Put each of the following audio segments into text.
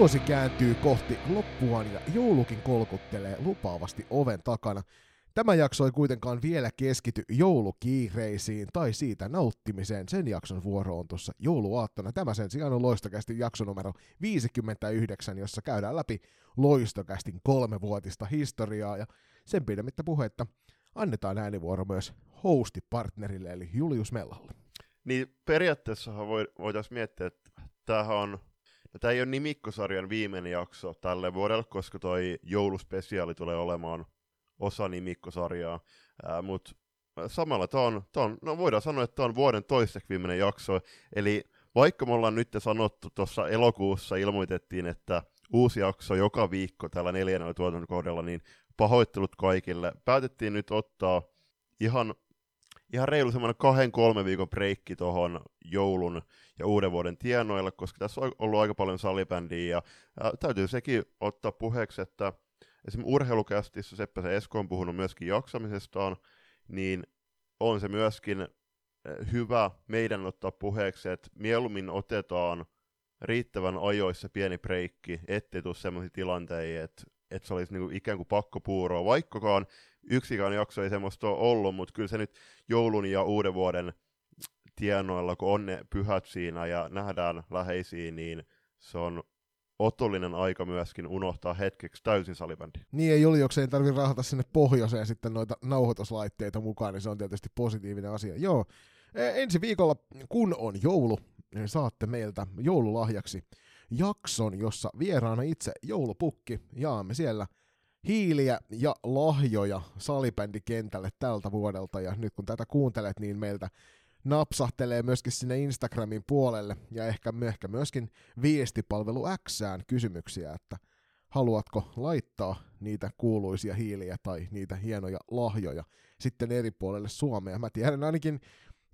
Vuosi kääntyy kohti loppuaan ja joulukin kolkuttelee lupaavasti oven takana. Tämä jakso ei kuitenkaan vielä keskity joulukiireisiin tai siitä nauttimiseen. Sen jakson vuoro on tuossa jouluaattona. Tämä sen sijaan on Loistokästin jakso numero 59, jossa käydään läpi Loistokästin kolmevuotista historiaa ja sen pidemmittä puhetta annetaan äänivuoro myös hostipartnerille eli Julius Mellalle. Niin periaatteessahan voitaisiin miettiä, että tämähän on tämä ei ole nimikkosarjan viimeinen jakso tälle vuodelle, koska toi jouluspesiaali tulee olemaan osa nimikkosarjaa, mutta samalla tämä on, tää on, no voidaan sanoa, että tämä on vuoden toiseksi viimeinen jakso, eli vaikka me ollaan nyt sanottu tuossa elokuussa, ilmoitettiin, että uusi jakso joka viikko tällä neljännellä tuotantokohdalla, niin pahoittelut kaikille. Päätettiin nyt ottaa ihan ihan reilu semmoinen kahden kolme viikon breikki tuohon joulun ja uuden vuoden tienoille, koska tässä on ollut aika paljon salibändiä, ja ää, täytyy sekin ottaa puheeksi, että esimerkiksi urheilukästissä Seppä Esko on puhunut myöskin jaksamisestaan, niin on se myöskin hyvä meidän ottaa puheeksi, että mieluummin otetaan riittävän ajoissa pieni breikki, ettei tule sellaisia tilanteita, että, että se olisi niinku ikään kuin pakkopuuroa, vaikkakaan yksikään jakso ei semmoista ole ollut, mutta kyllä se nyt joulun ja uuden vuoden tienoilla, kun on ne pyhät siinä ja nähdään läheisiä, niin se on otollinen aika myöskin unohtaa hetkeksi täysin salibändi. Niin ei Juliokseen tarvitse rahata sinne pohjoiseen sitten noita nauhoituslaitteita mukaan, niin se on tietysti positiivinen asia. Joo, e, ensi viikolla, kun on joulu, niin saatte meiltä joululahjaksi jakson, jossa vieraana itse joulupukki. Jaamme siellä – hiiliä ja lahjoja salibändikentälle tältä vuodelta, ja nyt kun tätä kuuntelet, niin meiltä napsahtelee myöskin sinne Instagramin puolelle, ja ehkä, ehkä myöskin viestipalvelu Xään kysymyksiä, että haluatko laittaa niitä kuuluisia hiiliä tai niitä hienoja lahjoja sitten eri puolelle Suomea. Mä tiedän ainakin,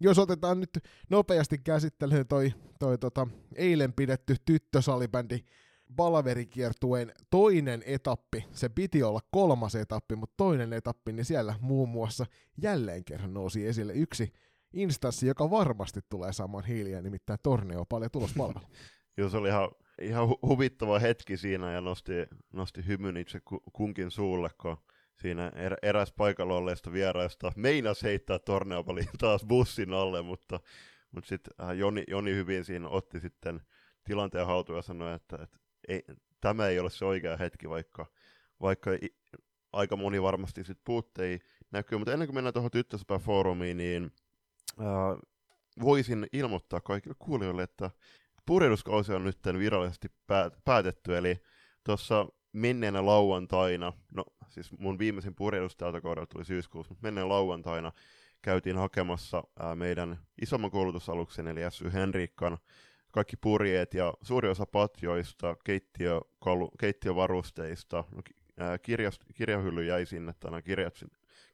jos otetaan nyt nopeasti käsittelyyn toi, toi tota, eilen pidetty tyttösalibändi Palaverikiertueen toinen etappi, se piti olla kolmas etappi, mutta toinen etappi, niin siellä muun muassa jälleen kerran nousi esille yksi instanssi, joka varmasti tulee saamaan hiiliä, nimittäin Torneo paljon tulospalvelu. Joo, se oli ihan, ihan hu- huvittava hetki siinä ja nosti, nosti hymyn itse kunkin suulle, kun siinä er, eräs paikalla olleista vieraista meinas heittää torneopalin taas bussin alle, mutta, mutta sitten äh, Joni, Joni hyvin siinä otti sitten tilanteen haltuun ja sanoi, että, että ei, tämä ei ole se oikea hetki, vaikka, vaikka i, aika moni varmasti sit puuttei näkyy. Mutta ennen kuin mennään tuohon Tyttöspää-foorumiin, niin ää, voisin ilmoittaa kaikille kuulijoille, että purjehduskausi on nyt virallisesti päätetty, eli tuossa menneenä lauantaina, no siis mun viimeisin purjehdus tältä kaudelta tuli syyskuussa, mutta menneen lauantaina käytiin hakemassa ää, meidän isomman koulutusaluksen, eli SY Henrikkan kaikki purjeet ja suuri osa patjoista, keittiö, kalu, keittiövarusteista, no, kirjast, kirjahylly jäi sinne, tai kirjat,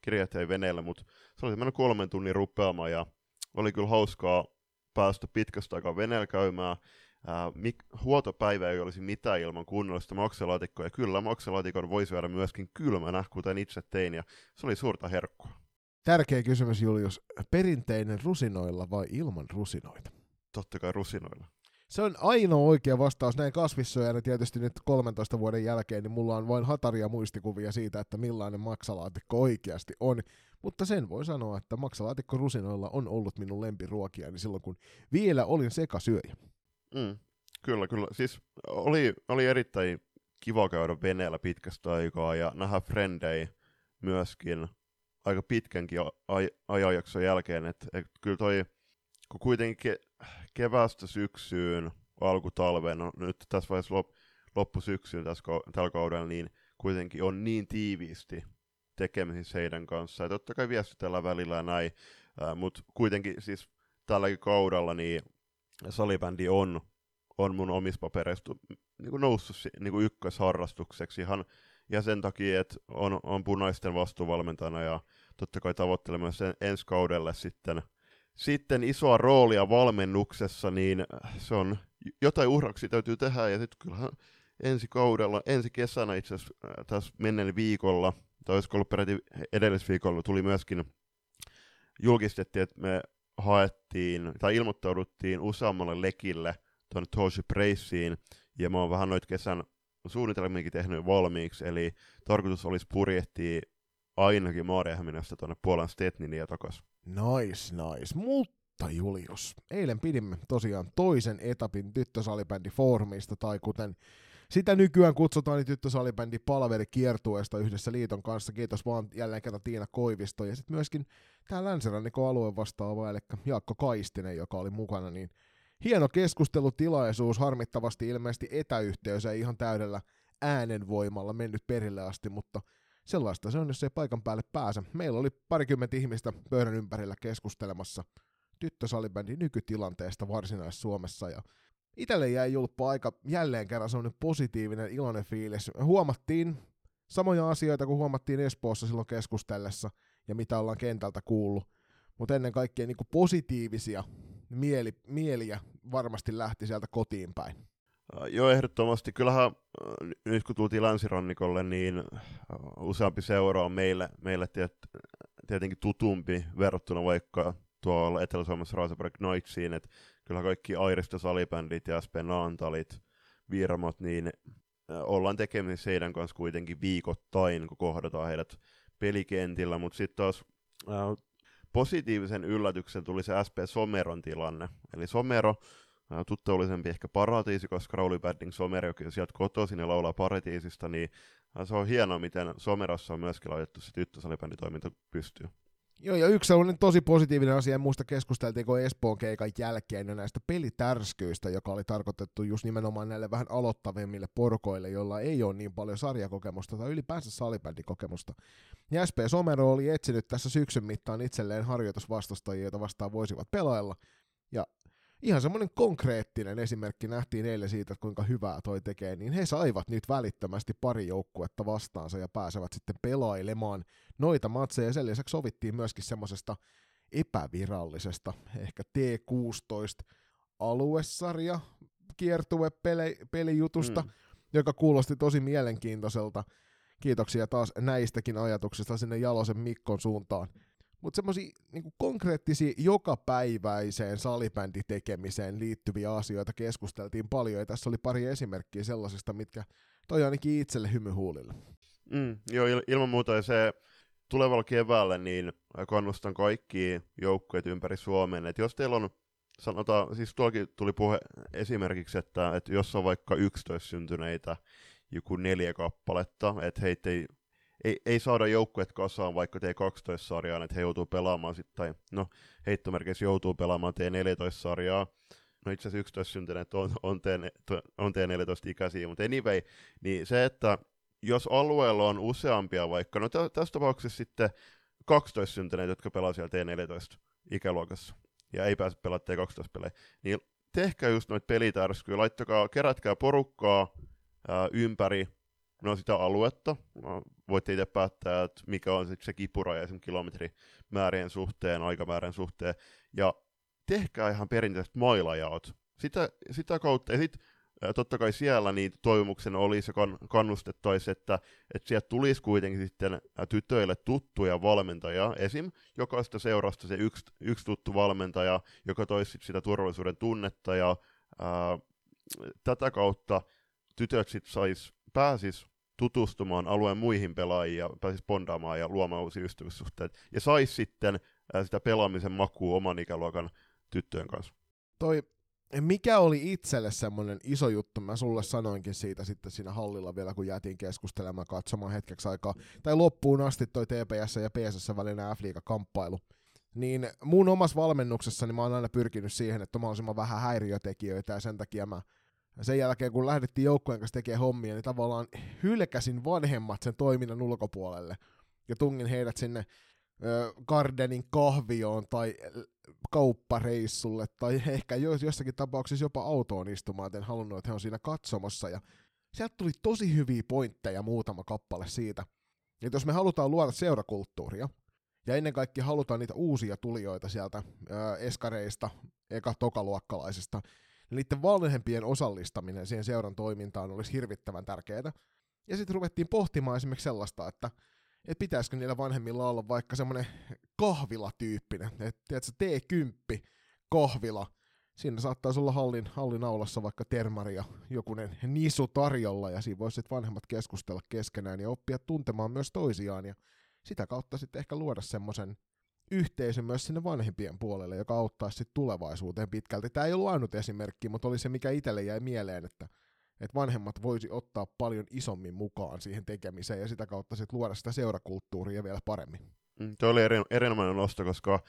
kirjat jäi veneelle, mutta se oli semmoinen kolmen tunnin rupeama ja oli kyllä hauskaa päästä pitkästä aikaa veneellä käymään. Ää, mik, huoltopäivä ei olisi mitään ilman kunnollista makselaatikkoa, ja kyllä makselaatikon voisi syödä myöskin kylmänä, kuten itse tein, ja se oli suurta herkkua. Tärkeä kysymys, Julius. Perinteinen rusinoilla vai ilman rusinoita? Totta kai rusinoilla. Se on ainoa oikea vastaus näin kasvissyöjänä tietysti nyt 13 vuoden jälkeen, niin mulla on vain hataria muistikuvia siitä, että millainen maksalaatikko oikeasti on. Mutta sen voi sanoa, että maksalaatikko rusinoilla on ollut minun lempiruokiani silloin, kun vielä olin sekasyöjä. Mm, kyllä, kyllä. Siis oli, oli erittäin kiva käydä veneellä pitkästä aikaa ja nähdä frendei myöskin aika pitkänkin aj- ajanjakson jälkeen. että et kyllä toi, kun kuitenkin kevästä syksyyn, alkutalveen, no nyt tässä vaiheessa lop, loppusyksyyn tässä, tällä kaudella, niin kuitenkin on niin tiiviisti tekemisissä heidän kanssaan. Totta kai viestitellään välillä ja näin, mutta kuitenkin siis tälläkin kaudella niin salibändi on, on mun omissa papereissa niin noussut niin kuin ykkösharrastukseksi ihan, ja sen takia, että on, on punaisten vastuuvalmentajana ja totta kai tavoittelemme myös ensi kaudelle sitten sitten isoa roolia valmennuksessa, niin se on jotain uhrauksia täytyy tehdä, ja sitten kyllähän ensi kaudella, ensi kesänä itse asiassa äh, tässä menneen viikolla, tai olisiko ollut peräti edellisviikolla, tuli myöskin, julkistettiin, että me haettiin, tai ilmoittauduttiin useammalle lekille tuonne Toshi Preisiin, Ja mä oon vähän noit kesän suunnitelmiakin tehnyt valmiiksi, eli tarkoitus olisi purjehtia ainakin Maariahäminästä tuonne Puolan Stetniniin ja takaisin. Nice, nice. Mutta Julius, eilen pidimme tosiaan toisen etapin tyttösalibändi foorumista, tai kuten sitä nykyään kutsutaan niin tyttösalibändi palaveri kiertueesta yhdessä liiton kanssa. Kiitos vaan jälleen kerran Tiina Koivisto ja sitten myöskin tämä länsirannikon alueen vastaava, eli Jaakko Kaistinen, joka oli mukana, niin hieno keskustelutilaisuus, harmittavasti ilmeisesti etäyhteys ei ihan täydellä äänenvoimalla mennyt perille asti, mutta sellaista se on, jos ei paikan päälle pääse. Meillä oli parikymmentä ihmistä pöydän ympärillä keskustelemassa tyttösalibändin nykytilanteesta Varsinais-Suomessa ja Itelle jäi julppa aika jälleen kerran semmoinen positiivinen, iloinen fiilis. Huomattiin samoja asioita kuin huomattiin Espoossa silloin keskustellessa ja mitä ollaan kentältä kuullut. Mutta ennen kaikkea niin positiivisia mieli, mieliä varmasti lähti sieltä kotiin päin. Joo, ehdottomasti. Kyllähän nyt kun tultiin länsirannikolle, niin useampi seura on meille, meille tiet, tietenkin tutumpi verrattuna vaikka tuolla Etelä-Suomessa Raseborg Knightsiin, että kyllä kaikki Airisto salibändit ja SP Naantalit, Virmot, niin ollaan tekemisissä heidän kanssa kuitenkin viikoittain, kun kohdataan heidät pelikentillä, mutta sitten taas äh, positiivisen yllätyksen tuli se SP Someron tilanne. Eli Somero, äh, tuttavallisempi ehkä Paratiisi, koska Rauli Badding Somero, joka sieltä kotoisin ja laulaa Paratiisista, niin se on hienoa, miten Somerossa on myöskin laitettu se tyttösalibänditoiminta pystyyn. Joo, ja yksi sellainen tosi positiivinen asia, en muista keskusteltiinko Espoon keikan jälkeen jo näistä pelitärskyistä, joka oli tarkoitettu just nimenomaan näille vähän aloittavimmille porukoille, joilla ei ole niin paljon sarjakokemusta tai ylipäänsä salibändikokemusta. Ja SP Somero oli etsinyt tässä syksyn mittaan itselleen harjoitusvastustajia, joita vastaan voisivat pelailla, ja ihan semmoinen konkreettinen esimerkki nähtiin eilen siitä, että kuinka hyvää toi tekee, niin he saivat nyt välittömästi pari joukkuetta vastaansa ja pääsevät sitten pelailemaan noita matseja. Sen lisäksi sovittiin myöskin semmoisesta epävirallisesta, ehkä T16 aluesarja kiertue pelijutusta, mm. joka kuulosti tosi mielenkiintoiselta. Kiitoksia taas näistäkin ajatuksista sinne Jalosen Mikkon suuntaan. Mutta semmoisia niinku konkreettisia jokapäiväiseen salibänditekemiseen liittyviä asioita keskusteltiin paljon, ja tässä oli pari esimerkkiä sellaisista, mitkä toi ainakin itselle hymyhuulille. Mm, joo, il- ilman muuta se tulevalla keväällä niin kannustan kaikki joukkueet ympäri Suomen, että jos teillä on sanotaan, siis tuollakin tuli puhe esimerkiksi, että, että jos on vaikka 11 syntyneitä joku neljä kappaletta, että heitä ei ei, ei saada joukkueet kasaan vaikka T12-sarjaan, että he joutuu pelaamaan sitten, tai no heittomerkeissä joutuu pelaamaan T14-sarjaa, no itse asiassa 11 syntyneet on, on, T, on T14-ikäisiä, mutta anyway, niin se, että jos alueella on useampia vaikka, no tässä tapauksessa sitten 12 syntyneet, jotka pelaa siellä T14-ikäluokassa, ja ei pääse pelaamaan T12-pelejä, niin tehkää just noita pelitärskyjä, laittakaa, kerätkää porukkaa ää, ympäri, no sitä aluetta, voitte itse päättää, että mikä on se kipuraja esimerkiksi kilometrimäärien suhteen, aikamäärän suhteen, ja tehkää ihan perinteiset mailajaot. Sitä, sitä kautta, ja sitten totta kai siellä niin toivomuksena oli se kannustettaisi, että, että sieltä tulisi kuitenkin sitten tytöille tuttuja valmentajia, esim. jokaista seurasta se yksi, yksi tuttu valmentaja, joka toisi sitä turvallisuuden tunnetta, ja ää, tätä kautta tytöt sitten sais, pääsis tutustumaan alueen muihin pelaajiin ja pääsisi bondaamaan ja luomaan uusia ystävyyssuhteita. Ja saisi sitten sitä pelaamisen makua oman ikäluokan tyttöjen kanssa. Toi, mikä oli itselle semmoinen iso juttu, mä sulle sanoinkin siitä sitten siinä hallilla vielä, kun jäätiin keskustelemaan katsomaan hetkeksi aikaa, tai loppuun asti toi TPS ja PSS välinen f kamppailu niin mun omassa valmennuksessani mä oon aina pyrkinyt siihen, että on mahdollisimman vähän häiriötekijöitä, ja sen takia mä sen jälkeen, kun lähdettiin joukkojen kanssa tekemään hommia, niin tavallaan hylkäsin vanhemmat sen toiminnan ulkopuolelle ja tungin heidät sinne ö, Gardenin kahvioon tai kauppareissulle tai ehkä jossakin tapauksessa jopa autoon istumaan, en halunnut, että he on siinä katsomassa. Ja sieltä tuli tosi hyviä pointteja muutama kappale siitä, että jos me halutaan luoda seurakulttuuria, ja ennen kaikkea halutaan niitä uusia tulijoita sieltä ö, eskareista, eka tokaluokkalaisista, niiden vanhempien osallistaminen siihen seuran toimintaan olisi hirvittävän tärkeää. Ja sitten ruvettiin pohtimaan esimerkiksi sellaista, että et pitäisikö niillä vanhemmilla olla vaikka semmoinen kahvilatyyppinen, että T10 kahvila, siinä saattaisi olla hallin, hallin aulassa vaikka termari ja jokunen nisu tarjolla, ja siinä voisi vanhemmat keskustella keskenään ja oppia tuntemaan myös toisiaan, ja sitä kautta sitten ehkä luoda semmoisen yhteisön myös sinne vanhempien puolelle, joka auttaisi sitten tulevaisuuteen pitkälti. Tämä ei ollut ainut esimerkki, mutta oli se, mikä itselle jäi mieleen, että, että vanhemmat voisi ottaa paljon isommin mukaan siihen tekemiseen ja sitä kautta sitten luoda sitä seurakulttuuria vielä paremmin. Mm, Tuo oli eri, erinomainen nosto, koska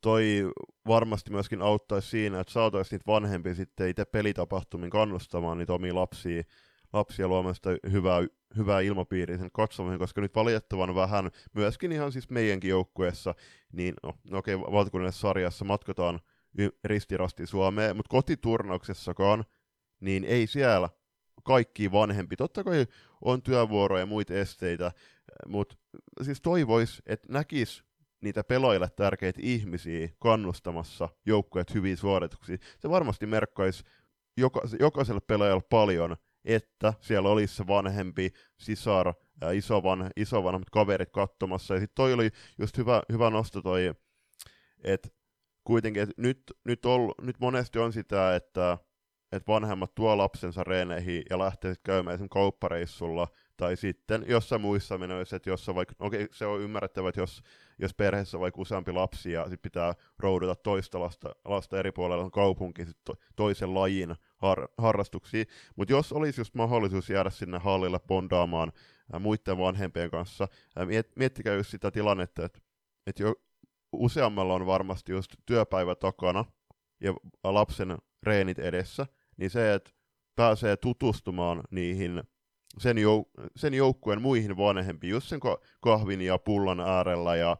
toi varmasti myöskin auttaisi siinä, että saataisiin niitä vanhempia sitten itse pelitapahtumin kannustamaan niitä omia lapsia, lapsia luomaan sitä hyvää, hyvää ilmapiiriä sen katsomaan, koska nyt valitettavan vähän, myöskin ihan siis meidänkin joukkueessa, niin no, no okei, valtakunnallisessa sarjassa matkataan ristirasti Suomeen, mutta kotiturnauksessakaan, niin ei siellä kaikki vanhempi. Totta kai on työvuoroja ja muita esteitä, mutta siis toivois, että näkis niitä pelaajille tärkeitä ihmisiä kannustamassa joukkueet hyviin suorituksiin. Se varmasti merkkaisi joka, jokaiselle pelaajalle paljon, että siellä olisi se vanhempi sisar, ja isovanh, isovanhemmat kaverit katsomassa. Ja sitten toi oli just hyvä, hyvä nosto toi, että kuitenkin, että nyt, nyt, ol, nyt monesti on sitä, että että vanhemmat tuo lapsensa reeneihin ja lähtee käymään esimerkiksi kauppareissulla, tai sitten jossain muissa menoissa, että jossa vaikka, okei, se on ymmärrettävä, että jos, jos perheessä on vaikka useampi lapsi ja sitten pitää roudata toista lasta, lasta eri puolella kaupunkiin sit to, toisen lajin har, harrastuksiin, mutta jos olisi just mahdollisuus jäädä sinne hallille bondaamaan ää, muiden vanhempien kanssa, ää, miet, miettikää just sitä tilannetta, että et jo useammalla on varmasti just työpäivä takana ja lapsen reenit edessä, niin se, että pääsee tutustumaan niihin sen, jou- sen joukkueen muihin vanhempiin, just sen kahvin ja pullan äärellä, ja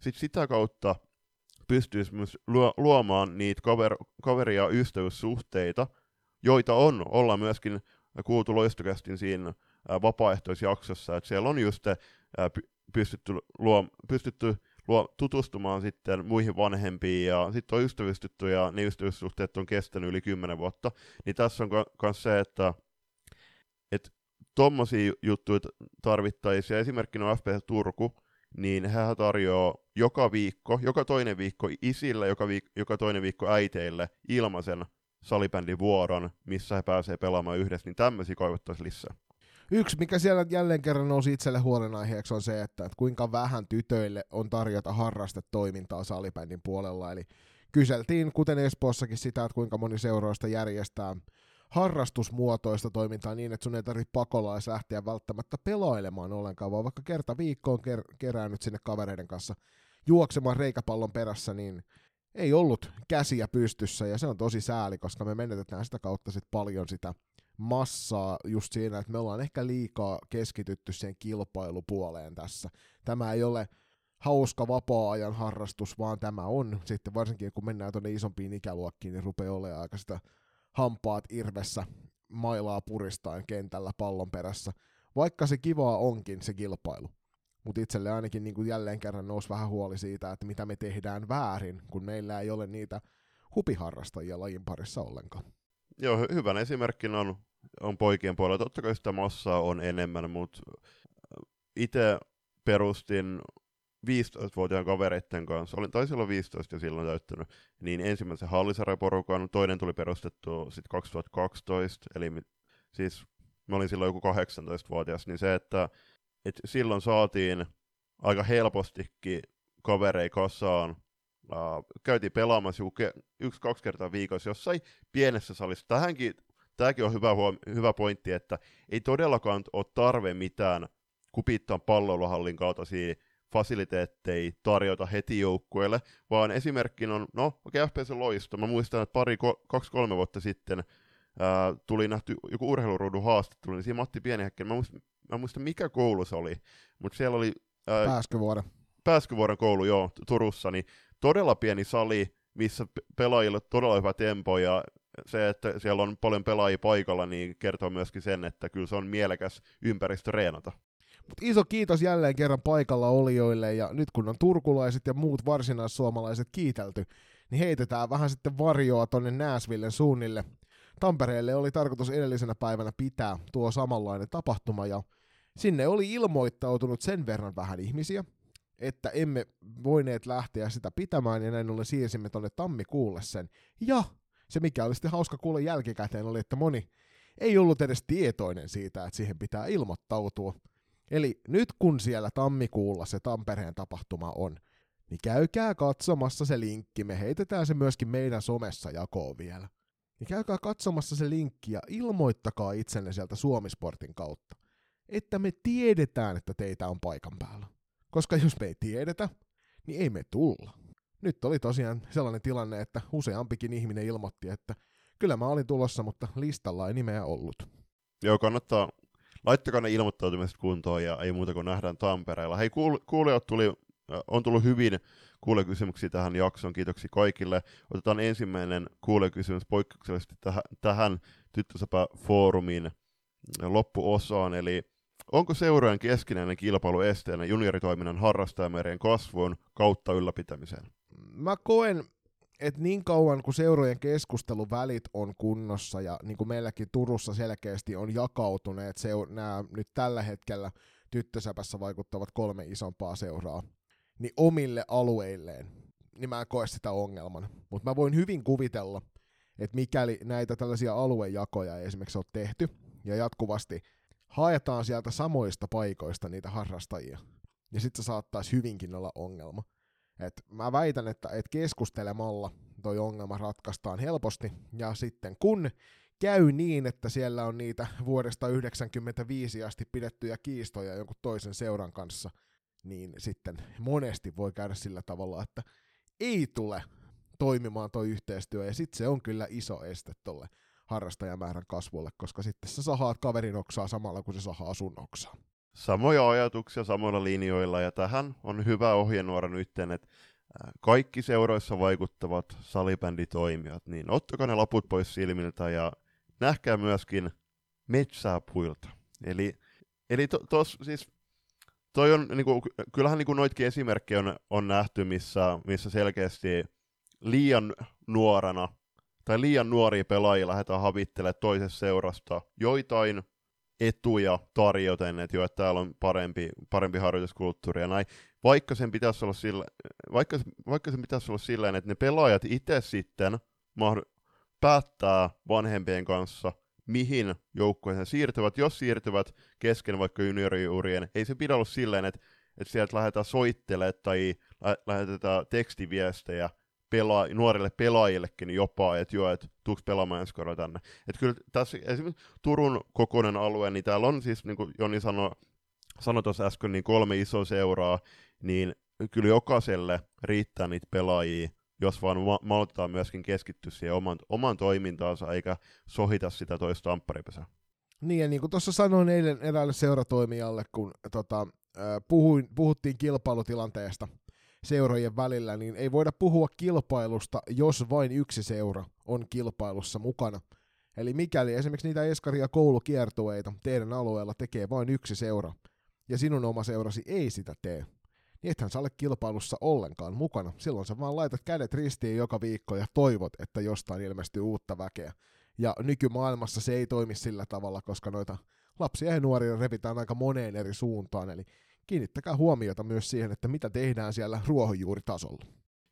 sit sitä kautta pystyisi myös luomaan niitä kaver- kaveri- ja ystävyyssuhteita, joita on, olla myöskin kuultu loistokästin siinä vapaaehtoisjaksossa, että siellä on just pystytty, luo, pystytty luo, tutustumaan sitten muihin vanhempiin ja sitten on ystävystytty ja ne ystävyyssuhteet on kestänyt yli 10 vuotta, niin tässä on myös se, että et tommosia juttuja tarvittaisiin. Ja esimerkkinä on FPS Turku, niin hän tarjoaa joka viikko, joka toinen viikko isille, joka, viik- joka toinen viikko äiteille ilmaisen salibändin vuoron, missä he pääsee pelaamaan yhdessä, niin tämmöisiä kaivottaisiin lisää. Yksi, mikä siellä jälleen kerran nousi itselle huolenaiheeksi, on se, että, että kuinka vähän tytöille on tarjota harrastetoimintaa salibändin puolella. Eli kyseltiin, kuten Espoossakin, sitä, että kuinka moni seuroista järjestää harrastusmuotoista toimintaa niin, että sun ei tarvitse pakolais lähteä välttämättä pelailemaan ollenkaan, vaan vaikka kerta viikkoon ker- keräänyt sinne kavereiden kanssa juoksemaan reikäpallon perässä, niin ei ollut käsiä pystyssä, ja se on tosi sääli, koska me menetetään sitä kautta sit paljon sitä massaa just siinä, että me ollaan ehkä liikaa keskitytty siihen kilpailupuoleen tässä. Tämä ei ole hauska vapaa-ajan harrastus, vaan tämä on sitten varsinkin kun mennään tuonne isompiin ikäluokkiin, niin rupeaa olemaan aika sitä hampaat irvessä mailaa puristain kentällä pallon perässä. Vaikka se kivaa onkin se kilpailu. Mutta itselle ainakin niin kuin jälleen kerran nousi vähän huoli siitä, että mitä me tehdään väärin, kun meillä ei ole niitä hupiharrastajia lajin parissa ollenkaan. Joo, hy- hyvän esimerkkin on on poikien puolella. Totta kai sitä massaa on enemmän, mutta itse perustin 15-vuotiaan kavereiden kanssa, olin, taisi olla 15 ja silloin täyttänyt, niin ensimmäisen hallisarjaporukan, toinen tuli perustettu sitten 2012, eli siis mä olin silloin joku 18-vuotias, niin se, että et silloin saatiin aika helpostikin kaverei kasaan, uh, käytiin pelaamassa yksi-kaksi kertaa viikossa jossain pienessä salissa. Tähänkin tämäkin on hyvä, huom- hyvä pointti, että ei todellakaan ole tarve mitään kupittaan palloiluhallin kaltaisia fasiliteetteja tarjota heti joukkueelle, vaan esimerkkinä on, no okei, okay, FPS loisto. Mä muistan, että pari, kaksi-kolme vuotta sitten ää, tuli nähty joku urheiluruudun haastattelu, niin siinä Matti Pienihäkkä, mä muistan, mä muistan mikä koulu se oli, mutta siellä oli... Ää, Pääskyvuoren. Pääskyvuoren koulu, joo, Turussa, niin todella pieni sali, missä pelaajille todella hyvä tempo ja se, että siellä on paljon pelaajia paikalla, niin kertoo myöskin sen, että kyllä se on mielekäs ympäristö reenata. Mut iso kiitos jälleen kerran paikalla olijoille, ja nyt kun on turkulaiset ja muut varsinaissuomalaiset kiitelty, niin heitetään vähän sitten varjoa tonne Nääsvillen suunnille. Tampereelle oli tarkoitus edellisenä päivänä pitää tuo samanlainen tapahtuma, ja sinne oli ilmoittautunut sen verran vähän ihmisiä, että emme voineet lähteä sitä pitämään, ja näin ollen siirsimme tonne tammikuulle sen. Ja se mikä oli sitten hauska kuulla jälkikäteen oli, että moni ei ollut edes tietoinen siitä, että siihen pitää ilmoittautua. Eli nyt kun siellä tammikuulla se Tampereen tapahtuma on, niin käykää katsomassa se linkki, me heitetään se myöskin meidän somessa jakoon vielä. Niin käykää katsomassa se linkki ja ilmoittakaa itsenne sieltä Suomisportin kautta, että me tiedetään, että teitä on paikan päällä. Koska jos me ei tiedetä, niin ei me tulla. Nyt oli tosiaan sellainen tilanne, että useampikin ihminen ilmoitti, että kyllä mä olin tulossa, mutta listalla ei nimeä ollut. Joo, kannattaa, laittakaa ne ilmoittautumiset kuntoon ja ei muuta kuin nähdään Tampereella. Hei, kuul- kuulijat tuli, on tullut hyvin kuulekysymyksiä tähän jaksoon, kiitoksia kaikille. Otetaan ensimmäinen kuulekysymys poikkeuksellisesti tähän, tähän Tyttösäpä-foorumin loppuosaan, eli Onko seurojen keskinäinen kilpailu esteenä junioritoiminnan harrastajamerien kasvuun kautta ylläpitämiseen? Mä koen, että niin kauan kuin seurojen keskusteluvälit on kunnossa ja niin kuin meilläkin Turussa selkeästi on jakautuneet seur- nämä nyt tällä hetkellä tyttösäpässä vaikuttavat kolme isompaa seuraa, niin omille alueilleen, niin mä en koe sitä ongelman. Mutta mä voin hyvin kuvitella, että mikäli näitä tällaisia aluejakoja ei esimerkiksi ole tehty, ja jatkuvasti haetaan sieltä samoista paikoista niitä harrastajia, ja sitten se saattaisi hyvinkin olla ongelma. Et mä väitän, että et keskustelemalla toi ongelma ratkaistaan helposti, ja sitten kun käy niin, että siellä on niitä vuodesta 1995 asti pidettyjä kiistoja jonkun toisen seuran kanssa, niin sitten monesti voi käydä sillä tavalla, että ei tule toimimaan toi yhteistyö, ja sitten se on kyllä iso este tolle harrastajamäärän kasvulle, koska sitten sä sahaat kaverin oksaa samalla, kun se sahaa sun oksaa. Samoja ajatuksia samoilla linjoilla, ja tähän on hyvä ohjenuora nyt, että kaikki seuroissa vaikuttavat salibänditoimijat, niin ottakaa ne laput pois silmiltä ja nähkää myöskin metsää puilta. Eli, eli to, tos, siis toi on, niinku, kyllähän niinku noitkin esimerkkejä on, on nähty, missä, missä selkeästi liian nuorena tai liian nuoria pelaajia lähdetään havittelemaan toisesta seurasta joitain etuja tarjoten, että jo, että täällä on parempi, parempi harjoituskulttuuri ja näin. Vaikka sen pitäisi olla sillä, vaikka, vaikka sen pitäisi olla silleen, että ne pelaajat itse sitten mahd- päättää vanhempien kanssa, mihin joukkueeseen siirtyvät. Jos siirtyvät kesken vaikka junioriurien, ei se pidä olla silleen, että, että sieltä lähdetään soittelemaan tai lä- lähetetään tekstiviestejä pela- nuorille pelaajillekin jopa, että joo, että tuuks pelaamaan ensi tänne. Että kyllä tässä esimerkiksi Turun kokoinen alue, niin täällä on siis, niin kuin Joni sanoi, sanoi tuossa äsken, niin kolme isoa seuraa, niin kyllä jokaiselle riittää niitä pelaajia, jos vaan ma- maltetaan myöskin keskittyä siihen oman, oman toimintaansa, eikä sohita sitä toista ampparipäsää. Niin, ja niin kuin tuossa sanoin eilen eräälle seuratoimijalle, kun tota, puhuin, puhuttiin kilpailutilanteesta, seurojen välillä, niin ei voida puhua kilpailusta, jos vain yksi seura on kilpailussa mukana. Eli mikäli esimerkiksi niitä eskaria koulukiertueita teidän alueella tekee vain yksi seura, ja sinun oma seurasi ei sitä tee, niin ethän sä ole kilpailussa ollenkaan mukana. Silloin sä vaan laitat kädet ristiin joka viikko ja toivot, että jostain ilmestyy uutta väkeä. Ja nykymaailmassa se ei toimi sillä tavalla, koska noita lapsia ja nuoria revitään aika moneen eri suuntaan, eli kiinnittäkää huomiota myös siihen, että mitä tehdään siellä ruohonjuuritasolla.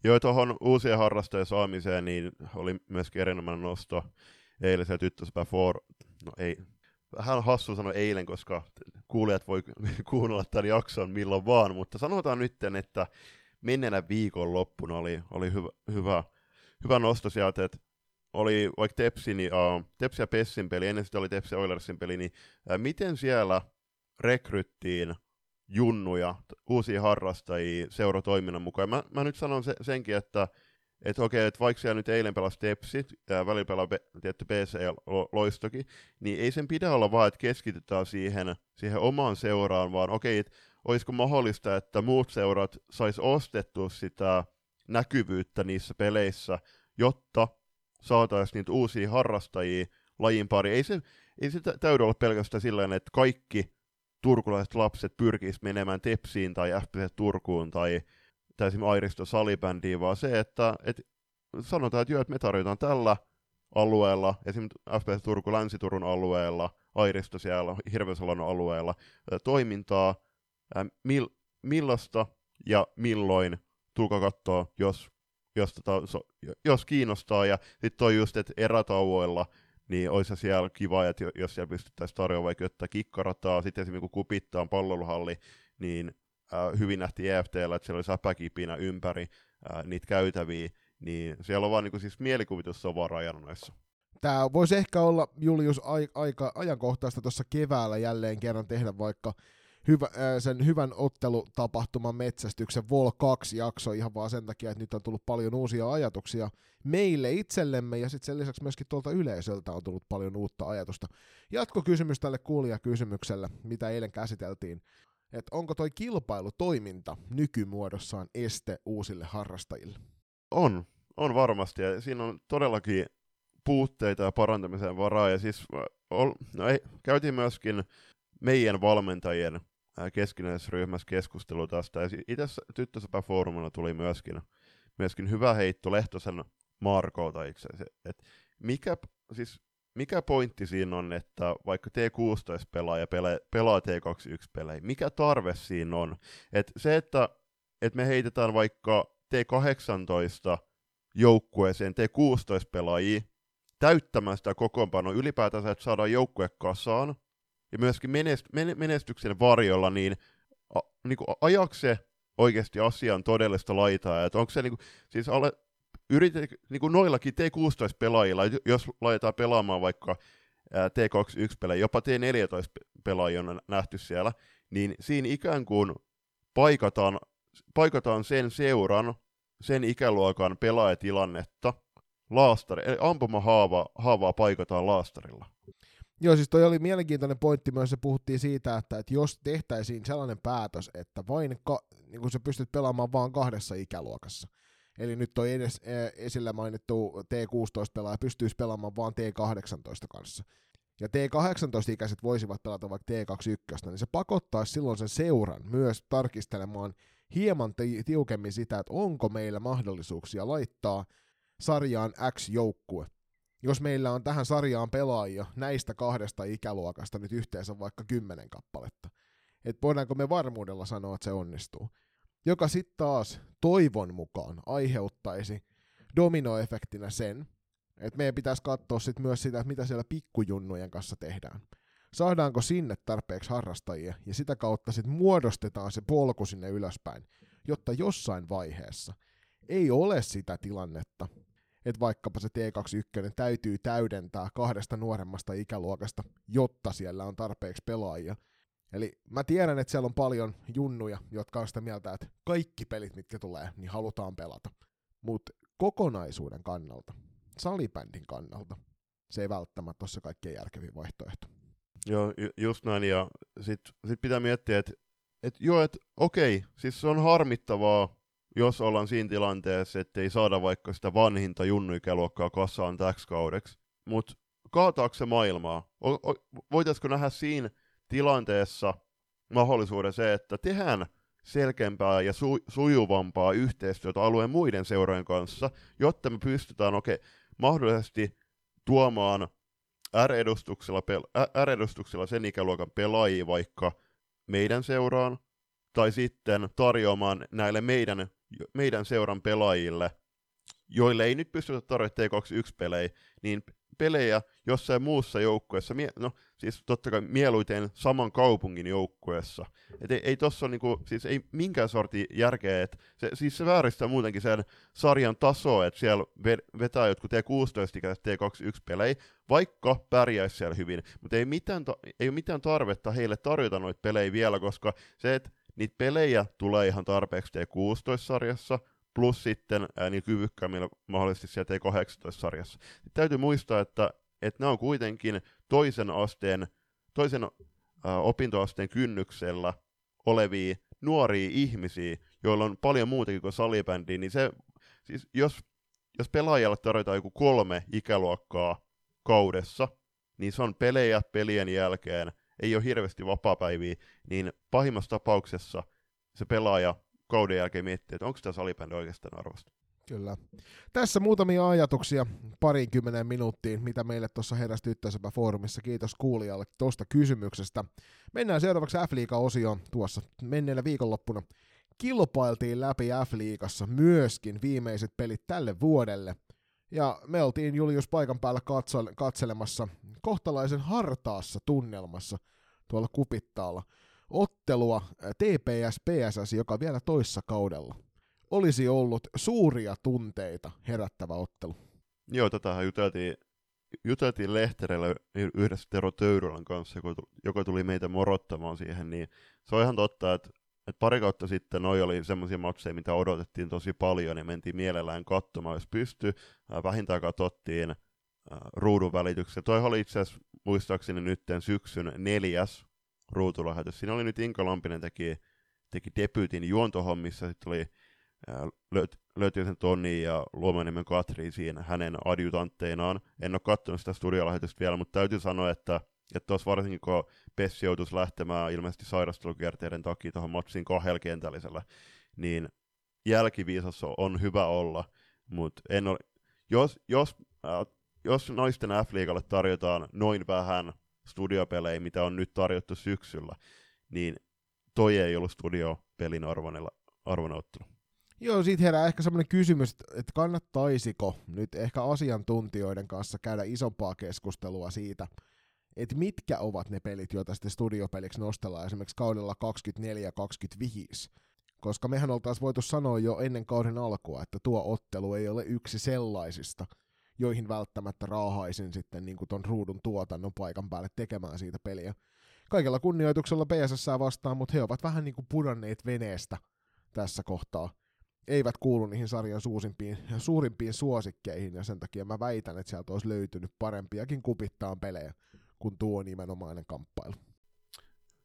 Joo, tuohon uusien harrastajien saamiseen niin oli myöskin erinomainen nosto eilisen tyttöspä for... No ei, vähän hassu sanoa eilen, koska kuulijat voi kuunnella tämän jakson milloin vaan, mutta sanotaan nyt, että menneenä viikon loppuna oli, oli hyvä, hyvä, hyvä nosto sieltä, että oli vaikka Tepsi, niin, uh, Tepsi ja Pessin peli, ennen sitä oli Tepsi ja Oilersin peli, niin uh, miten siellä rekryttiin junnuja, uusia harrastajia seuratoiminnan mukaan. Mä, mä nyt sanon se, senkin, että että okei, että vaikka siellä nyt eilen pelasi Tepsit, ja välillä pelaa tietty PC ja Loistokin, niin ei sen pidä olla vaan, että keskitytään siihen, siihen omaan seuraan, vaan okei, että olisiko mahdollista, että muut seurat sais ostettua sitä näkyvyyttä niissä peleissä, jotta saataisiin niitä uusia harrastajia lajin pari. Ei se, ei se täydy olla pelkästään sillä että kaikki turkulaiset lapset pyrkisivät menemään Tepsiin tai FPC Turkuun tai, tai esimerkiksi Airisto Salibändiin, vaan se, että et sanotaan, että joo, että me tarjotaan tällä alueella, esimerkiksi FPC Turku Länsi-Turun alueella, Airisto siellä Hirvesalon alueella, toimintaa, mil, millaista ja milloin tulkaa katsoa, jos jos, tota, jos kiinnostaa. Ja sitten toi just, että erätauoilla, niin olisi siellä kiva, että jos siellä pystyttäisiin tarjoamaan vaikka jotain kikkarataa, sitten esimerkiksi kun kupittaa palveluhalli, niin äh, hyvin nähtiin EFTllä, että siellä oli säpäkipinä ympäri äh, niitä käytäviä, niin siellä on vaan niin kuin, siis mielikuvitus on vaan rajana noissa. Tämä voisi ehkä olla, Julius, aika ajankohtaista tuossa keväällä jälleen kerran tehdä vaikka hyvä, sen hyvän ottelutapahtuman metsästyksen Vol 2 jakso ihan vaan sen takia, että nyt on tullut paljon uusia ajatuksia meille itsellemme ja sitten sen lisäksi myöskin tuolta yleisöltä on tullut paljon uutta ajatusta. Jatkokysymys tälle kuulijakysymykselle, mitä eilen käsiteltiin, että onko toi kilpailutoiminta nykymuodossaan este uusille harrastajille? On, on varmasti ja siinä on todellakin puutteita ja parantamisen varaa ja siis no ei, käytiin myöskin meidän valmentajien keskinäisessä ryhmässä keskustelu tästä. Ja itse Tyttösäpä-foorumilla tuli myöskin, myöskin hyvä heitto Lehtosen Markolta itse että mikä, siis mikä pointti siinä on, että vaikka T16-pelaaja pelaa, pelaa T21-pelejä, mikä tarve siinä on? Et se, että, että me heitetään vaikka T18 joukkueeseen T16-pelaajia täyttämään sitä kokoonpanoa ylipäätänsä, että saadaan joukkue kasaan, ja myöskin menest, menestyksen varjolla, niin, a, niin kuin ajakse oikeasti asian todellista laitaa, että onko se niin kuin, siis ale, yritet, niin kuin noillakin T16-pelaajilla, jos laitetaan pelaamaan vaikka T21-pelejä, jopa T14-pelaajia on nähty siellä, niin siinä ikään kuin paikataan, paikataan sen seuran, sen ikäluokan pelaajatilannetta, laastari, eli ampumahaavaa haavaa paikataan laastarilla. Joo, siis toi oli mielenkiintoinen pointti myös, se puhuttiin siitä, että, että jos tehtäisiin sellainen päätös, että vain ka, niin kun sä pystyt pelaamaan vain kahdessa ikäluokassa, eli nyt toi edes e, esillä mainittu T16-pelaaja pystyisi pelaamaan vain T18 kanssa, ja T18-ikäiset voisivat pelata vaikka T21, niin se pakottaisi silloin sen seuran myös tarkistelemaan hieman tiukemmin sitä, että onko meillä mahdollisuuksia laittaa sarjaan X-joukkue, jos meillä on tähän sarjaan pelaajia näistä kahdesta ikäluokasta nyt yhteensä vaikka kymmenen kappaletta, että voidaanko me varmuudella sanoa, että se onnistuu. Joka sitten taas toivon mukaan aiheuttaisi dominoefektinä sen, että meidän pitäisi katsoa sit myös sitä, että mitä siellä pikkujunnujen kanssa tehdään. Saadaanko sinne tarpeeksi harrastajia ja sitä kautta sitten muodostetaan se polku sinne ylöspäin, jotta jossain vaiheessa ei ole sitä tilannetta, että vaikkapa se T21 täytyy täydentää kahdesta nuoremmasta ikäluokasta, jotta siellä on tarpeeksi pelaajia. Eli mä tiedän, että siellä on paljon junnuja, jotka on sitä mieltä, että kaikki pelit, mitkä tulee, niin halutaan pelata. Mutta kokonaisuuden kannalta, salibändin kannalta, se ei välttämättä ole se kaikkein järkevin vaihtoehto. Joo, ju- just näin, ja sitten sit pitää miettiä, että et joo, että okei, siis se on harmittavaa, jos ollaan siinä tilanteessa, että ei saada vaikka sitä vanhinta junnuikäluokkaa kassaan täksi kaudeksi. Mutta kaataako se maailmaa? O- o- voitaisiko nähdä siinä tilanteessa mahdollisuuden se, että tehdään selkeämpää ja su- sujuvampaa yhteistyötä alueen muiden seurojen kanssa, jotta me pystytään okay, mahdollisesti tuomaan R-edustuksella, pel- R-edustuksella sen ikäluokan pelaajia vaikka meidän seuraan, tai sitten tarjoamaan näille meidän meidän seuran pelaajille, joille ei nyt pystytä tarjoamaan T21-pelejä, niin pelejä jossain muussa joukkueessa, no siis totta kai mieluiten saman kaupungin joukkueessa. Et ei, ei tossa niinku, siis ei minkään sorti järkeä, että se, siis se vääristää muutenkin sen sarjan tasoa, että siellä vetää jotkut T16-ikäiset T21-pelejä, vaikka pärjäisi siellä hyvin, mutta ei, mitään ei ole mitään tarvetta heille tarjota noita pelejä vielä, koska se, että niitä pelejä tulee ihan tarpeeksi T16-sarjassa, plus sitten ää, niin kyvykkäämmillä mahdollisesti siellä T18-sarjassa. Sitten täytyy muistaa, että, että nämä on kuitenkin toisen asteen, toisen ää, opintoasteen kynnyksellä olevia nuoria ihmisiä, joilla on paljon muutakin kuin salibändiä, niin se, siis jos, jos pelaajalle tarjotaan joku kolme ikäluokkaa kaudessa, niin se on pelejä pelien jälkeen – ei ole hirveästi vapaapäiviä, niin pahimmassa tapauksessa se pelaaja kauden jälkeen miettii, että onko tämä salibändi oikeastaan arvosta. Kyllä. Tässä muutamia ajatuksia parinkymmenen minuuttiin, mitä meille tuossa heräsi tyttöisempä foorumissa. Kiitos kuulijalle tuosta kysymyksestä. Mennään seuraavaksi f osioon tuossa menneellä viikonloppuna. kilpailtiin läpi F-liigassa myöskin viimeiset pelit tälle vuodelle. Ja me oltiin Julius paikan päällä katso- katselemassa kohtalaisen hartaassa tunnelmassa tuolla kupittaalla ottelua TPS PSS, joka vielä toissa kaudella olisi ollut suuria tunteita herättävä ottelu. Joo, tätähän juteltiin, juteltiin Lehterellä yhdessä Tero Töyrylän kanssa, joka tuli meitä morottamaan siihen, niin se on ihan totta, että et pari kautta sitten noi oli semmoisia matseja, mitä odotettiin tosi paljon ja mentiin mielellään katsomaan, jos pystyi. Äh, vähintään katsottiin ruudun välityksessä. Toi oli itse asiassa muistaakseni nyt syksyn neljäs ruutulähetys. Siinä oli nyt Inka Lampinen teki, teki debyytin juontohommissa, sitten oli löyt, sen Toni ja Luomanimen Katri siinä hänen adjutantteinaan. En ole katsonut sitä studiolähetystä vielä, mutta täytyy sanoa, että että tuossa varsinkin kun Pessi joutuisi lähtemään ilmeisesti sairastelukierteiden takia tuohon matsiin kahdella kentällisellä, niin jälkiviisas on hyvä olla, mutta en ole, jos, jos, äh, jos naisten F-liigalle tarjotaan noin vähän studiopelejä, mitä on nyt tarjottu syksyllä, niin toi ei ollut studiopelin arvoinen ottelu. Joo, siitä herää ehkä semmoinen kysymys, että kannattaisiko nyt ehkä asiantuntijoiden kanssa käydä isompaa keskustelua siitä, että mitkä ovat ne pelit, joita sitten studiopeliksi nostellaan esimerkiksi kaudella 24-25. Koska mehän oltaisiin voitu sanoa jo ennen kauden alkua, että tuo ottelu ei ole yksi sellaisista, joihin välttämättä raahaisin sitten niin kuin ton ruudun tuotannon paikan päälle tekemään siitä peliä. Kaikella kunnioituksella PSS vastaan, mutta he ovat vähän niin kuin pudonneet veneestä tässä kohtaa. Eivät kuulu niihin sarjan suurimpiin, suurimpiin suosikkeihin, ja sen takia mä väitän, että sieltä olisi löytynyt parempiakin kupittaan pelejä kuin tuo nimenomainen kamppailu.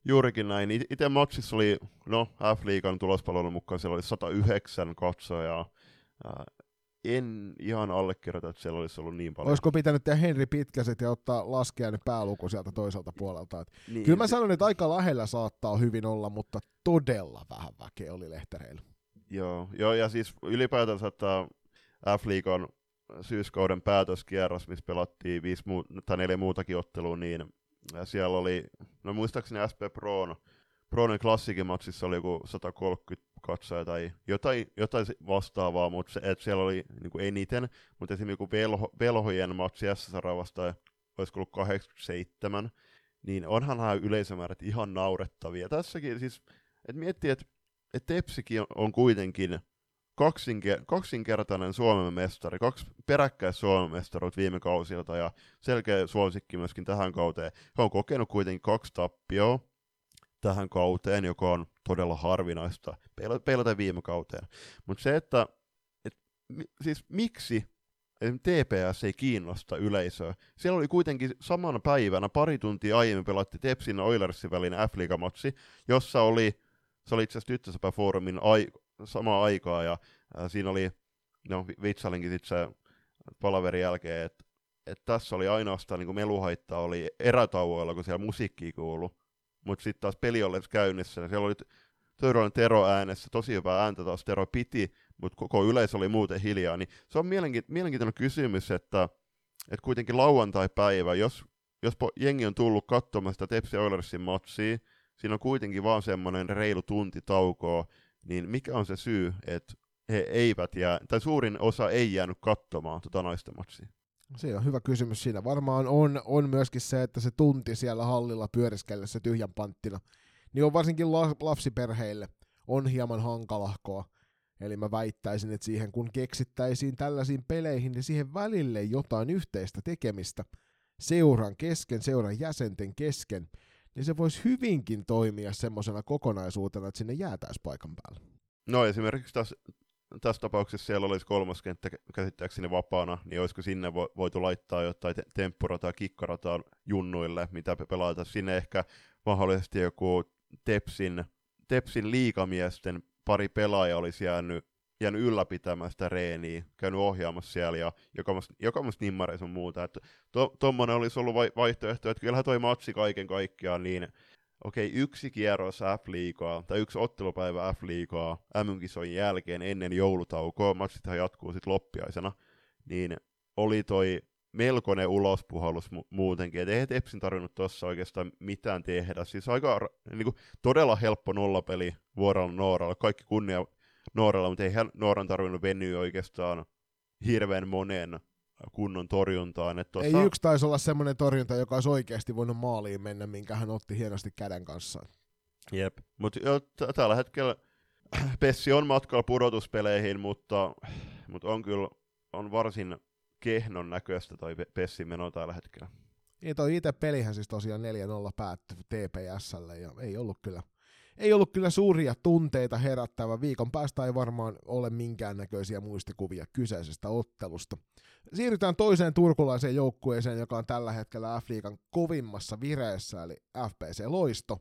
Juurikin näin. Itse matsissa oli, no F-liigan tulospalvelun mukaan siellä oli 109 katsojaa. En ihan allekirjoita, että siellä olisi ollut niin paljon. Olisiko pitänyt tehdä Henri Pitkäset ja ottaa laskea nyt pääluku sieltä toiselta puolelta? niin, kyllä mä sanon, että aika lähellä saattaa hyvin olla, mutta todella vähän väkeä oli lehtereillä. Joo, joo ja siis ylipäätänsä että F-liigan syyskauden päätöskierros, missä pelattiin viisi muu- tai neljä muutakin ottelua, niin siellä oli, no muistaakseni SP Proon, Proon klassikin matsissa oli joku 130 katsoja tai jotain, jotain vastaavaa, mutta se, et siellä oli niin kuin eniten, mutta esimerkiksi joku velho, velhojen matsi SSR vastaan olisiko ollut 87, niin onhan nämä yleisömäärät ihan naurettavia. Tässäkin siis, että miettii, että et Tepsikin on, on kuitenkin kaksinke- kaksinkertainen Suomen mestari, kaksi peräkkäis Suomen mestaruut viime kausilta ja selkeä suosikki myöskin tähän kauteen. He on kokenut kuitenkin kaksi tappioa tähän kauteen, joka on todella harvinaista peilata viime kauteen. Mutta se, että et, siis miksi TPS ei kiinnosta yleisöä. Siellä oli kuitenkin samana päivänä, pari tuntia aiemmin pelatti Tepsin ja Oilersin välinen f matsi jossa oli, se oli itse asiassa foorumin ai, samaa aikaa, ja ää, siinä oli, no vitsalinkin sitten se palaverin jälkeen, että et tässä oli ainoastaan niin meluhaitta oli erätauoilla, kun siellä musiikki kuulu, mutta sitten taas peli oli käynnissä, ja siellä oli Töyrön Tero äänessä, tosi hyvää ääntä taas Tero piti, mutta koko yleisö oli muuten hiljaa, niin se on mielenkiintoinen kysymys, että, että kuitenkin lauantai-päivä, jos, jos jengi on tullut katsomaan sitä Tepsi Oilersin matsia, siinä on kuitenkin vaan semmoinen reilu tunti taukoa, niin mikä on se syy, että he eivät jää, tai suurin osa ei jäänyt katsomaan tuota naisten matsia? Se on hyvä kysymys siinä. Varmaan on, on myöskin se, että se tunti siellä hallilla pyöriskellessä tyhjän panttina, niin on varsinkin la- lapsiperheille on hieman hankalahkoa. Eli mä väittäisin, että siihen kun keksittäisiin tällaisiin peleihin, niin siihen välille jotain yhteistä tekemistä seuran kesken, seuran jäsenten kesken, niin se voisi hyvinkin toimia semmoisena kokonaisuutena, että sinne jäätäisiin paikan päälle. No esimerkiksi tässä, tässä tapauksessa siellä olisi kolmas kenttä käsittääkseni vapaana, niin olisiko sinne vo, voitu laittaa jotain te- temppurataa kikkarataa junnuille, mitä pelata. Sinne ehkä mahdollisesti joku Tepsin, Tepsin liikamiesten pari pelaajaa olisi jäänyt jäänyt ylläpitämään sitä reeniä, käynyt ohjaamassa siellä ja jokamassa nimmareissa on muuta. Että to, tommonen olisi ollut vai, vaihtoehto, että kyllähän toi matsi kaiken kaikkiaan niin okei, okay, yksi kierros F-liigaa, tai yksi ottelupäivä F-liigaa M-kisojen jälkeen ennen joulutaukoa, matsithan jatkuu sitten loppiaisena, niin oli toi melkoinen ulospuhallus mu- muutenkin, että ei Tepsin tarvinnut tuossa oikeastaan mitään tehdä. Siis aika niin kuin, todella helppo nollapeli vuorolla Nooralla, kaikki kunnia Nooralla, mutta ei Nooran tarvinnut venyä oikeastaan hirveän monen kunnon torjuntaan. Että tossa... Ei yksi taisi olla semmoinen torjunta, joka olisi oikeasti voinut maaliin mennä, minkä hän otti hienosti käden kanssa. Jep, mutta tällä hetkellä Pessi on matkalla pudotuspeleihin, mutta, mutta on kyllä on varsin kehnon näköistä toi Pessin meno tällä hetkellä. Niin toi itse pelihän siis tosiaan 4-0 päättyi TPSlle ja ei ollut kyllä ei ollut kyllä suuria tunteita herättävä. Viikon päästä ei varmaan ole minkäännäköisiä muistikuvia kyseisestä ottelusta. Siirrytään toiseen turkulaiseen joukkueeseen, joka on tällä hetkellä F-liigan kovimmassa vireessä, eli FPC Loisto.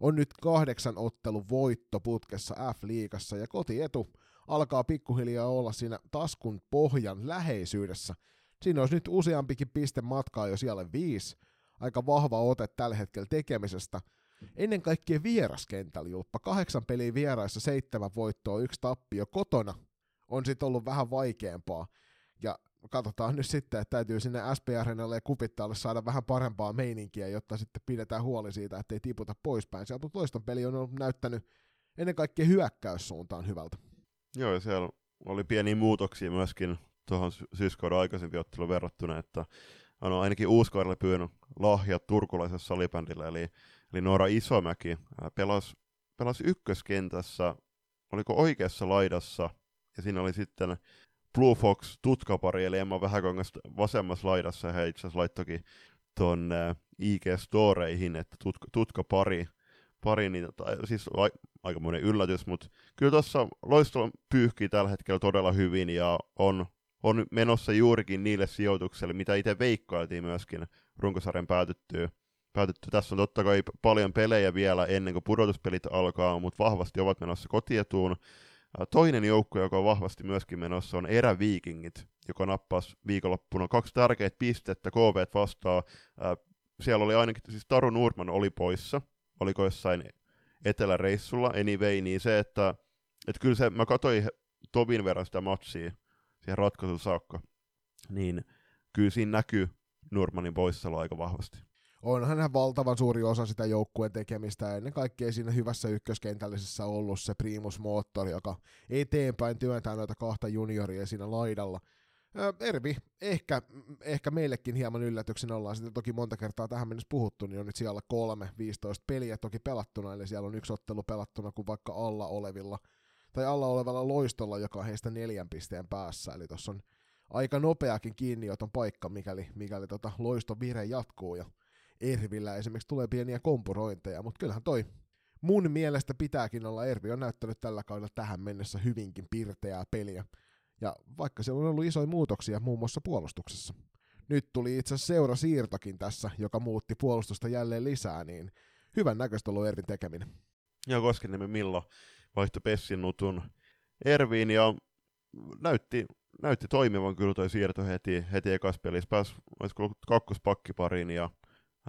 On nyt kahdeksan ottelun voitto putkessa F-liigassa ja kotietu alkaa pikkuhiljaa olla siinä taskun pohjan läheisyydessä. Siinä olisi nyt useampikin piste matkaa jo siellä viisi. Aika vahva ote tällä hetkellä tekemisestä – Ennen kaikkea vieraskentällä julppa. Kahdeksan peliä vieraissa, seitsemän voittoa, yksi tappio. Kotona on sitten ollut vähän vaikeampaa. Ja katsotaan nyt sitten, että täytyy sinne SPRNlle ja kupittaalle saada vähän parempaa meininkiä, jotta sitten pidetään huoli siitä, että ei tiputa poispäin. Sieltä toiston peli on näyttänyt ennen kaikkea hyökkäyssuuntaan hyvältä. Joo, ja siellä oli pieniä muutoksia myöskin tuohon syyskauden aikaisempi ottelun verrattuna, että on ainakin Uuskoirille pyynnut lahjat turkulaisessa salibändillä, eli Eli Noora Isomäki pelasi, pelasi ykköskentässä, oliko oikeassa laidassa, ja siinä oli sitten Blue Fox tutkapari, eli Emma Vähäkangas vasemmassa laidassa, ja hän itse asiassa laittokin tuon IG-storeihin, että tutka, tutkapari, pari, niin, tai, siis a, aikamoinen yllätys, mutta kyllä tuossa loisto pyyhkii tällä hetkellä todella hyvin, ja on, on menossa juurikin niille sijoituksille, mitä itse veikkailtiin myöskin runkosarjan päätyttyä päätetty. Tässä on totta kai paljon pelejä vielä ennen kuin pudotuspelit alkaa, mutta vahvasti ovat menossa kotietuun. Toinen joukko, joka on vahvasti myöskin menossa, on Eräviikingit, joka nappasi viikonloppuna kaksi tärkeitä pistettä KV vastaan. Siellä oli ainakin, siis Taru Nurman oli poissa, oliko jossain eteläreissulla, anyway, niin se, että, että kyllä se, mä katsoin tovin verran sitä matsia siihen ratkaisun saakka, niin kyllä siinä näkyy Nurmanin poissaolo aika vahvasti onhan hän valtavan suuri osa sitä joukkueen tekemistä ennen kaikkea siinä hyvässä ykköskentällisessä ollut se primus moottori, joka eteenpäin työntää noita kahta junioria siinä laidalla. Ervi, ehkä, ehkä meillekin hieman yllätyksen ollaan sitten toki monta kertaa tähän mennessä puhuttu, niin on nyt siellä kolme, 15 peliä toki pelattuna, eli siellä on yksi ottelu pelattuna kuin vaikka alla olevilla, tai alla olevalla loistolla, joka on heistä neljän pisteen päässä, eli tuossa on aika nopeakin kiinnioton paikka, mikäli, mikäli tota loiston vire jatkuu, ja Ervillä esimerkiksi tulee pieniä kompurointeja, mutta kyllähän toi mun mielestä pitääkin olla. Ervi on näyttänyt tällä kaudella tähän mennessä hyvinkin pirteää peliä. Ja vaikka siellä on ollut isoja muutoksia muun muassa puolustuksessa. Nyt tuli itse asiassa seurasiirtokin tässä, joka muutti puolustusta jälleen lisää, niin hyvän näköistä ollut Ervin tekeminen. Ja Koskenniemen Millo vaihtoi Pessin nutun Erviin ja näytti, näytti toimivan kyllä toi siirto heti, heti ekas pelissä. Pääsi, olisiko ollut ja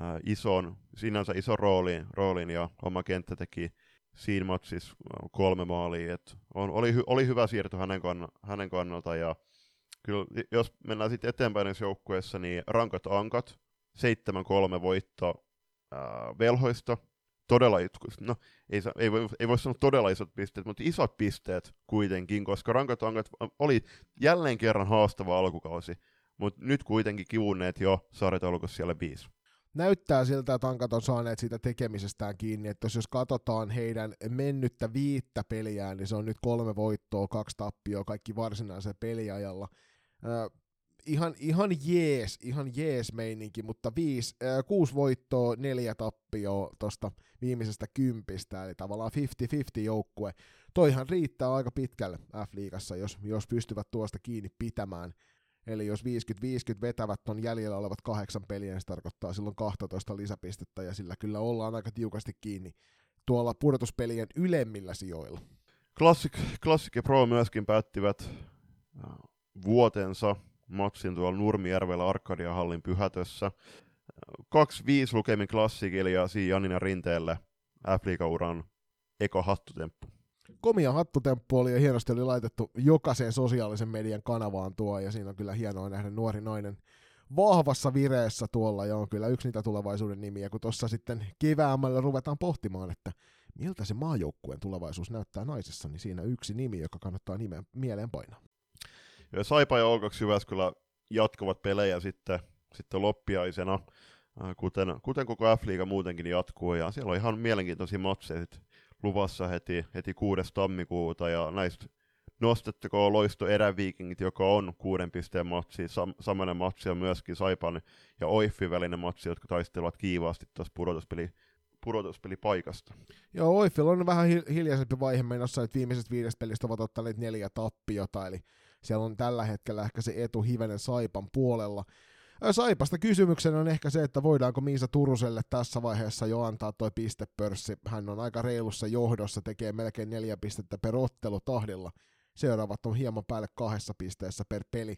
äh, ison, sinänsä ison roolin, roolin ja oma kenttä teki siinä matsissa kolme maalia. Et on, oli, oli hyvä siirto hänen, kann, hänen kannalta ja kyllä jos mennään sitten eteenpäin näissä joukkueessa, niin rankat ankat, 7-3 voitto äh, velhoista, todella, no ei, ei, voi, ei voi sanoa todella isot pisteet, mutta isot pisteet kuitenkin, koska rankat ankat oli jälleen kerran haastava alkukausi, mutta nyt kuitenkin kivunneet jo sarjataulukossa siellä viisi näyttää siltä, että Ankat on saaneet siitä tekemisestään kiinni, että jos katsotaan heidän mennyttä viittä peliään, niin se on nyt kolme voittoa, kaksi tappioa, kaikki varsinaisella peliajalla. Äh, ihan, ihan jees, ihan jees meininki, mutta viisi, äh, kuusi voittoa, neljä tappioa tuosta viimeisestä kympistä, eli tavallaan 50-50 joukkue. Toihan riittää aika pitkälle F-liigassa, jos, jos pystyvät tuosta kiinni pitämään. Eli jos 50-50 vetävät on jäljellä olevat kahdeksan peliä, niin se tarkoittaa silloin 12 lisäpistettä, ja sillä kyllä ollaan aika tiukasti kiinni tuolla pudotuspelien ylemmillä sijoilla. Classic, Classic ja Pro myöskin päättivät äh, vuotensa matsin tuolla Nurmijärvellä Arkadia Hallin pyhätössä. 2-5 lukemin klassikille ja siinä Janina Rinteelle F-liiga-uran eko hattutemppu komia hattutemppu oli ja hienosti oli laitettu jokaiseen sosiaalisen median kanavaan tuo, ja siinä on kyllä hienoa nähdä nuori nainen vahvassa vireessä tuolla ja on kyllä yksi niitä tulevaisuuden nimiä, kun tuossa sitten keväämällä ruvetaan pohtimaan, että miltä se maajoukkueen tulevaisuus näyttää naisessa, niin siinä yksi nimi, joka kannattaa nimeen, mieleen painaa. Ja Saipa ja O2 Jyväskylä jatkavat pelejä sitten, sitten loppiaisena, äh, kuten, kuten koko F-liiga muutenkin jatkuu, ja siellä on ihan mielenkiintoisia matseja luvassa heti, heti 6. tammikuuta, ja näistä nostettakoon loisto eräviikingit, joka on kuuden pisteen matsi, sam- samainen matsi on myöskin Saipan ja Oiffin välinen matsi, jotka taistelevat kiivaasti tuossa pudotuspeli, pudotuspelipaikasta. Joo, Oiffilla on vähän hiljaisempi vaihe menossa, että viimeisestä viidestä pelistä ovat ottaneet neljä tappiota, eli siellä on tällä hetkellä ehkä se etu hivenen Saipan puolella. Saipasta kysymyksenä on ehkä se, että voidaanko Miisa Turuselle tässä vaiheessa jo antaa toi pistepörssi. Hän on aika reilussa johdossa, tekee melkein neljä pistettä per ottelu tahdilla. Seuraavat on hieman päälle kahdessa pisteessä per peli.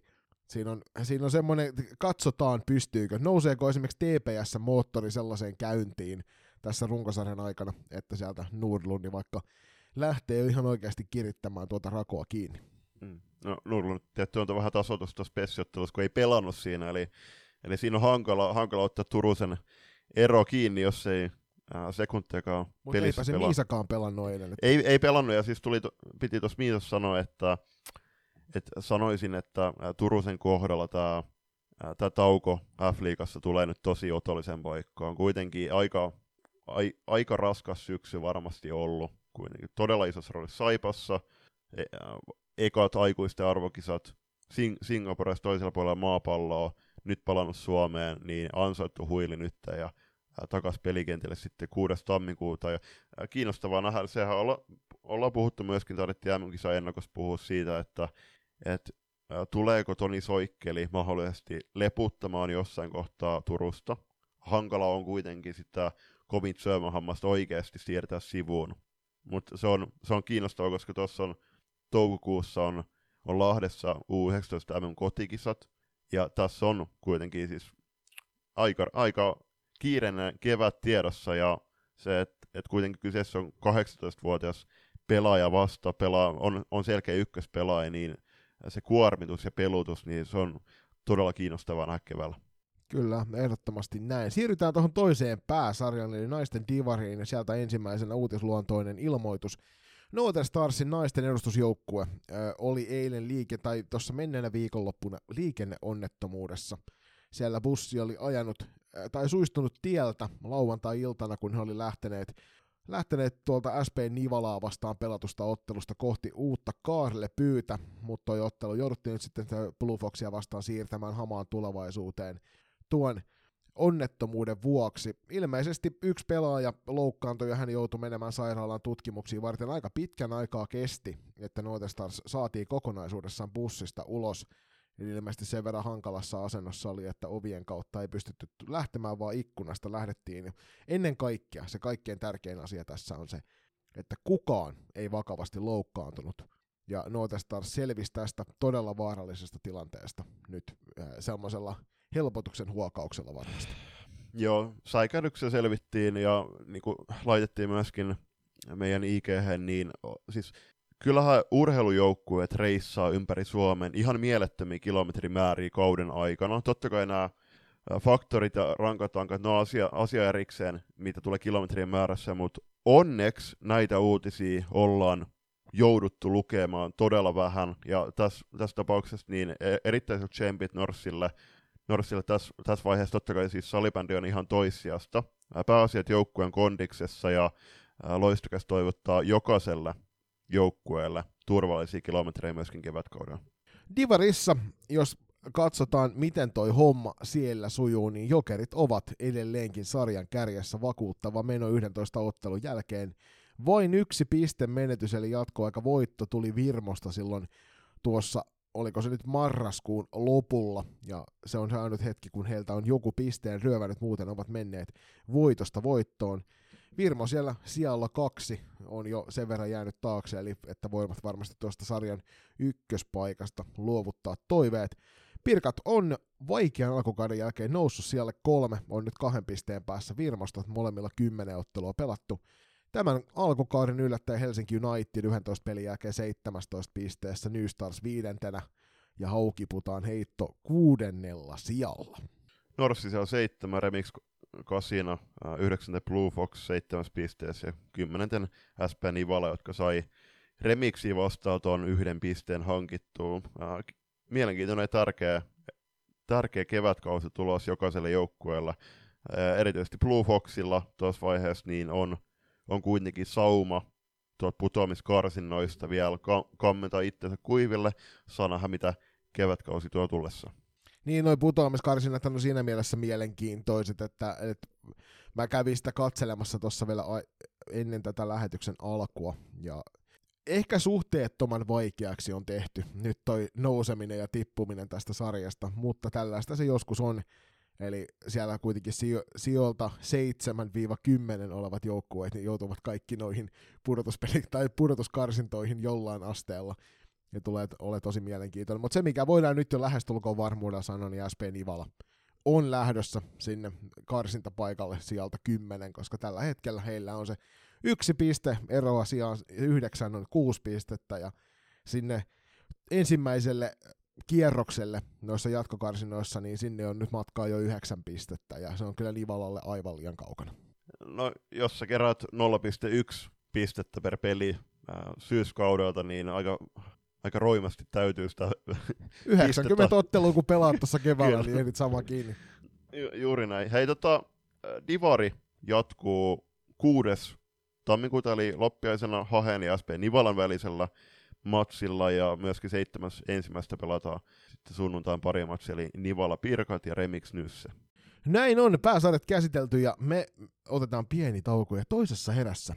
Siinä on, siinä on semmoinen, katsotaan pystyykö, nouseeko esimerkiksi TPS-moottori sellaiseen käyntiin tässä runkosarjan aikana, että sieltä Nordlundi vaikka lähtee ihan oikeasti kirittämään tuota rakoa kiinni. Mm. No Nurlund tietty on vähän tasoitusta spessiottelussa, kun ei pelannut siinä, eli, eli siinä on hankala, hankala ottaa Turusen ero kiinni, jos ei äh, sekuntiakaan Mutta eipä se pelaa. Miisakaan pelannut eilen. Ei, ei pelannut, ja siis tuli, piti tuossa Miisassa sanoa, että, että sanoisin, että Turusen kohdalla tämä tämä tauko F-liigassa tulee nyt tosi otollisen paikkaan. Kuitenkin aika, ai, aika raskas syksy varmasti ollut. Kuitenkin todella isossa roolissa Saipassa, e, ekat aikuisten arvokisat Sing- Singaporessa toisella puolella maapalloa, nyt palannut Suomeen, niin ansaittu huili nyt ja takas pelikentille sitten 6. tammikuuta. Ja kiinnostavaa nähdä, sehän olla, ollaan puhuttu myöskin, tarvittiin MM-kisa ennakossa puhua siitä, että, että tuleeko Toni Soikkeli mahdollisesti leputtamaan jossain kohtaa Turusta. Hankala on kuitenkin sitä kovin syömähammasta oikeasti siirtää sivuun. Mutta se on, se on kiinnostavaa, koska tuossa on toukokuussa on, on Lahdessa U19 MM kotikisat, ja tässä on kuitenkin siis aika, aika kiireinen kevät tiedossa, ja se, että et kuitenkin kyseessä on 18-vuotias pelaaja vasta, pelaa, on, on selkeä ykköspelaaja, niin se kuormitus ja pelutus, niin se on todella kiinnostavaa nähdä keväällä. Kyllä, ehdottomasti näin. Siirrytään tuohon toiseen pääsarjan, eli naisten divariin, ja sieltä ensimmäisenä uutisluontoinen ilmoitus. Northern Starsin naisten edustusjoukkue oli eilen liike, tai tuossa menneenä viikonloppuna liikenneonnettomuudessa. Siellä bussi oli ajanut tai suistunut tieltä lauantai-iltana, kun he oli lähteneet, lähteneet tuolta SP Nivalaa vastaan pelatusta ottelusta kohti uutta Kaarle pyytä, mutta toi ottelu jouduttiin nyt sitten Blue Foxia vastaan siirtämään hamaan tulevaisuuteen tuon onnettomuuden vuoksi. Ilmeisesti yksi pelaaja loukkaantui ja hän joutui menemään sairaalaan tutkimuksiin varten. Aika pitkän aikaa kesti, että Northern Stars saatiin kokonaisuudessaan bussista ulos. Eli ilmeisesti sen verran hankalassa asennossa oli, että ovien kautta ei pystytty lähtemään, vaan ikkunasta lähdettiin. Ennen kaikkea se kaikkein tärkein asia tässä on se, että kukaan ei vakavasti loukkaantunut. Ja Northern Stars selvisi tästä todella vaarallisesta tilanteesta nyt äh, semmoisella helpotuksen huokauksella varmasti. Joo, säikähdyksen selvittiin ja niin kuin, laitettiin myöskin meidän ig niin siis kyllähän urheilujoukkueet reissaa ympäri Suomen ihan mielettömiä kilometrimääriä kauden aikana. Totta kai nämä faktorit ja rankatankat, ne on asia, asia erikseen, mitä tulee kilometrien määrässä, mutta onneksi näitä uutisia ollaan jouduttu lukemaan todella vähän, ja tässä, tässä tapauksessa niin e, erittäin tsempit Norsille, Norsille tässä, tässä vaiheessa totta kai siis salibändi on ihan toissijasta. Pääasiat joukkueen kondiksessa ja loistokas toivottaa jokaiselle joukkueelle turvallisia kilometrejä myöskin kevätkaudella. Divarissa, jos katsotaan, miten toi homma siellä sujuu, niin jokerit ovat edelleenkin sarjan kärjessä vakuuttava meno 11 ottelun jälkeen. Vain yksi piste menetys, eli jatkoaika voitto tuli Virmosta silloin tuossa oliko se nyt marraskuun lopulla, ja se on se ainut hetki, kun heiltä on joku pisteen ryövänyt, muuten ovat menneet voitosta voittoon. Virmo siellä sijalla kaksi on jo sen verran jäänyt taakse, eli että voivat varmasti tuosta sarjan ykköspaikasta luovuttaa toiveet. Pirkat on vaikean alkukauden jälkeen noussut siellä kolme, on nyt kahden pisteen päässä Virmosta, molemmilla kymmenen ottelua pelattu. Tämän alkukauden yllättäen Helsinki United 11 pelin jälkeen 17 pisteessä, New Stars viidentenä, ja Haukiputaan heitto kuudennella sijalla. Norssi siellä on seitsemän, Remix Casino, äh, yhdeksänten Blue Fox seitsemäs pisteessä ja kymmenenten SP Nivala, jotka sai Remixi vastaan tuon yhden pisteen hankittua. Äh, mielenkiintoinen ja tärkeä, tärkeä kevätkausi tulos jokaiselle joukkueella. Äh, erityisesti Blue Foxilla tuossa vaiheessa niin on, on kuitenkin sauma tuot putoamiskarsinnoista vielä ka- kammentaa itsensä kuiville. Sanahan mitä kevätkausi tuo tullessa. Niin, noin putoamiskarsinnat on siinä mielessä mielenkiintoiset, että, että mä kävin sitä katselemassa tuossa vielä ennen tätä lähetyksen alkua, ja ehkä suhteettoman vaikeaksi on tehty nyt toi nouseminen ja tippuminen tästä sarjasta, mutta tällaista se joskus on. Eli siellä kuitenkin sijo- sijoilta 7-10 olevat joukkueet niin joutuvat kaikki noihin pudotuspeli- tai pudotuskarsintoihin jollain asteella. Ja tulee ole tosi mielenkiintoinen. Mutta se, mikä voidaan nyt jo lähestulkoon varmuudella sanoa, niin SP Nivala on lähdössä sinne karsintapaikalle sieltä 10, koska tällä hetkellä heillä on se yksi piste eroa sijaan yhdeksän on kuusi pistettä ja sinne ensimmäiselle kierrokselle noissa jatkokarsinoissa, niin sinne on nyt matkaa jo yhdeksän pistettä ja se on kyllä Nivalalle aivan liian kaukana. No, jos sä kerät 0,1 pistettä per peli äh, syyskaudelta, niin aika, aika roimasti täytyy sitä 90 pistettä. ottelua, kun pelaat tuossa keväällä, niin ehdit sama kiinni. Ju- juuri näin. Hei, tota, Divari jatkuu kuudes tammikuuta, eli loppiaisena Hahen ja SP Nivalan välisellä matsilla, ja myöskin seitsemäs ensimmäistä pelataan sitten sunnuntain pari matsia, eli Nivala Pirkat ja Remix Nysse. Näin on, pääsarjat käsitelty, ja me otetaan pieni tauko, ja toisessa herässä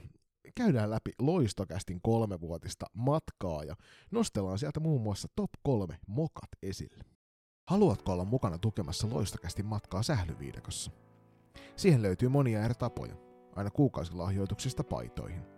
käydään läpi Loistokästin kolmevuotista matkaa, ja nostellaan sieltä muun muassa top kolme mokat esille. Haluatko olla mukana tukemassa Loistokästin matkaa sählyviidekossa? Siihen löytyy monia eri tapoja, aina kuukausilahjoituksista paitoihin.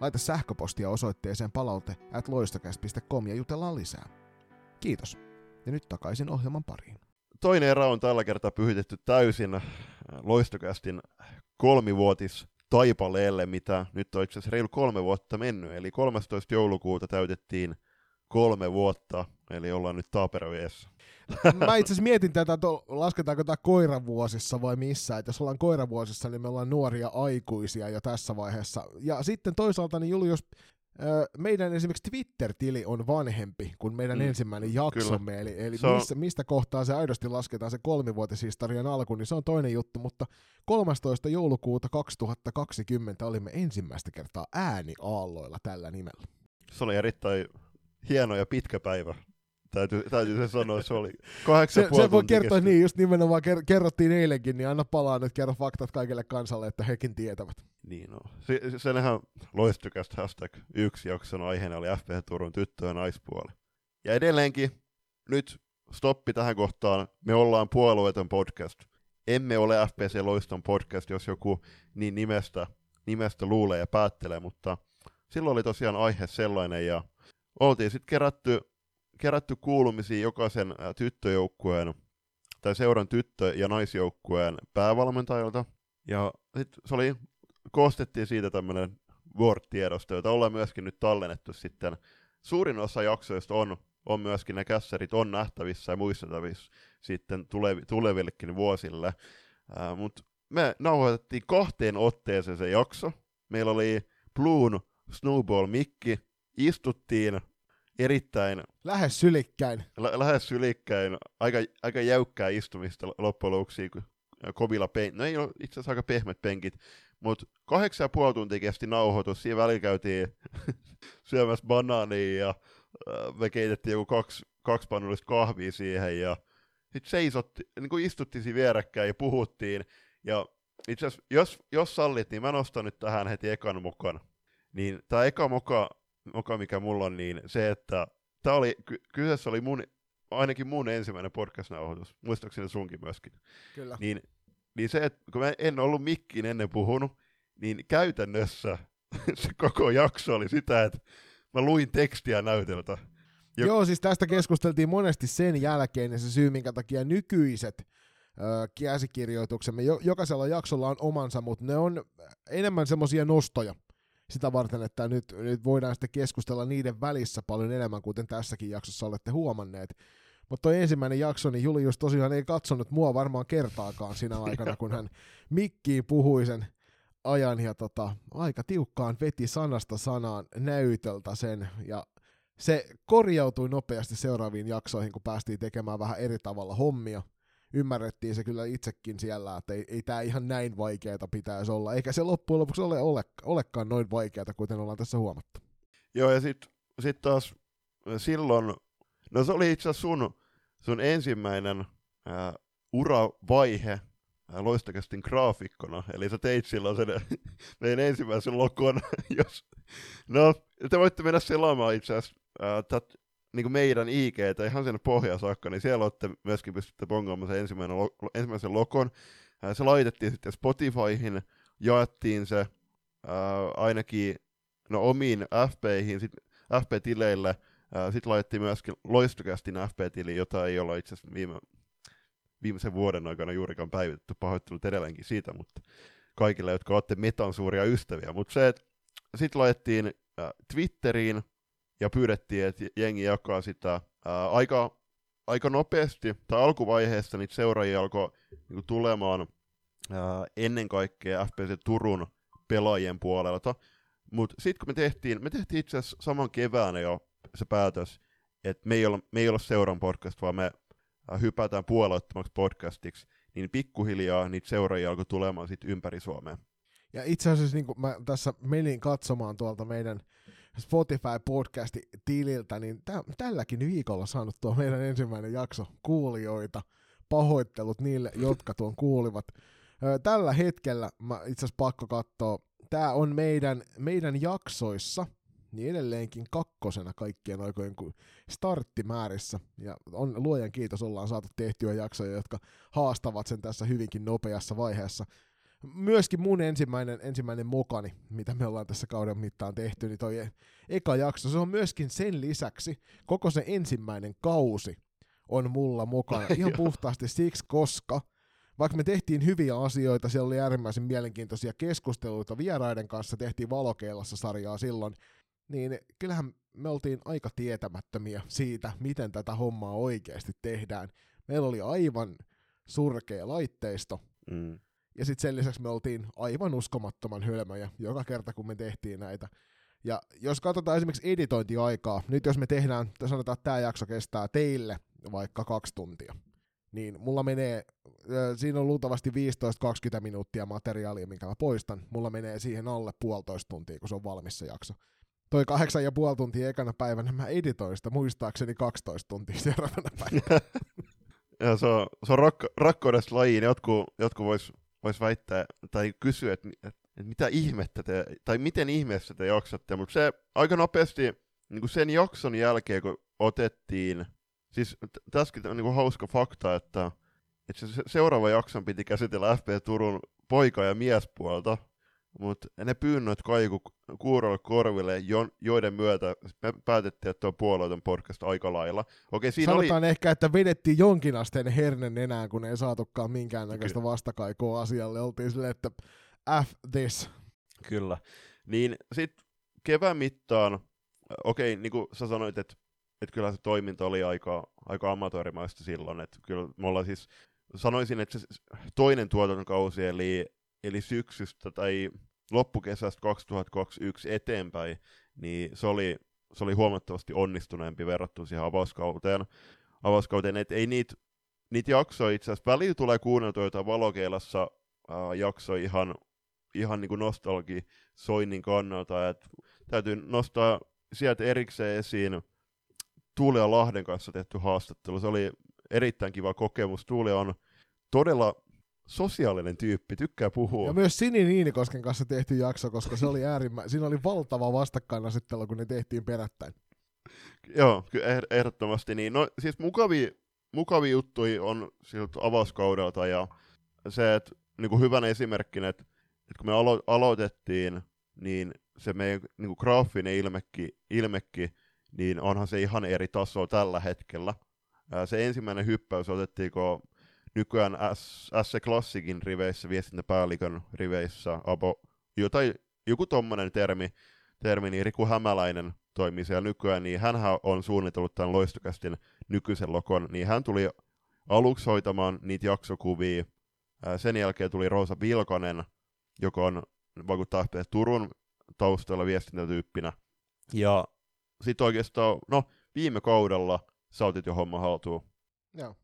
Laita sähköpostia osoitteeseen palaute at ja jutellaan lisää. Kiitos. Ja nyt takaisin ohjelman pariin. Toinen erä on tällä kertaa pyhitetty täysin loistokästin kolmivuotis taipaleelle, mitä nyt on itse asiassa reilu kolme vuotta mennyt. Eli 13. joulukuuta täytettiin kolme vuotta, eli ollaan nyt taaperoviessa. Mä itse asiassa mietin tätä, että lasketaanko tämä koiravuosissa vai missä. Että jos ollaan koiravuosissa, niin me ollaan nuoria aikuisia jo tässä vaiheessa. Ja sitten toisaalta, niin Julius, meidän esimerkiksi Twitter-tili on vanhempi kuin meidän mm, ensimmäinen jaksomme, kyllä. eli, eli missä, mistä kohtaa se aidosti lasketaan se kolmivuotishistorian alku, niin se on toinen juttu, mutta 13. joulukuuta 2020 olimme ensimmäistä kertaa ääniaalloilla tällä nimellä. Se oli erittäin hieno ja pitkä päivä Täytyy, täytyy se sanoa, se oli kahdeksan se, se voi kertoa kestä. niin, just nimenomaan kerrottiin eilenkin, niin anna palaa nyt, kerro faktat kaikille kansalle, että hekin tietävät. Niin no. Se, senhän loistukästä hashtag yksi jakson aiheena oli FPH Turun tyttö- ja naispuoli. Ja edelleenkin, nyt stoppi tähän kohtaan, me ollaan puolueeton podcast. Emme ole FPC Loiston podcast, jos joku niin nimestä, nimestä luulee ja päättelee, mutta silloin oli tosiaan aihe sellainen, ja oltiin sitten kerätty kerätty kuulumisia jokaisen tyttöjoukkueen tai seuran tyttö- ja naisjoukkueen päävalmentajilta. Ja sitten se oli, koostettiin siitä tämmöinen Word-tiedosto, jota ollaan myöskin nyt tallennettu sitten. Suurin osa jaksoista on, on myöskin ne kässärit on nähtävissä ja muistettavissa sitten tulevi, tulevillekin vuosille. Äh, Mutta me nauhoitettiin kahteen otteeseen se jakso. Meillä oli Bloon Snowball Mikki, istuttiin erittäin... Lähes sylikkäin. Lä- lähes sylikkäin. Aika, aika jäykkää istumista loppujen lopuksi kovilla penkit. No ei ole itse asiassa aika pehmät penkit, mutta kahdeksan ja puoli tuntia kesti nauhoitus. Siinä välillä käytiin syömässä banaania ja äh, me keitettiin joku kaksi, kaksi pannullista kahvia siihen ja sitten seisotti, niin kuin istuttiin siinä vierekkäin ja puhuttiin. Ja itse asiassa, jos, jos sallit, niin mä nostan nyt tähän heti ekan mukaan. Niin tämä eka moka moka, mikä mulla on, niin se, että tämä oli, ky- kyseessä oli mun ainakin mun ensimmäinen podcast-nauhoitus, muistaakseni sunkin myöskin. Kyllä. Niin, niin se, että kun mä en ollut mikkiin ennen puhunut, niin käytännössä se koko jakso oli sitä, että mä luin tekstiä näytöltä. Jo- Joo, siis tästä keskusteltiin monesti sen jälkeen, ja se syy, minkä takia nykyiset käsikirjoituksemme, jo, jokaisella jaksolla on omansa, mutta ne on enemmän semmoisia nostoja sitä varten, että nyt, nyt voidaan sitten keskustella niiden välissä paljon enemmän, kuten tässäkin jaksossa olette huomanneet. Mutta toi ensimmäinen jakso, niin Julius tosiaan ei katsonut mua varmaan kertaakaan siinä aikana, kun hän mikkiin puhui sen ajan ja tota, aika tiukkaan veti sanasta sanaan näytöltä sen ja se korjautui nopeasti seuraaviin jaksoihin, kun päästiin tekemään vähän eri tavalla hommia. Ymmärrettiin se kyllä itsekin siellä, että ei, ei tämä ihan näin vaikeaa pitäisi olla, eikä se loppujen lopuksi ole, ole olekaan noin vaikeaa, kuten ollaan tässä huomattu. Joo, ja sitten sit taas silloin, no se oli itse asiassa sun, sun ensimmäinen ää, uravaihe ää, loistakästin graafikkona, eli sä teit silloin sen meidän ensimmäisen lokon, jos, no, te voitte mennä selaamaan itse asiassa niin meidän IG, ihan sen pohjaan saakka, niin siellä olette myöskin pystytte bongaamaan sen ensimmäinen, lo, ensimmäisen lokon. Se laitettiin sitten Spotifyhin, jaettiin se ää, ainakin no, omiin FB-ihin, sit, FB-tileille, sitten laitettiin myöskin Loistokästin FB-tili, jota ei olla itse asiassa viime, viimeisen vuoden aikana juurikaan päivitetty, pahoittelut edelleenkin siitä, mutta kaikille, jotka olette metan suuria ystäviä. Mutta se, sitten laitettiin äh, Twitteriin ja pyydettiin, että jengi jakaa sitä ää, aika, aika nopeasti, tai alkuvaiheessa niitä seuraajia alkoi niinku, tulemaan ää, ennen kaikkea FPC Turun pelaajien puolelta, mutta sitten kun me tehtiin, me tehtiin itse asiassa saman keväänä jo se päätös, että me ei me ei olla seuran podcast, vaan me hypätään puolueettomaksi podcastiksi, niin pikkuhiljaa niitä seuraajia alkoi tulemaan sitten ympäri Suomea. Ja itse asiassa niin mä tässä menin katsomaan tuolta meidän Spotify-podcasti-tililtä, niin tä- tälläkin viikolla saanut tuo meidän ensimmäinen jakso kuulijoita. Pahoittelut niille, jotka tuon kuulivat. Tällä hetkellä, mä itse asiassa pakko katsoa, tämä on meidän, meidän jaksoissa, niin edelleenkin kakkosena kaikkien aikojen starttimäärissä. Ja on, luojan kiitos, ollaan saatu tehtyä jaksoja, jotka haastavat sen tässä hyvinkin nopeassa vaiheessa myöskin mun ensimmäinen, ensimmäinen mokani, mitä me ollaan tässä kauden mittaan tehty, niin toi eka jakso, se on myöskin sen lisäksi, koko se ensimmäinen kausi on mulla mukana ihan puhtaasti siksi, koska vaikka me tehtiin hyviä asioita, siellä oli äärimmäisen mielenkiintoisia keskusteluita vieraiden kanssa, tehtiin Valokeilassa sarjaa silloin, niin kyllähän me oltiin aika tietämättömiä siitä, miten tätä hommaa oikeasti tehdään. Meillä oli aivan surkea laitteisto, mm. Ja sitten sen lisäksi me oltiin aivan uskomattoman hölmöjä joka kerta, kun me tehtiin näitä. Ja jos katsotaan esimerkiksi editointiaikaa, nyt jos me tehdään, sanotaan, että tämä jakso kestää teille vaikka kaksi tuntia, niin mulla menee, siinä on luultavasti 15-20 minuuttia materiaalia, minkä mä poistan. Mulla menee siihen alle puolitoista tuntia, kun se on valmis se jakso. Toi kahdeksan ja puoli tuntia ekana päivänä mä editoin sitä muistaakseni 12 tuntia seuraavana päivänä. ja se on, se on rak- rakkaudesta lajiin. Jotkut, jotkut vois voisi väittää tai kysyä, että, että, mitä ihmettä te, tai miten ihmeessä te jaksatte, mutta se aika nopeasti niin sen jakson jälkeen, kun otettiin, siis tässäkin on niin kuin hauska fakta, että, että se seuraava jakson piti käsitellä FP Turun poika- ja miespuolta, mutta ne pyynnöt kaiku kuurolle korville, jo, joiden myötä me päätettiin, että tuo puolueeton podcast aika lailla. Okei, siinä Sanotaan oli... ehkä, että vedettiin jonkinasteen hernen enää, kun ei saatukaan minkäännäköistä vastakaikoa asialle. Oltiin silleen, että F this. Kyllä. Niin sitten kevään mittaan, okei, niin kuin sä sanoit, että, että kyllä se toiminta oli aika, aika amatöörimäistä silloin, että kyllä me ollaan siis, sanoisin, että se toinen tuotantokausi, eli eli syksystä tai loppukesästä 2021 eteenpäin, niin se oli, se oli huomattavasti onnistuneempi verrattuna siihen avauskauteen. avauskauteen et ei niitä niit jaksoja itse asiassa, välillä tulee kuunneltua jotain valokeilassa äh, jakso ihan, ihan niin kuin nostalgi soinnin kannalta, että täytyy nostaa sieltä erikseen esiin Tuuli ja Lahden kanssa tehty haastattelu. Se oli erittäin kiva kokemus. Tuuli on todella sosiaalinen tyyppi, tykkää puhua. Ja myös Sini Niinikosken kanssa tehty jakso, koska se oli äärimmä... siinä oli valtava vastakkainasettelu, kun ne tehtiin perättäin. Joo, ehdottomasti niin. No siis mukavia, mukavia juttuja on siltä avauskaudelta ja se, että niin kuin hyvänä esimerkkinä, että, että kun me alo- aloitettiin, niin se meidän niin kuin graafinen ilmekki, ilmekki, niin onhan se ihan eri taso tällä hetkellä. Se ensimmäinen hyppäys otettiin, kun nykyään S Classicin riveissä, viestintäpäällikön riveissä, abo, jotain, joku tommonen termi, termi, niin Riku Hämäläinen toimii siellä nykyään, niin hän on suunnitellut tämän loistokästin nykyisen lokon, niin hän tuli aluksi hoitamaan niitä jaksokuvia, sen jälkeen tuli Roosa Vilkonen, joka on vaikuttaa Turun taustalla viestintätyyppinä, ja sitten oikeastaan, no viime kaudella sä otit jo homma haltuun. Joo.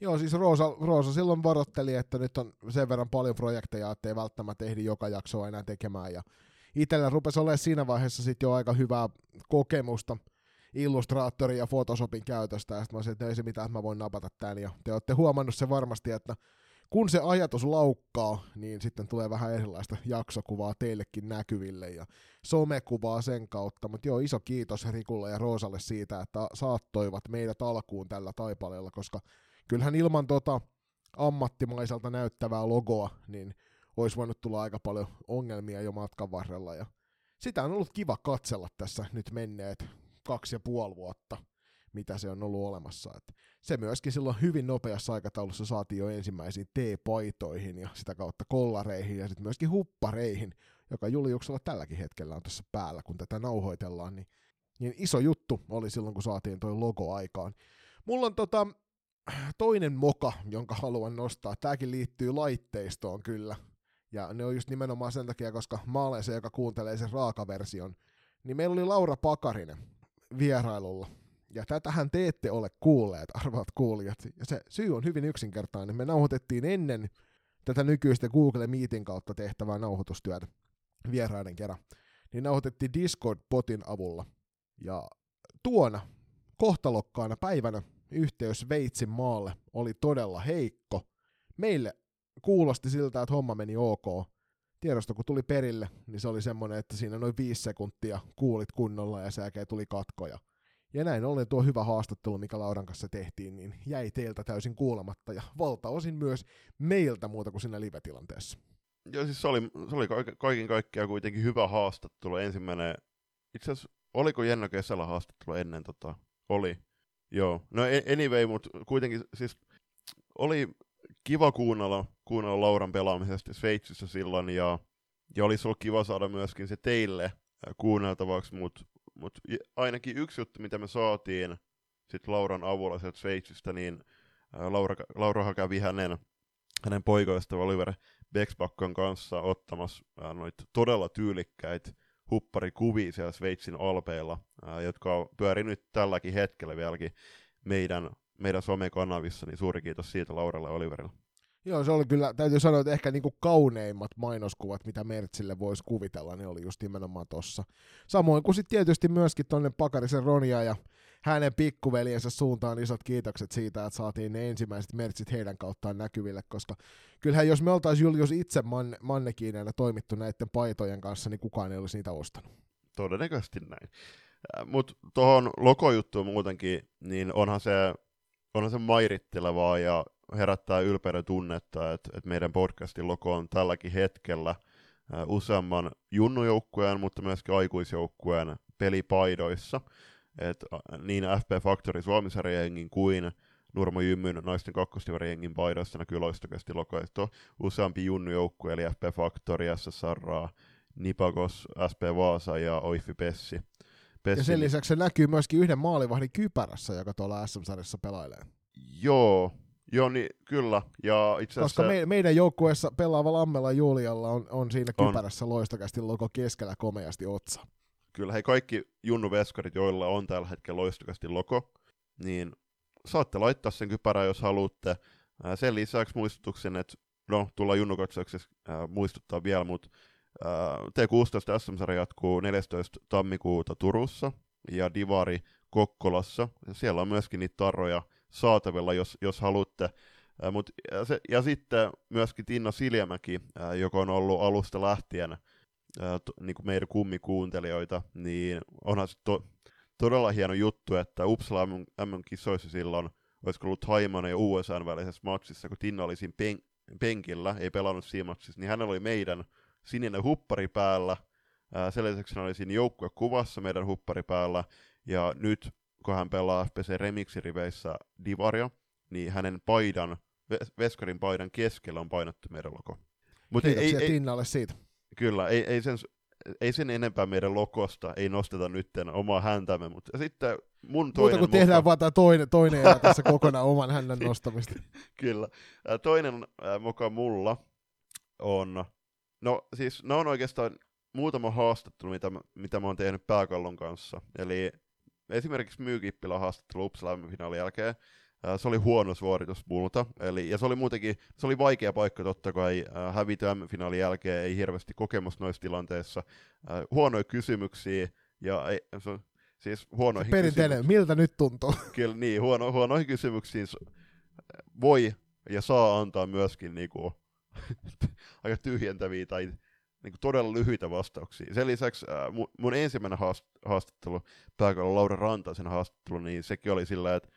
Joo, siis Roosa, Roosa silloin varoitteli, että nyt on sen verran paljon projekteja, ettei välttämättä ehdi joka jaksoa enää tekemään. Ja itsellä rupesi olemaan siinä vaiheessa sitten jo aika hyvää kokemusta Illustraattorin ja Photoshopin käytöstä, ja sitten mä olisin, että no ei se mitään, mä voin napata tämän, ja te olette huomannut se varmasti, että kun se ajatus laukkaa, niin sitten tulee vähän erilaista jaksokuvaa teillekin näkyville ja somekuvaa sen kautta. Mutta joo, iso kiitos Rikulle ja Roosalle siitä, että saattoivat meidät alkuun tällä taipaleella, koska kyllähän ilman tota ammattimaiselta näyttävää logoa, niin olisi voinut tulla aika paljon ongelmia jo matkan varrella. Ja sitä on ollut kiva katsella tässä nyt menneet kaksi ja puoli vuotta, mitä se on ollut olemassa. Et se myöskin silloin hyvin nopeassa aikataulussa saatiin jo ensimmäisiin T-paitoihin ja sitä kautta kollareihin ja sitten myöskin huppareihin, joka Juliuksella tälläkin hetkellä on tässä päällä, kun tätä nauhoitellaan, niin, niin iso juttu oli silloin, kun saatiin toi logo aikaan. Mulla on tota, toinen moka, jonka haluan nostaa. Tämäkin liittyy laitteistoon kyllä. Ja ne on just nimenomaan sen takia, koska mä olen se, joka kuuntelee sen raakaversion. Niin meillä oli Laura Pakarinen vierailulla. Ja tätähän te ette ole kuulleet, arvaat kuulijat. Ja se syy on hyvin yksinkertainen. Me nauhoitettiin ennen tätä nykyistä Google Meetin kautta tehtävää nauhoitustyötä vieraiden kerran. Niin nauhoitettiin Discord-potin avulla. Ja tuona kohtalokkaana päivänä yhteys Sveitsin maalle oli todella heikko. Meille kuulosti siltä, että homma meni ok. Tiedosto kun tuli perille, niin se oli semmoinen, että siinä noin viisi sekuntia kuulit kunnolla ja sen tuli katkoja. Ja näin ollen tuo hyvä haastattelu, mikä Lauran kanssa tehtiin, niin jäi teiltä täysin kuulematta ja valtaosin myös meiltä muuta kuin siinä live-tilanteessa. Joo, siis se oli, se oli kaiken kaikkiaan kuitenkin hyvä haastattelu. Ensimmäinen, itse asiassa, oliko Jenno kesällä haastattelu ennen tota? Oli. Joo, no anyway, mutta kuitenkin siis oli kiva kuunnella, kuunnella Lauran pelaamisesta Sveitsissä silloin, ja, ja olisi ollut kiva saada myöskin se teille kuunneltavaksi, mutta mut ainakin yksi juttu, mitä me saatiin sit Lauran avulla sieltä Sveitsistä, niin Laura, Laura kävi hänen, hänen poikoista Oliver Bexbakkon kanssa ottamassa noita todella tyylikkäitä hupparikuvia siellä Sveitsin alpeilla, ää, jotka on pyörinyt tälläkin hetkellä vieläkin meidän, meidän somekanavissa, niin suuri kiitos siitä Lauralle ja Oliverille. Joo, se oli kyllä, täytyy sanoa, että ehkä niinku kauneimmat mainoskuvat, mitä Mertsille voisi kuvitella, ne oli just nimenomaan tossa. Samoin kuin sitten tietysti myöskin tonne Pakarisen Ronia ja hänen pikkuveljensä suuntaan isot kiitokset siitä, että saatiin ne ensimmäiset mertsit heidän kauttaan näkyville, koska kyllähän jos me oltaisiin Julius itse man, mannekiineina toimittu näiden paitojen kanssa, niin kukaan ei olisi niitä ostanut. Todennäköisesti näin. Äh, Mutta tuohon lokojuttuun muutenkin, niin onhan se, onhan se mairittelevaa ja herättää ylpeyden tunnetta, että, että meidän podcastin logo on tälläkin hetkellä äh, useamman junnujoukkueen, mutta myöskin aikuisjoukkueen pelipaidoissa – että niin FP Factory suomi kuin Nurmo Jymyn naisten kakkosdivarijengin paidassa näkyy loistokasti lokaisto useampi junnu eli FP Factory, SSR, Nipagos, SP Vaasa ja Oifi Pessi. Pessi. Ja sen lisäksi se näkyy myöskin yhden maalivahdin kypärässä, joka tuolla SM-sarjassa pelailee. Joo, Joo, niin kyllä. Ja itse Koska me, meidän joukkueessa pelaava Lammela Julialla on, on siinä kypärässä on. loistokästi logo keskellä komeasti otsa kyllä hei kaikki Junnu-veskarit, joilla on tällä hetkellä loistokasti logo, niin saatte laittaa sen kypärän, jos haluatte. Sen lisäksi muistutuksen, että no, tulla junnu muistuttaa vielä, mutta T16 SM-sarja jatkuu 14. tammikuuta Turussa ja Divari Kokkolassa. Siellä on myöskin niitä tarroja saatavilla, jos, jos haluatte. mut, ja, se, ja sitten myöskin Tinno Siljamäki, joka on ollut alusta lähtien ää, to, niin kuin meidän kummikuuntelijoita, niin onhan se to, todella hieno juttu, että Uppsala MM-kisoissa silloin, olisiko ollut Haiman ja USA välisessä matsissa, kun Tinna oli siinä pen- penkillä, ei pelannut siinä matsissa, niin hänellä oli meidän sininen huppari päällä, sen lisäksi hän oli siinä joukkuekuvassa meidän huppari päällä, ja nyt kun hän pelaa FPC Remixi-riveissä Divaria, niin hänen paidan, Veskarin paidan keskellä on painettu meidän logo. Mut ei, ei, Tinnalle siitä. Kyllä, ei, ei, sen, ei sen enempää meidän lokosta, ei nosteta nyt omaa häntämme, mutta sitten mun toinen Muuta kuin tehdään vaan tämä toinen, toinen erä tässä kokonaan oman hännän nostamista. Kyllä. Toinen muka mulla on, no siis ne on oikeastaan muutama haastattelu, mitä, mitä mä oon tehnyt pääkallon kanssa. Eli esimerkiksi Myykippilä haastattelu Uppsala finaalin jälkeen. Se oli huono suoritus multa, eli, ja se oli muutenkin, se oli vaikea paikka totta kai, hävitä finaalin jälkeen, ei hirveästi kokemus noissa tilanteissa, huonoja kysymyksiä, ja ei, se, siis huonoihin Perinteinen, miltä nyt tuntuu? Kyllä niin, huono, huonoihin kysymyksiin voi ja saa antaa myöskin niinku, aika tyhjentäviä tai niin kuin todella lyhyitä vastauksia. Sen lisäksi äh, mun, mun ensimmäinen haast- haastattelu, pääkallon Laura Rantaisen haastattelu, niin sekin oli sillä, että,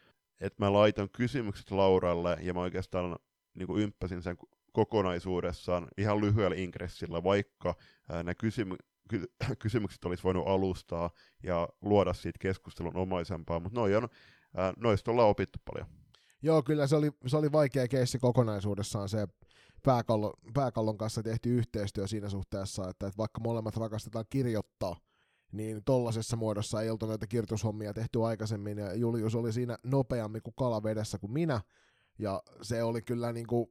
että mä laitan kysymykset Lauralle ja mä oikeastaan niin kuin ympäsin sen kokonaisuudessaan ihan lyhyellä ingressillä, vaikka nämä kysymy- ky- kysymykset olisi voinut alustaa ja luoda siitä keskustelun omaisempaa, mutta noi on, äh, noista ollaan opittu paljon. Joo, kyllä se oli, se oli vaikea keissi kokonaisuudessaan se pääkallon, pääkallon kanssa tehty yhteistyö siinä suhteessa, että, että vaikka molemmat rakastetaan kirjoittaa, niin tollaisessa muodossa ei oltu näitä kirjoitushommia tehty aikaisemmin, ja Julius oli siinä nopeammin kuin kalavedessä kuin minä, ja se oli kyllä niin kuin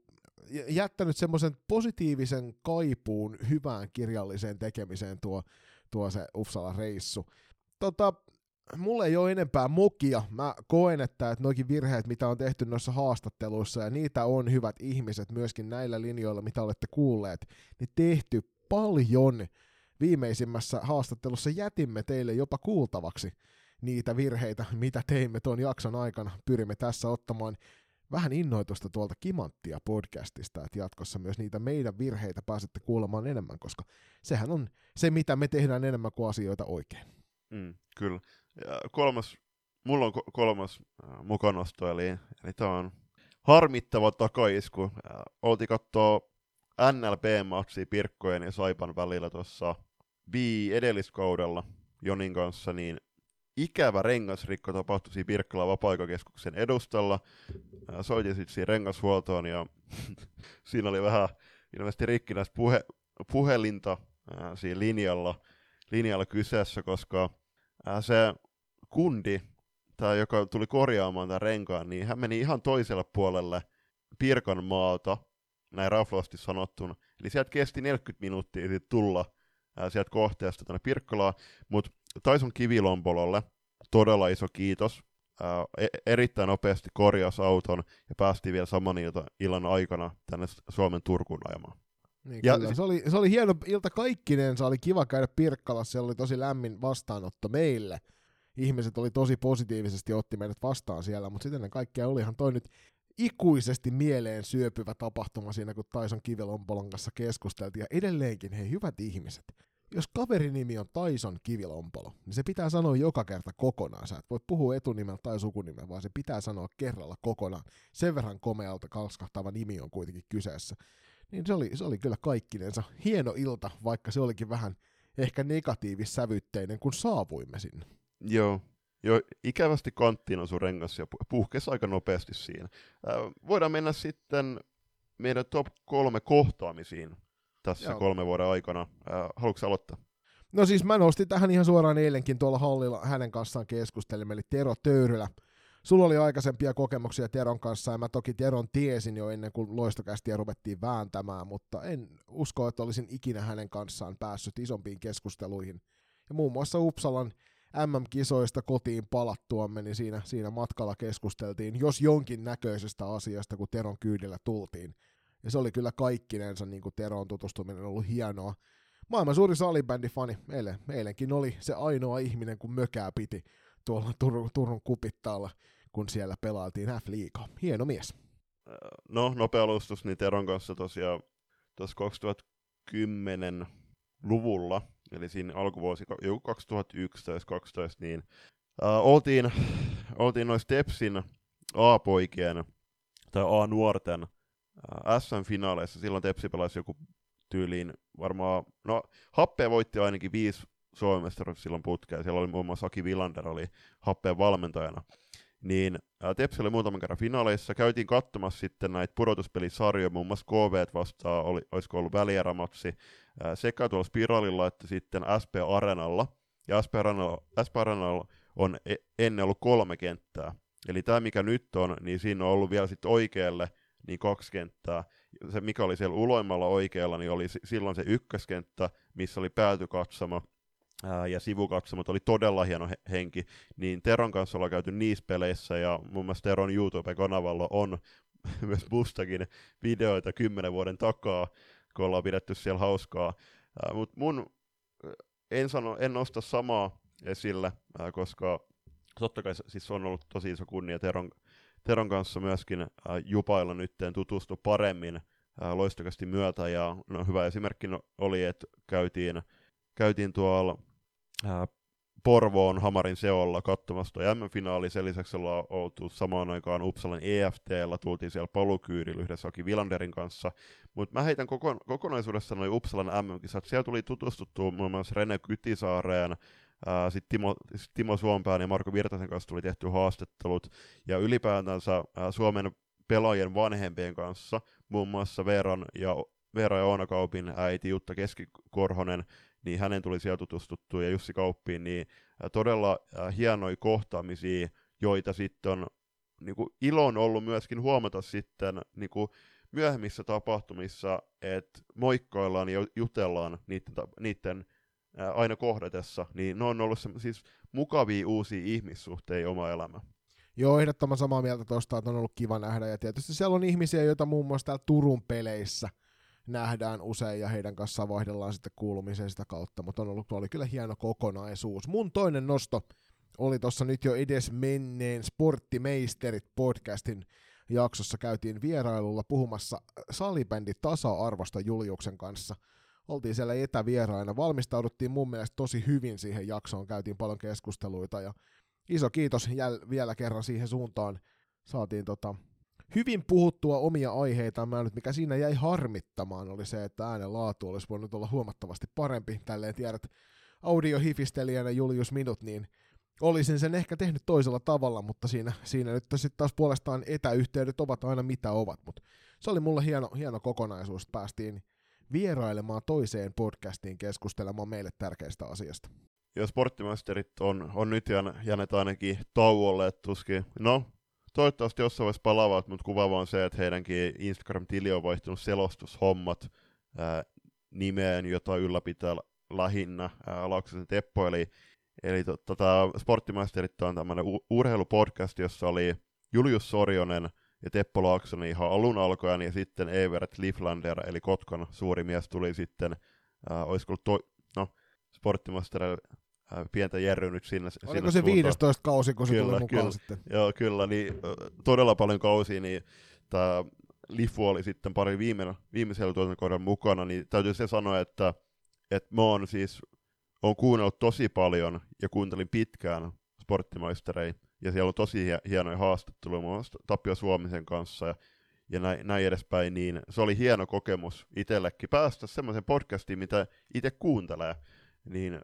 jättänyt semmoisen positiivisen kaipuun hyvään kirjalliseen tekemiseen tuo, tuo se Uppsala-reissu. Tota, mulle ei ole enempää mokia. Mä koen, että, että noikin virheet, mitä on tehty noissa haastatteluissa, ja niitä on hyvät ihmiset myöskin näillä linjoilla, mitä olette kuulleet, niin tehty paljon. Viimeisimmässä haastattelussa jätimme teille jopa kuultavaksi niitä virheitä, mitä teimme tuon jakson aikana. Pyrimme tässä ottamaan vähän innoitusta tuolta Kimanttia podcastista, että jatkossa myös niitä meidän virheitä pääsette kuulemaan enemmän, koska sehän on se, mitä me tehdään enemmän kuin asioita oikein. Mm, kyllä. Ja kolmas, mulla on kolmas äh, mukanosto, eli, eli tämä on harmittava takaisku. Äh, oltiin katsoa NLP-matsia Pirkkojen ja Saipan välillä tuossa B edelliskaudella Jonin kanssa, niin ikävä rengasrikko tapahtui siinä Pirkkalan vapaa edustalla. Soitin sitten siihen rengashuoltoon ja siinä oli vähän ilmeisesti rikkinäistä puhe, puhelinta äh, siinä linjalla, linjalla kyseessä, koska äh, se kundi, tai joka tuli korjaamaan tämän renkaan, niin hän meni ihan toiselle puolelle Pirkanmaalta, näin raflosti sanottuna. Eli sieltä kesti 40 minuuttia tulla ää, sieltä kohteesta tänne Pirkkolaan, mutta Taison kivilompololle todella iso kiitos. Ää, e- erittäin nopeasti korjasi auton ja päästiin vielä saman illan aikana tänne Suomen Turkuun ajamaan. Niin, ja kyllä. Se, oli, se oli hieno ilta kaikkineen, se oli kiva käydä Pirkkalassa, se oli tosi lämmin vastaanotto meille – ihmiset oli tosi positiivisesti otti meidät vastaan siellä, mutta sitten kaikkea olihan toi nyt ikuisesti mieleen syöpyvä tapahtuma siinä, kun Tyson Kivilompolon kanssa keskusteltiin. Ja edelleenkin, hei hyvät ihmiset, jos kaverin nimi on Tyson Kivilompolo, niin se pitää sanoa joka kerta kokonaan. Sä et voi puhua etunimellä tai sukunimellä, vaan se pitää sanoa kerralla kokonaan. Sen verran komealta kalskahtava nimi on kuitenkin kyseessä. Niin se oli, se oli kyllä kaikkinensa hieno ilta, vaikka se olikin vähän ehkä negatiivissävytteinen, kun saavuimme sinne. Joo, jo ikävästi kanttiin sun rengas ja puhkesi aika nopeasti siinä. Äh, voidaan mennä sitten meidän top kolme kohtaamisiin tässä Joo. kolme vuoden aikana. Äh, haluatko aloittaa? No siis mä nostin tähän ihan suoraan eilenkin tuolla hallilla hänen kanssaan keskustelimme, eli Tero Töyrylä. Sulla oli aikaisempia kokemuksia Teron kanssa, ja mä toki Teron tiesin jo ennen kuin loistokästiä ruvettiin vääntämään, mutta en usko, että olisin ikinä hänen kanssaan päässyt isompiin keskusteluihin. Ja muun muassa Uppsalan MM-kisoista kotiin palattuamme, niin siinä, siinä matkalla keskusteltiin, jos jonkin näköisestä asiasta, kun Teron kyydillä tultiin. Ja se oli kyllä kaikkinensa, niin kuin Teron tutustuminen ollut hienoa. Maailman suuri salibändifani, eilen, eilenkin oli se ainoa ihminen, kun mökää piti tuolla Turun, Turun kupittaalla, kun siellä pelaatiin F-liigaa. Hieno mies. No, nopea alustus, niin Teron kanssa tosiaan tuossa 2010 luvulla eli siinä alkuvuosi 2011-2012, niin oltiin, oltiin noissa Tepsin A-poikien tai A-nuorten SM-finaaleissa. Silloin Tepsi pelasi joku tyyliin varmaan, no Happe voitti ainakin viisi Suomen silloin putkeen. Siellä oli muun muassa Aki Villander oli Happeen valmentajana. Niin Tepsi oli muutaman kerran finaaleissa. Käytiin katsomassa sitten näitä pudotuspelisarjoja, muun muassa KV vastaan, oli, olisiko ollut välierämatsi, sekä tuolla Spiralilla että sitten SP Arenalla. Ja SP Arenalla, SP Arenalla on e, ennen ollut kolme kenttää. Eli tämä, mikä nyt on, niin siinä on ollut vielä sitten oikealle niin kaksi kenttää. Se, mikä oli siellä uloimmalla oikealla, niin oli silloin se ykköskenttä, missä oli päätykatsomo, ää, ja sivukatsomot oli todella hieno he- henki, niin Teron kanssa ollaan käyty niissä peleissä, ja mun mielestä Teron YouTube-kanavalla on myös mustakin videoita kymmenen vuoden takaa, kun ollaan pidetty siellä hauskaa. Mutta mun, en, sano, en nosta samaa esille, ää, koska totta kai siis on ollut tosi iso kunnia Teron, Teron kanssa myöskin jupailla nytteen tutustu paremmin loistokasti myötä, ja no, hyvä esimerkki oli, että käytiin, käytiin tuolla Porvoon Hamarin seolla katsomassa tuo M-finaali. Sen lisäksi ollaan oltu samaan aikaan Uppsalan EFTllä, tultiin siellä palukyydillä yhdessä Aki Vilanderin kanssa. Mutta mä heitän koko, kokonaisuudessa noin Uppsalan MM-kisat. Siellä tuli tutustuttua muun muassa Rene Kytisaareen, sitten Timo, sit Timo Suompään ja Marko Virtasen kanssa tuli tehty haastattelut, ja ylipäätänsä ää, Suomen pelaajien vanhempien kanssa, muun muassa Veeran ja, Veera ja Oona Kaupin äiti Jutta Keskikorhonen, niin hänen tuli siellä tutustuttua, ja Jussi Kauppiin, niin todella hienoja kohtaamisia, joita sitten on niin kuin ilon ollut myöskin huomata sitten niin kuin myöhemmissä tapahtumissa, että moikkaillaan ja jutellaan niiden, niiden aina kohdatessa, niin ne on ollut siis mukavia uusia ihmissuhteita oma elämä. Joo, ehdottoman samaa mieltä tuosta, että on ollut kiva nähdä, ja tietysti siellä on ihmisiä, joita muun muassa täällä Turun peleissä – nähdään usein ja heidän kanssaan vaihdellaan sitten kuulumisen sitä kautta, mutta on ollut oli kyllä hieno kokonaisuus. Mun toinen nosto oli tuossa nyt jo edes menneen Sporttimeisterit podcastin jaksossa käytiin vierailulla puhumassa salibändi tasa-arvosta Juliuksen kanssa. Oltiin siellä etävieraina, valmistauduttiin mun mielestä tosi hyvin siihen jaksoon, käytiin paljon keskusteluita ja iso kiitos jäl- vielä kerran siihen suuntaan. Saatiin tota, hyvin puhuttua omia aiheita. Mä nyt, mikä siinä jäi harmittamaan, oli se, että äänen laatu olisi voinut olla huomattavasti parempi. Tälleen tiedät audiohifistelijänä Julius Minut, niin olisin sen ehkä tehnyt toisella tavalla, mutta siinä, siinä nyt sitten taas puolestaan etäyhteydet ovat aina mitä ovat. Mutta se oli mulle hieno, hieno kokonaisuus, että päästiin vierailemaan toiseen podcastiin keskustelemaan meille tärkeistä asiasta. Ja sporttimasterit on, on nyt jääneet ainakin tauolle, että tuskin, no toivottavasti jossain vaiheessa palaavat, mutta kuvaava on se, että heidänkin Instagram-tili on vaihtunut selostushommat ää, nimeen, jota ylläpitää lähinnä ää, Lauksen Teppo, eli, eli to, tota, Sporttimasterit on tämmöinen u- urheilupodcast, jossa oli Julius Sorjonen ja Teppo Laaksonen ihan alun alkaen, ja sitten Evert Liflander, eli Kotkan suuri mies, tuli sitten, ää, olisiko ollut to- no, Sporttimasterille pientä Jerry nyt sinne. Oliko sinne se 15 kausi, kun se kyllä, tuli mukaan kyllä. sitten? Joo, kyllä, niin todella paljon kausia, niin tämä Lifu oli sitten pari viime, viimeisellä tuotantokauden mukana, niin täytyy se sanoa, että, että mä oon siis on kuunnellut tosi paljon ja kuuntelin pitkään sporttimaisterei, ja siellä on tosi hienoja haastatteluja, muun muassa Tapio Suomisen kanssa, ja, ja näin, näin edespäin, niin se oli hieno kokemus itsellekin päästä semmoisen podcastiin, mitä itse kuuntelee, niin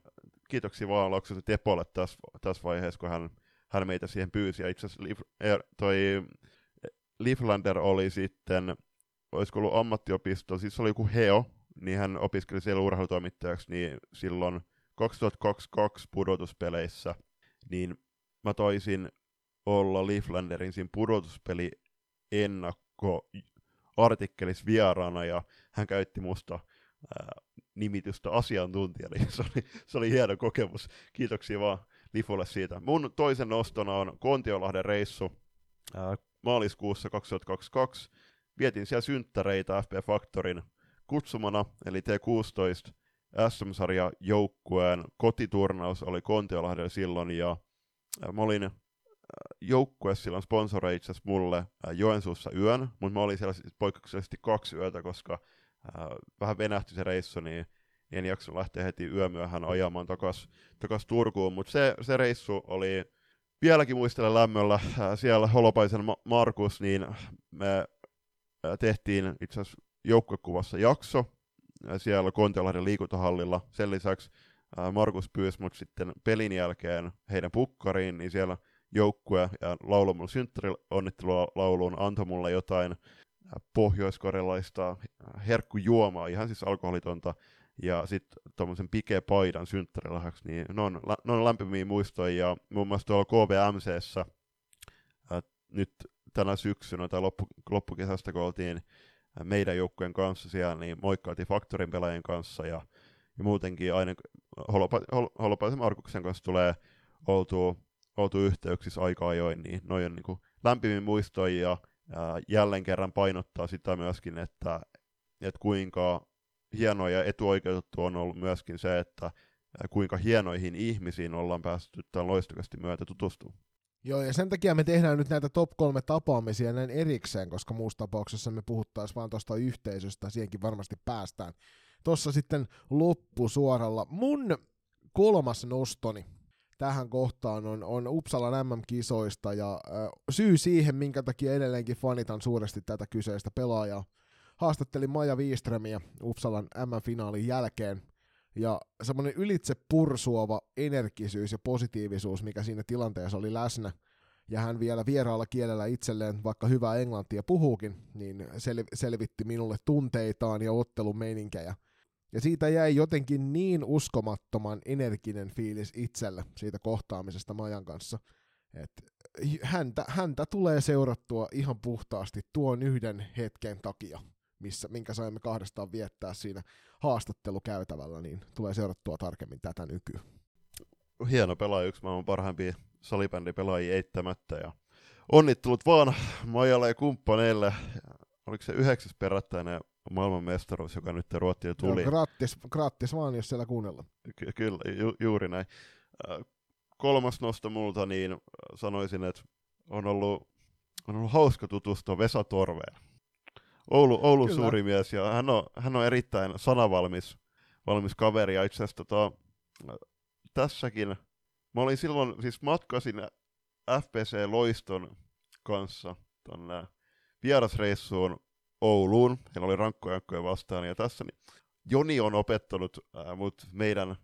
kiitoksia vaan Loksosen Tepolle tässä, tässä vaiheessa, kun hän, hän meitä siihen pyysi. Ja itse asiassa toi Liflander oli sitten, olisiko ollut ammattiopisto, siis oli joku Heo, niin hän opiskeli siellä urheilutoimittajaksi, niin silloin 2022 pudotuspeleissä, niin mä toisin olla Liflanderin siinä pudotuspeli ennakko artikkelis vieraana, ja hän käytti musta ää, nimitystä asiantuntija, niin se oli, se oli hieno kokemus. Kiitoksia vaan Lifulle siitä. Mun toisen nostona on Kontiolahden reissu ää, maaliskuussa 2022. Vietin siellä synttäreitä FP Factorin kutsumana, eli T16 SM-sarja joukkueen kotiturnaus oli Kontiolahdella silloin, ja mä olin joukkue silloin sponsoroi mulle Joensuussa yön, mutta mä olin siellä siis poikkeuksellisesti kaksi yötä, koska vähän venähti se reissu, niin en jaksanut lähteä heti yömyöhään ajamaan takas, takas Turkuun, mutta se, se reissu oli, vieläkin muistelen lämmöllä siellä Holopaisen Markus, niin me tehtiin itse asiassa joukkuekuvassa jakso siellä Kontiolahden liikuntahallilla. Sen lisäksi Markus pyysi mut sitten pelin jälkeen heidän pukkariin, niin siellä joukkue ja laulu mulle synttärionnittelulauluun antoi mulle jotain pohjoiskorealaista herkkujuomaa, ihan siis alkoholitonta, ja sitten tuommoisen pike-paidan synttärilahjaksi, niin ne on, ne on lämpimiä muistoja, ja muun muassa tuolla KVMCssä nyt tänä syksynä tai loppu, loppukesästä, kun oltiin meidän joukkueen kanssa siellä, niin moikkailtiin Faktorin pelaajien kanssa, ja, ja muutenkin aina Holopa, Hol, Holopaisen Markuksen kanssa tulee oltua, oltu yhteyksissä aika ajoin, niin noin on niin lämpimin muistoja, ja jälleen kerran painottaa sitä myöskin, että, että kuinka hienoa ja etuoikeutettu on ollut myöskin se, että kuinka hienoihin ihmisiin ollaan päästy tämän loistukasti myötä tutustumaan. Joo, ja sen takia me tehdään nyt näitä top kolme tapaamisia näin erikseen, koska muussa tapauksessa me puhuttaisiin vaan tuosta yhteisöstä, siihenkin varmasti päästään. Tuossa sitten loppusuoralla. Mun kolmas nostoni tähän kohtaan on, on Uppsalan MM-kisoista, ja äh, syy siihen, minkä takia edelleenkin fanitan suuresti tätä kyseistä pelaajaa. Haastattelin Maja Wiströmiä Uppsalan MM-finaalin jälkeen, ja semmoinen ylitse pursuava energisyys ja positiivisuus, mikä siinä tilanteessa oli läsnä, ja hän vielä vieraalla kielellä itselleen, vaikka hyvää englantia puhuukin, niin sel- selvitti minulle tunteitaan ja ottelun meininkejä. Ja siitä jäi jotenkin niin uskomattoman energinen fiilis itselle siitä kohtaamisesta Majan kanssa, että häntä, häntä tulee seurattua ihan puhtaasti tuon yhden hetken takia, missä, minkä saimme kahdestaan viettää siinä haastattelukäytävällä, niin tulee seurattua tarkemmin tätä nykyä. Hieno pelaaja, yksi maailman parhaimpia salibändipelaajia eittämättä. Ja onnittelut vaan Majalle ja kumppaneille. Oliko se yhdeksäs perättäinen maailmanmestaruus, joka nyt Ruottiin tuli? Joo, grattis, grattis vaan, jos siellä kuunnellaan. Ky- kyllä, ju- juuri näin. kolmas nosto multa, niin sanoisin, että on ollut, on ollut hauska tutustua Vesa Torveen. Oulu, Oulun Kyllä. suuri mies, ja hän on, hän on erittäin sanavalmis valmis kaveri, ja itse asiassa tota, tässäkin, mä olin silloin, siis matkasin FPC Loiston kanssa tonne vierasreissuun Ouluun, heillä oli rankkojankkoja vastaan, ja tässä niin Joni on opettanut äh, mut meidän äh,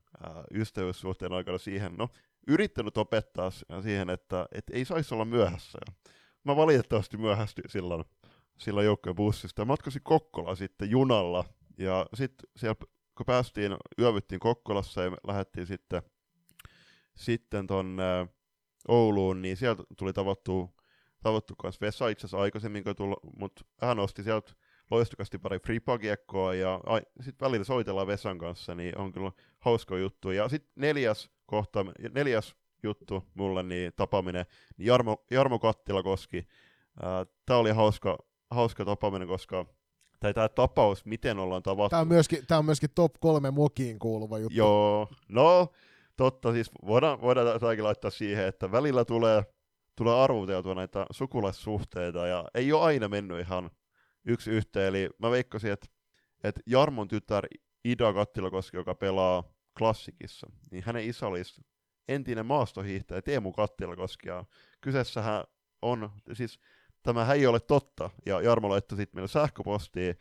ystävyyssuhteen aikana siihen, no yrittänyt opettaa siihen, että et ei saisi olla myöhässä. Ja mä valitettavasti myöhästyin silloin sillä joukkojen bussista. Matkasin Kokkola sitten junalla, ja sitten siellä kun päästiin, yövyttiin Kokkolassa ja lähdettiin sitten, sitten tonne Ouluun, niin sieltä tuli tavattu, tavattu kanssa Vesa itse asiassa aikaisemmin, mutta hän osti sieltä loistukasti pari fripakiekkoa ja sitten välillä soitellaan Vesan kanssa, niin on kyllä hauska juttu. Ja sitten neljäs kohta, neljäs juttu mulle, niin tapaaminen, niin Jarmo, Jarmo Kattilakoski. Tämä oli hauska, hauska tapaaminen, koska tai tämä tapaus, miten ollaan tavattu. Tämä on myöskin, tämä on myöskin top kolme mokiin kuuluva juttu. Joo, no totta, siis voidaan, voidaan laittaa siihen, että välillä tulee, tulee arvuteltua näitä sukulaissuhteita, ja ei ole aina mennyt ihan yksi yhteen, eli mä veikkasin, että, että Jarmon tytär Ida Kattilakoski, joka pelaa klassikissa, niin hänen isä olisi entinen maastohiihtäjä Teemu Kattilakoski, ja kyseessähän on, siis tämä ei ole totta, ja Jarmo laittoi sitten meille sähköpostiin,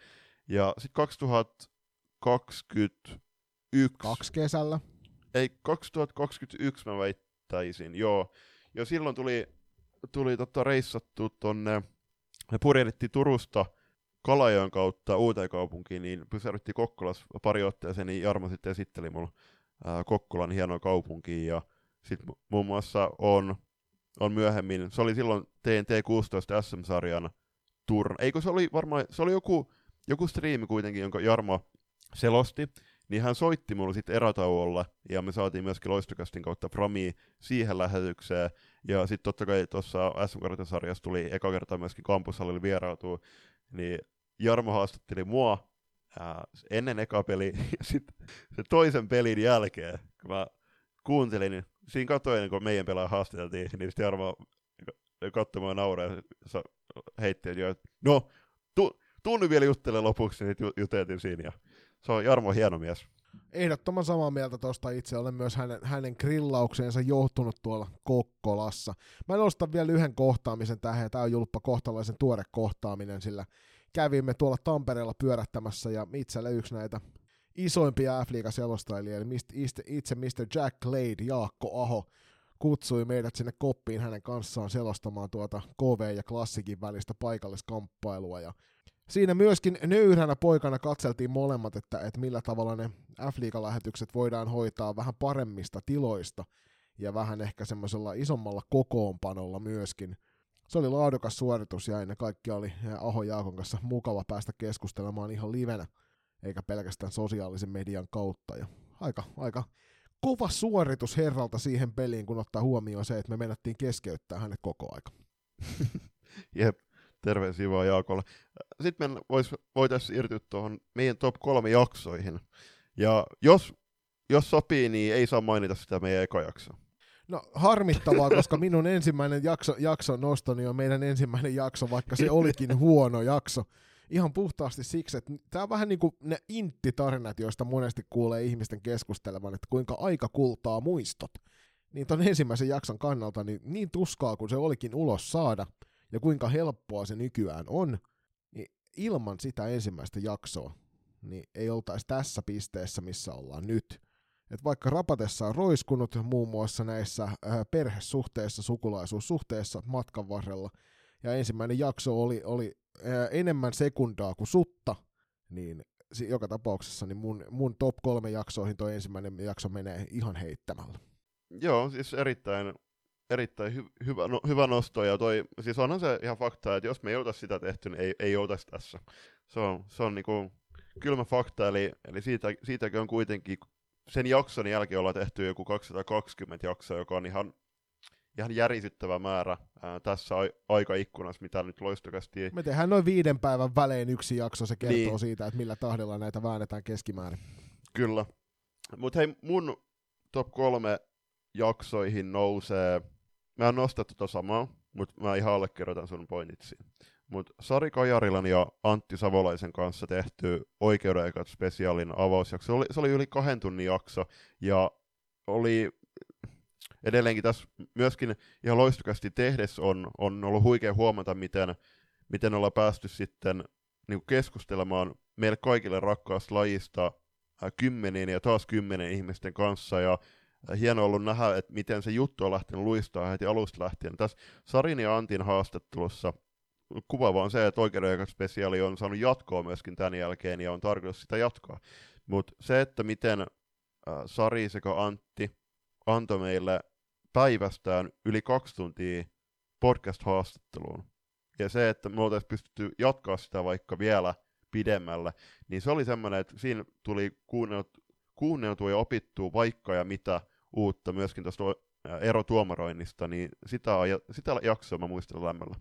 ja sitten 2021... Kaksi kesällä? Ei, 2021 mä väittäisin, joo. Ja silloin tuli, tuli tota reissattu tonne, me purjehdittiin Turusta Kalajoen kautta uuteen kaupunkiin, niin pysähdyttiin Kokkolassa pari otteeseen, niin Jarmo sitten esitteli mulle ää, Kokkolan hienoa kaupunkia, ja sitten muun muassa on on myöhemmin, se oli silloin TNT 16 SM-sarjan turn. Eikö se oli varmaan, se oli joku, joku striimi kuitenkin, jonka Jarmo selosti, niin hän soitti mulle sitten erätauolla, ja me saatiin myöskin Loistokastin kautta Frami siihen lähetykseen, ja sitten totta kai tuossa sm sarjassa tuli eka kerta myöskin kampushalille vierautuu, niin Jarmo haastatteli mua ää, ennen eka peli, ja sitten se toisen pelin jälkeen, kun mä kuuntelin, niin siinä katsoin, kun meidän pelaa haastateltiin, niin sitten Jarmo katsomaan nauraa ja heitti, että no, tu, tunnu vielä juttele lopuksi, niin juteltiin siinä. Ja se on Jarmo hieno mies. Ehdottoman samaa mieltä tuosta itse olen myös hänen, hänen grillaukseensa johtunut tuolla Kokkolassa. Mä nostan vielä yhden kohtaamisen tähän, ja tämä on julppa kohtalaisen tuore kohtaaminen, sillä kävimme tuolla Tampereella pyörättämässä, ja itselle yksi näitä isoimpia f selostajia, eli itse Mr. Jack Glade, Jaakko Aho, kutsui meidät sinne koppiin hänen kanssaan selostamaan tuota KV ja Klassikin välistä paikalliskamppailua, ja siinä myöskin nöyränä poikana katseltiin molemmat, että, että millä tavalla ne f lähetykset voidaan hoitaa vähän paremmista tiloista ja vähän ehkä semmoisella isommalla kokoonpanolla myöskin. Se oli laadukas suoritus ja ennen kaikkea oli Aho Jaakon kanssa mukava päästä keskustelemaan ihan livenä, eikä pelkästään sosiaalisen median kautta. Ja aika, aika kova suoritus herralta siihen peliin, kun ottaa huomioon se, että me menettiin keskeyttää hänet koko aika. Jep, terveisiä vaan Jaakolle. Sitten me vois, voitaisiin irtyä tuohon meidän top kolme jaksoihin. Ja jos, jos sopii, niin ei saa mainita sitä meidän ekojaksoa. No harmittavaa, koska minun ensimmäinen jakso, jakso nostoni on meidän ensimmäinen jakso, vaikka se olikin huono jakso. Ihan puhtaasti siksi, että tämä on vähän niin kuin ne intti-tarinat, joista monesti kuulee ihmisten keskustelevan, että kuinka aika kultaa muistot. Niin ton ensimmäisen jakson kannalta niin, niin tuskaa kuin se olikin ulos saada – ja kuinka helppoa se nykyään on, niin ilman sitä ensimmäistä jaksoa niin ei oltaisi tässä pisteessä, missä ollaan nyt. Et vaikka rapatessa on roiskunut muun muassa näissä äh, perhesuhteissa, sukulaisuussuhteissa matkan varrella, ja ensimmäinen jakso oli, oli äh, enemmän sekundaa kuin sutta, niin joka tapauksessa niin mun, mun top kolme jaksoihin toi ensimmäinen jakso menee ihan heittämällä. Joo, siis erittäin erittäin hy- hyvä, no, hyvä nosto, ja toi, siis onhan se ihan fakta, että jos me ei oltaisi sitä tehty, niin ei, ei oltaisi tässä. Se on, se on niinku kylmä fakta, eli, eli siitä, siitäkin on kuitenkin, sen jakson jälkeen ollaan tehty joku 220 jaksoa, joka on ihan, ihan järisyttävä määrä ää, tässä a- aikaikkunassa, mitä nyt loistokasti... Me tehdään noin viiden päivän välein yksi jakso, se kertoo niin. siitä, että millä tahdilla näitä väännetään keskimäärin. Kyllä. Mutta hei, mun top kolme jaksoihin nousee mä en nosta tota samaa, mutta mä ihan allekirjoitan sun pointit siinä. Mutta Sari Kajarilan ja Antti Savolaisen kanssa tehty oikeudenaikat spesiaalin avausjakso, se oli, se oli yli kahden tunnin jakso, ja oli edelleenkin tässä myöskin ihan loistukasti tehdessä on, on ollut huikea huomata, miten, miten ollaan päästy sitten niin keskustelemaan meille kaikille rakkaasta lajista kymmenien ja taas kymmenen ihmisten kanssa, ja hieno ollut nähdä, että miten se juttu on lähtenyt luistaa heti alusta lähtien. Tässä Sarin ja Antin haastattelussa kuvaava on se, että spesiaali on saanut jatkoa myöskin tämän jälkeen ja on tarkoitus sitä jatkaa. Mutta se, että miten äh, Sari sekä Antti antoi meille päivästään yli kaksi tuntia podcast-haastatteluun, ja se, että me oltaisiin pystytty jatkaa sitä vaikka vielä pidemmällä, niin se oli semmoinen, että siinä tuli kuunneltua ja opittua vaikka ja mitä uutta myöskin tuosta erotuomaroinnista, niin sitä, sitä jaksoa mä muistelen lämmöllä.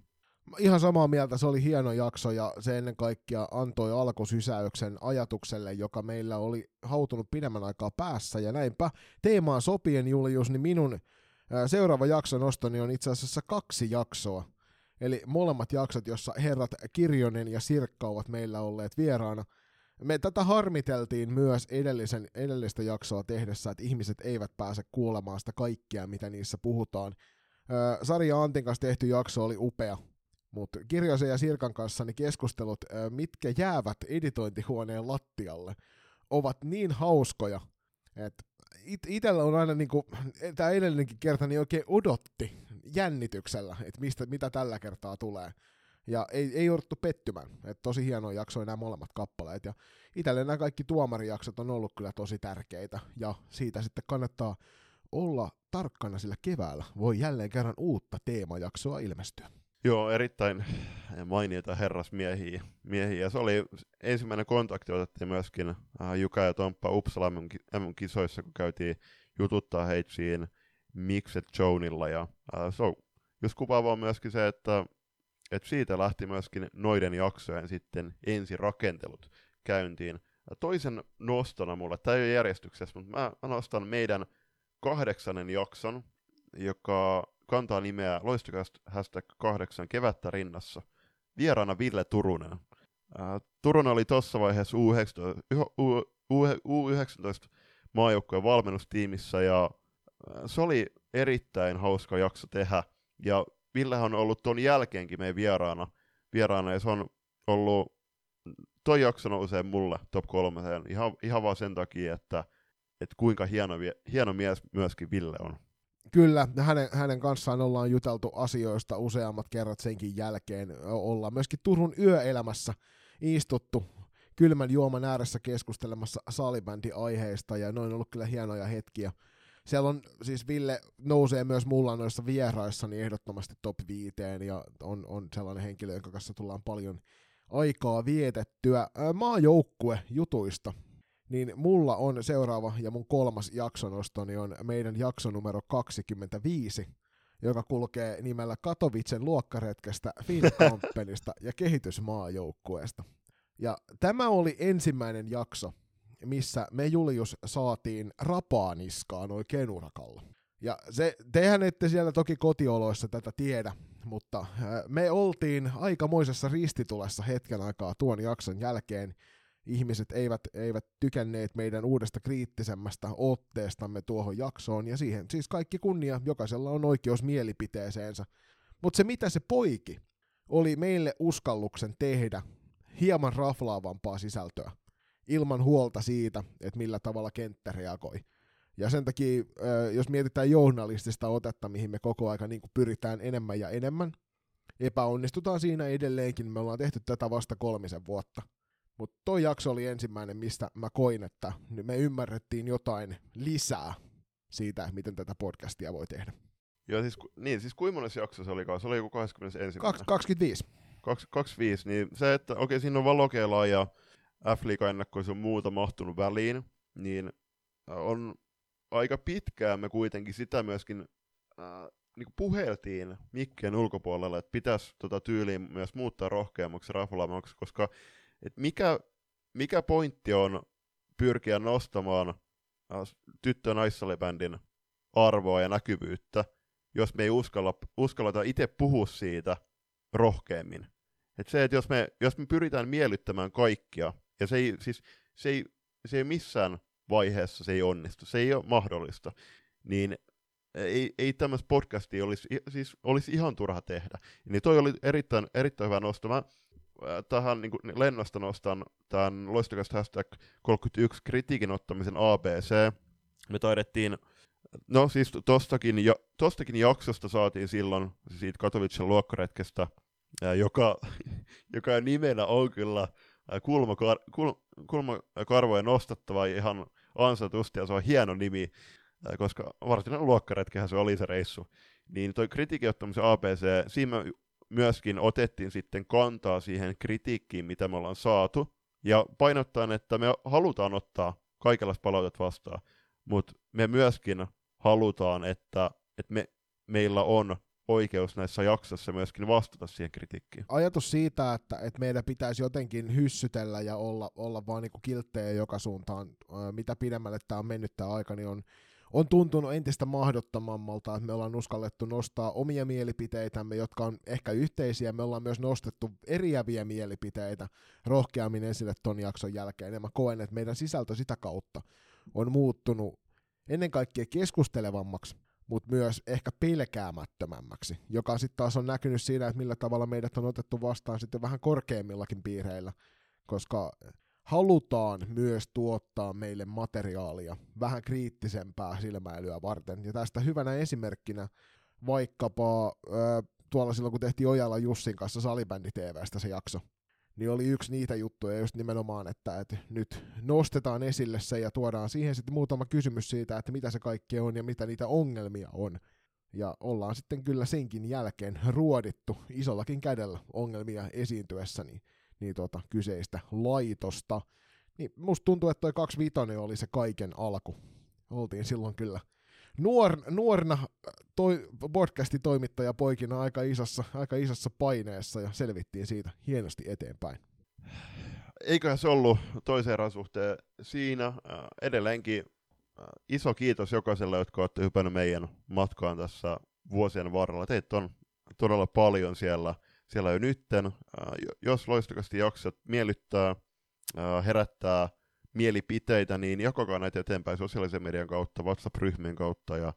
Ihan samaa mieltä, se oli hieno jakso ja se ennen kaikkea antoi alkusysäyksen ajatukselle, joka meillä oli hautunut pidemmän aikaa päässä ja näinpä teemaan sopien Julius, niin minun seuraava jakso nostoni on itse asiassa kaksi jaksoa. Eli molemmat jaksot, jossa herrat Kirjonen ja Sirkka ovat meillä olleet vieraana – me tätä harmiteltiin myös edellisen, edellistä jaksoa tehdessä, että ihmiset eivät pääse kuulemaan sitä kaikkia, mitä niissä puhutaan. Sari ja Antin kanssa tehty jakso oli upea, mutta Kirjoisen ja Sirkan kanssa niin keskustelut, mitkä jäävät editointihuoneen lattialle, ovat niin hauskoja, että it- itsellä on aina, niinku, tämä edellinenkin kerta, niin oikein odotti jännityksellä, että mistä, mitä tällä kertaa tulee. Ja ei, ei jouduttu pettymään. Et tosi hieno jakso nämä molemmat kappaleet. Ja itselle nämä kaikki tuomarijaksot on ollut kyllä tosi tärkeitä. Ja siitä sitten kannattaa olla tarkkana, sillä keväällä voi jälleen kerran uutta teemajaksoa ilmestyä. Joo, erittäin mainiota herrasmiehiä. Miehiä. Se oli ensimmäinen kontakti, otettiin myöskin äh, Juka ja Tomppa Uppsala MM-kisoissa, kun käytiin jututtaa heitä siinä Mixed. Ja, äh, so, just kuvaava on myöskin se, että et siitä lähti myöskin noiden jaksojen sitten ensirakentelut käyntiin. Toisen nostona mulle, tämä ei ole järjestyksessä, mutta mä, nostan meidän kahdeksannen jakson, joka kantaa nimeä Loistukast hashtag kahdeksan kevättä rinnassa. Vieraana Ville Turunen. Ää, Turunen oli tuossa vaiheessa U19, U, U19 maajoukkueen valmennustiimissä ja se oli erittäin hauska jakso tehdä. Ja Villehän on ollut ton jälkeenkin meidän vieraana, vieraana ja se on ollut, toi jakso nousee mulle top kolmeen ihan, ihan vaan sen takia, että, että kuinka hieno, hieno mies myöskin Ville on. Kyllä, hänen, hänen kanssaan ollaan juteltu asioista useammat kerrat senkin jälkeen. Ollaan myöskin Turun yöelämässä istuttu kylmän juoman ääressä keskustelemassa salibändi-aiheista, ja noin on ollut kyllä hienoja hetkiä. Siellä on, siis Ville nousee myös mulla noissa vieraissa niin ehdottomasti top viiteen, ja on, on sellainen henkilö, jonka kanssa tullaan paljon aikaa vietettyä. Maajoukkue jutuista, niin mulla on seuraava ja mun kolmas jaksonostoni on meidän jakso numero 25, joka kulkee nimellä Katovitsen luokkaretkestä, Finkampenista ja kehitysmaajoukkueesta. Ja tämä oli ensimmäinen jakso, missä me Julius saatiin rapaaniskaan oikein urakalla. Ja se, tehän ette siellä toki kotioloissa tätä tiedä, mutta me oltiin aikamoisessa ristitulessa hetken aikaa tuon jakson jälkeen. Ihmiset eivät, eivät tykänneet meidän uudesta kriittisemmästä otteestamme tuohon jaksoon, ja siihen siis kaikki kunnia, jokaisella on oikeus mielipiteeseensä. Mutta se mitä se poiki, oli meille uskalluksen tehdä hieman raflaavampaa sisältöä, ilman huolta siitä, että millä tavalla kenttä reagoi. Ja sen takia, jos mietitään journalistista otetta, mihin me koko aika niin pyritään enemmän ja enemmän, epäonnistutaan siinä edelleenkin. Me ollaan tehty tätä vasta kolmisen vuotta. Mutta toi jakso oli ensimmäinen, mistä mä koin, että me ymmärrettiin jotain lisää siitä, miten tätä podcastia voi tehdä. Joo, siis, niin, siis kuinka monessa jakso se oli? Se oli joku 21. 25. 25, niin se, että okei, okay, siinä on Valokeilaa ja F-liiga ennakkois on muuta mahtunut väliin, niin on aika pitkään me kuitenkin sitä myöskin äh, niin puheltiin mikkien ulkopuolella, että pitäisi tota tyyliä myös muuttaa rohkeammaksi raflaamaksi, koska et mikä, mikä pointti on pyrkiä nostamaan äh, tyttö- naissalibändin arvoa ja näkyvyyttä, jos me ei uskalla, uskalleta itse puhua siitä rohkeammin. Et se, että jos me, jos me pyritään miellyttämään kaikkia, ja se ei, siis, se ei, se ei missään vaiheessa se ei onnistu, se ei ole mahdollista, niin ei, ei tämmöistä podcastia olisi, siis olisi ihan turha tehdä. Niin toi oli erittäin, erittäin hyvä nosto. Mä tähän niin kuin lennosta nostan tämän loistokasta hashtag 31 kritiikin ottamisen ABC. Me taidettiin, no siis tostakin, jo, tostakin jaksosta saatiin silloin, siitä Katowicen luokkaretkestä, joka, joka nimenä on kyllä kulmakar, kul, kulmakarvoja nostattava ihan ansaitusti, ja se on hieno nimi, koska varsinainen luokkaretkehän se oli se reissu. Niin toi kritiikin ottamisen ABC, siinä myöskin otettiin sitten kantaa siihen kritiikkiin, mitä me ollaan saatu, ja painottaen, että me halutaan ottaa kaikenlaista palautet vastaan, mutta me myöskin halutaan, että, että me, meillä on oikeus näissä jaksossa myöskin vastata siihen kritiikkiin. Ajatus siitä, että, että meidän pitäisi jotenkin hyssytellä ja olla, olla vaan niin kilttejä joka suuntaan, mitä pidemmälle tämä on mennyt tämä aika, niin on, on tuntunut entistä mahdottomammalta, että me ollaan uskallettu nostaa omia mielipiteitämme, jotka on ehkä yhteisiä. Me ollaan myös nostettu eriäviä mielipiteitä rohkeammin esille ton jakson jälkeen. Ja mä koen, että meidän sisältö sitä kautta on muuttunut ennen kaikkea keskustelevammaksi, mutta myös ehkä pelkäämättömämmäksi, joka sitten taas on näkynyt siinä, että millä tavalla meidät on otettu vastaan sitten vähän korkeammillakin piireillä, koska halutaan myös tuottaa meille materiaalia vähän kriittisempää silmäilyä varten. Ja tästä hyvänä esimerkkinä vaikkapa äh, tuolla silloin, kun tehtiin Ojala Jussin kanssa Salibändi TVstä se jakso, niin oli yksi niitä juttuja just nimenomaan, että, että nyt nostetaan esille se ja tuodaan siihen sitten muutama kysymys siitä, että mitä se kaikki on ja mitä niitä ongelmia on. Ja ollaan sitten kyllä senkin jälkeen ruodittu isollakin kädellä ongelmia esiintyessä niin, niin tota, kyseistä laitosta. Niin musta tuntuu, että toi 25 oli se kaiken alku. Oltiin silloin kyllä nuor, nuorna toi, podcasti-toimittaja poikina aika isossa, aika isossa paineessa ja selvittiin siitä hienosti eteenpäin. Eiköhän se ollut toisen erän suhteen siinä. Äh, edelleenkin äh, iso kiitos jokaiselle, jotka olette hypännyt meidän matkaan tässä vuosien varrella. Teitä on todella paljon siellä, siellä jo nytten. Äh, jos loistokasti jaksat miellyttää, herättää mielipiteitä, niin jakakaa näitä eteenpäin sosiaalisen median kautta, WhatsApp-ryhmien kautta ja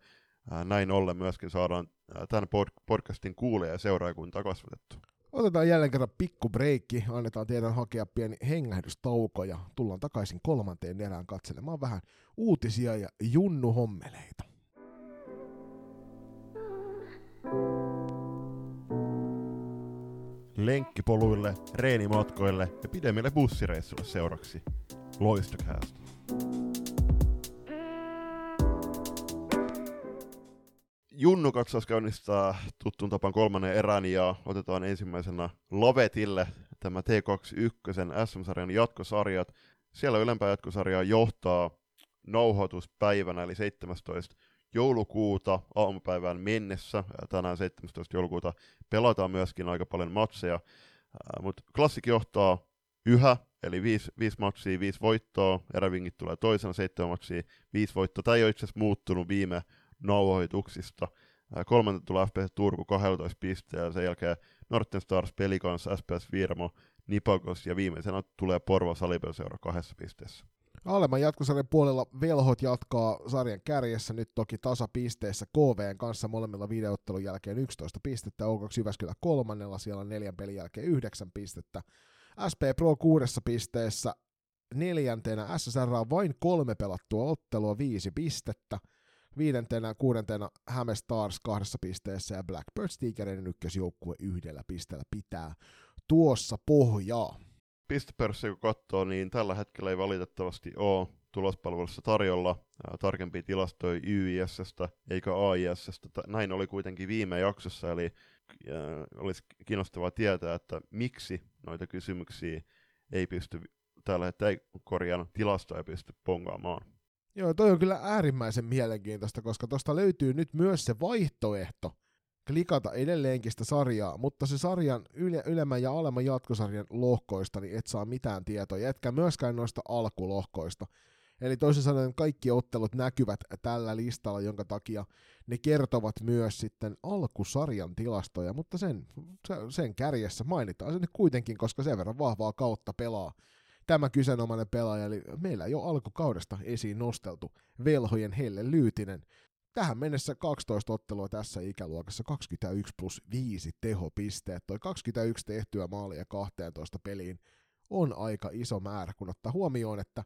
ää, näin ollen myöskin saadaan ää, tämän pod- podcastin kuulee ja seuraajakuntaa kasvatettu. Otetaan jälleen kerran pikku breikki, annetaan teidän hakea pieni hengähdystauko ja tullaan takaisin kolmanteen erään katselemaan vähän uutisia ja junnuhommeleita. Lenkkipoluille, reenimatkoille ja pidemmille bussireissuille seuraksi. Loistokäästä. Junnu katsaus käynnistää tuttuun tapaan kolmannen erän ja otetaan ensimmäisenä Lavetille tämä T21 SM-sarjan jatkosarjat. Siellä ylempää jatkosarjaa johtaa nauhoituspäivänä eli 17 joulukuuta aamupäivään mennessä. Tänään 17. joulukuuta pelataan myöskin aika paljon matseja, mutta klassik johtaa yhä, eli viisi, viisi matsia, viisi voittoa, erävingit tulee toisena, seitsemän matsia, viisi voittoa. Tämä ei ole itse asiassa muuttunut viime nauhoituksista. Kolmantena tulee FPS Turku 12 pisteellä, sen jälkeen Norten Stars, Pelikans, SPS Virmo, Nipakos ja viimeisenä tulee Porvo Salipelseura kahdessa pisteessä. Alemman jatkosarjan puolella Velhot jatkaa sarjan kärjessä nyt toki tasapisteissä KVn kanssa molemmilla videottelun jälkeen 11 pistettä, O2 Jyväskylä kolmannella, siellä on neljän pelin jälkeen 9 pistettä. SP Pro kuudessa pisteessä neljäntenä, SSR on vain kolme pelattua ottelua, viisi pistettä. Viidentenä, kuudentena Häme Stars kahdessa pisteessä ja Blackbird Stigerin ykkösjoukkue yhdellä pisteellä pitää tuossa pohjaa pistepörssi kun katsoo, niin tällä hetkellä ei valitettavasti ole tulospalvelussa tarjolla tarkempia tilastoja YISstä eikä AISstä. Näin oli kuitenkin viime jaksossa, eli olisi kiinnostavaa tietää, että miksi noita kysymyksiä ei pysty tällä hetkellä ei korjaan tilastoja pysty pongaamaan. Joo, toi on kyllä äärimmäisen mielenkiintoista, koska tuosta löytyy nyt myös se vaihtoehto, klikata edelleenkin sitä sarjaa, mutta se sarjan yle, ylemmän ja alemman jatkosarjan lohkoista, niin et saa mitään tietoa, etkä myöskään noista alkulohkoista. Eli toisin sanoen kaikki ottelut näkyvät tällä listalla, jonka takia ne kertovat myös sitten alkusarjan tilastoja, mutta sen, sen kärjessä mainitaan se nyt kuitenkin, koska sen verran vahvaa kautta pelaa tämä kyseenomainen pelaaja, eli meillä jo alkukaudesta esiin nosteltu velhojen Helle Lyytinen, tähän mennessä 12 ottelua tässä ikäluokassa, 21 plus 5 tehopisteet. Toi 21 tehtyä maalia 12 peliin on aika iso määrä, kun ottaa huomioon, että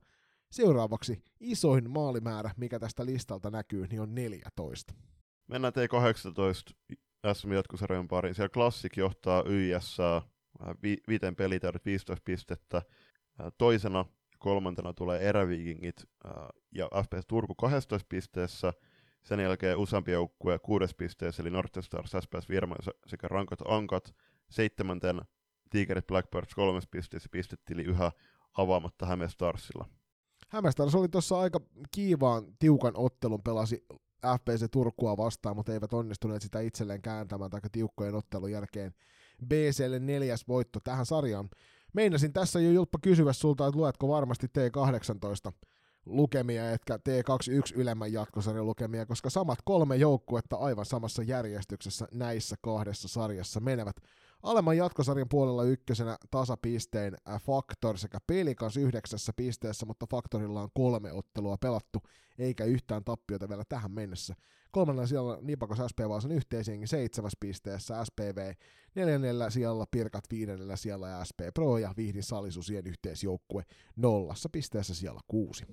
seuraavaksi isoin maalimäärä, mikä tästä listalta näkyy, niin on 14. Mennään T18 SM jatkosarjan pariin. Siellä Classic johtaa YS vi- viiten pelitäydet 15 pistettä. Toisena kolmantena tulee Eräviikingit ja FPS Turku 12 pisteessä – sen jälkeen useampi joukkue kuudes pisteessä, eli North Stars, SPS Virma sekä Rankot Ankat. Seitsemänten Tigerit Blackbirds kolmes pisteessä pistetili yhä avaamatta Häme Starsilla. Stars oli tuossa aika kiivaan, tiukan ottelun, pelasi FPC Turkua vastaan, mutta eivät onnistuneet sitä itselleen kääntämään tai tiukkojen ottelun jälkeen. BClle neljäs voitto tähän sarjaan. Meinasin tässä jo Julppa kysyä sulta, että luetko varmasti T18 lukemia, etkä T21 ylemmän jatkosarjan lukemia, koska samat kolme joukkuetta aivan samassa järjestyksessä näissä kahdessa sarjassa menevät. Alemman jatkosarjan puolella ykkösenä tasapisteen Factor sekä Pelikans yhdeksässä pisteessä, mutta Factorilla on kolme ottelua pelattu, eikä yhtään tappiota vielä tähän mennessä. Kolmannella siellä Nipakos SP Vaasan yhteisienkin seitsemäs pisteessä, SPV neljännellä siellä Pirkat viidennellä siellä SP Pro ja Vihdin Salisusien yhteisjoukkue nollassa pisteessä siellä kuusi.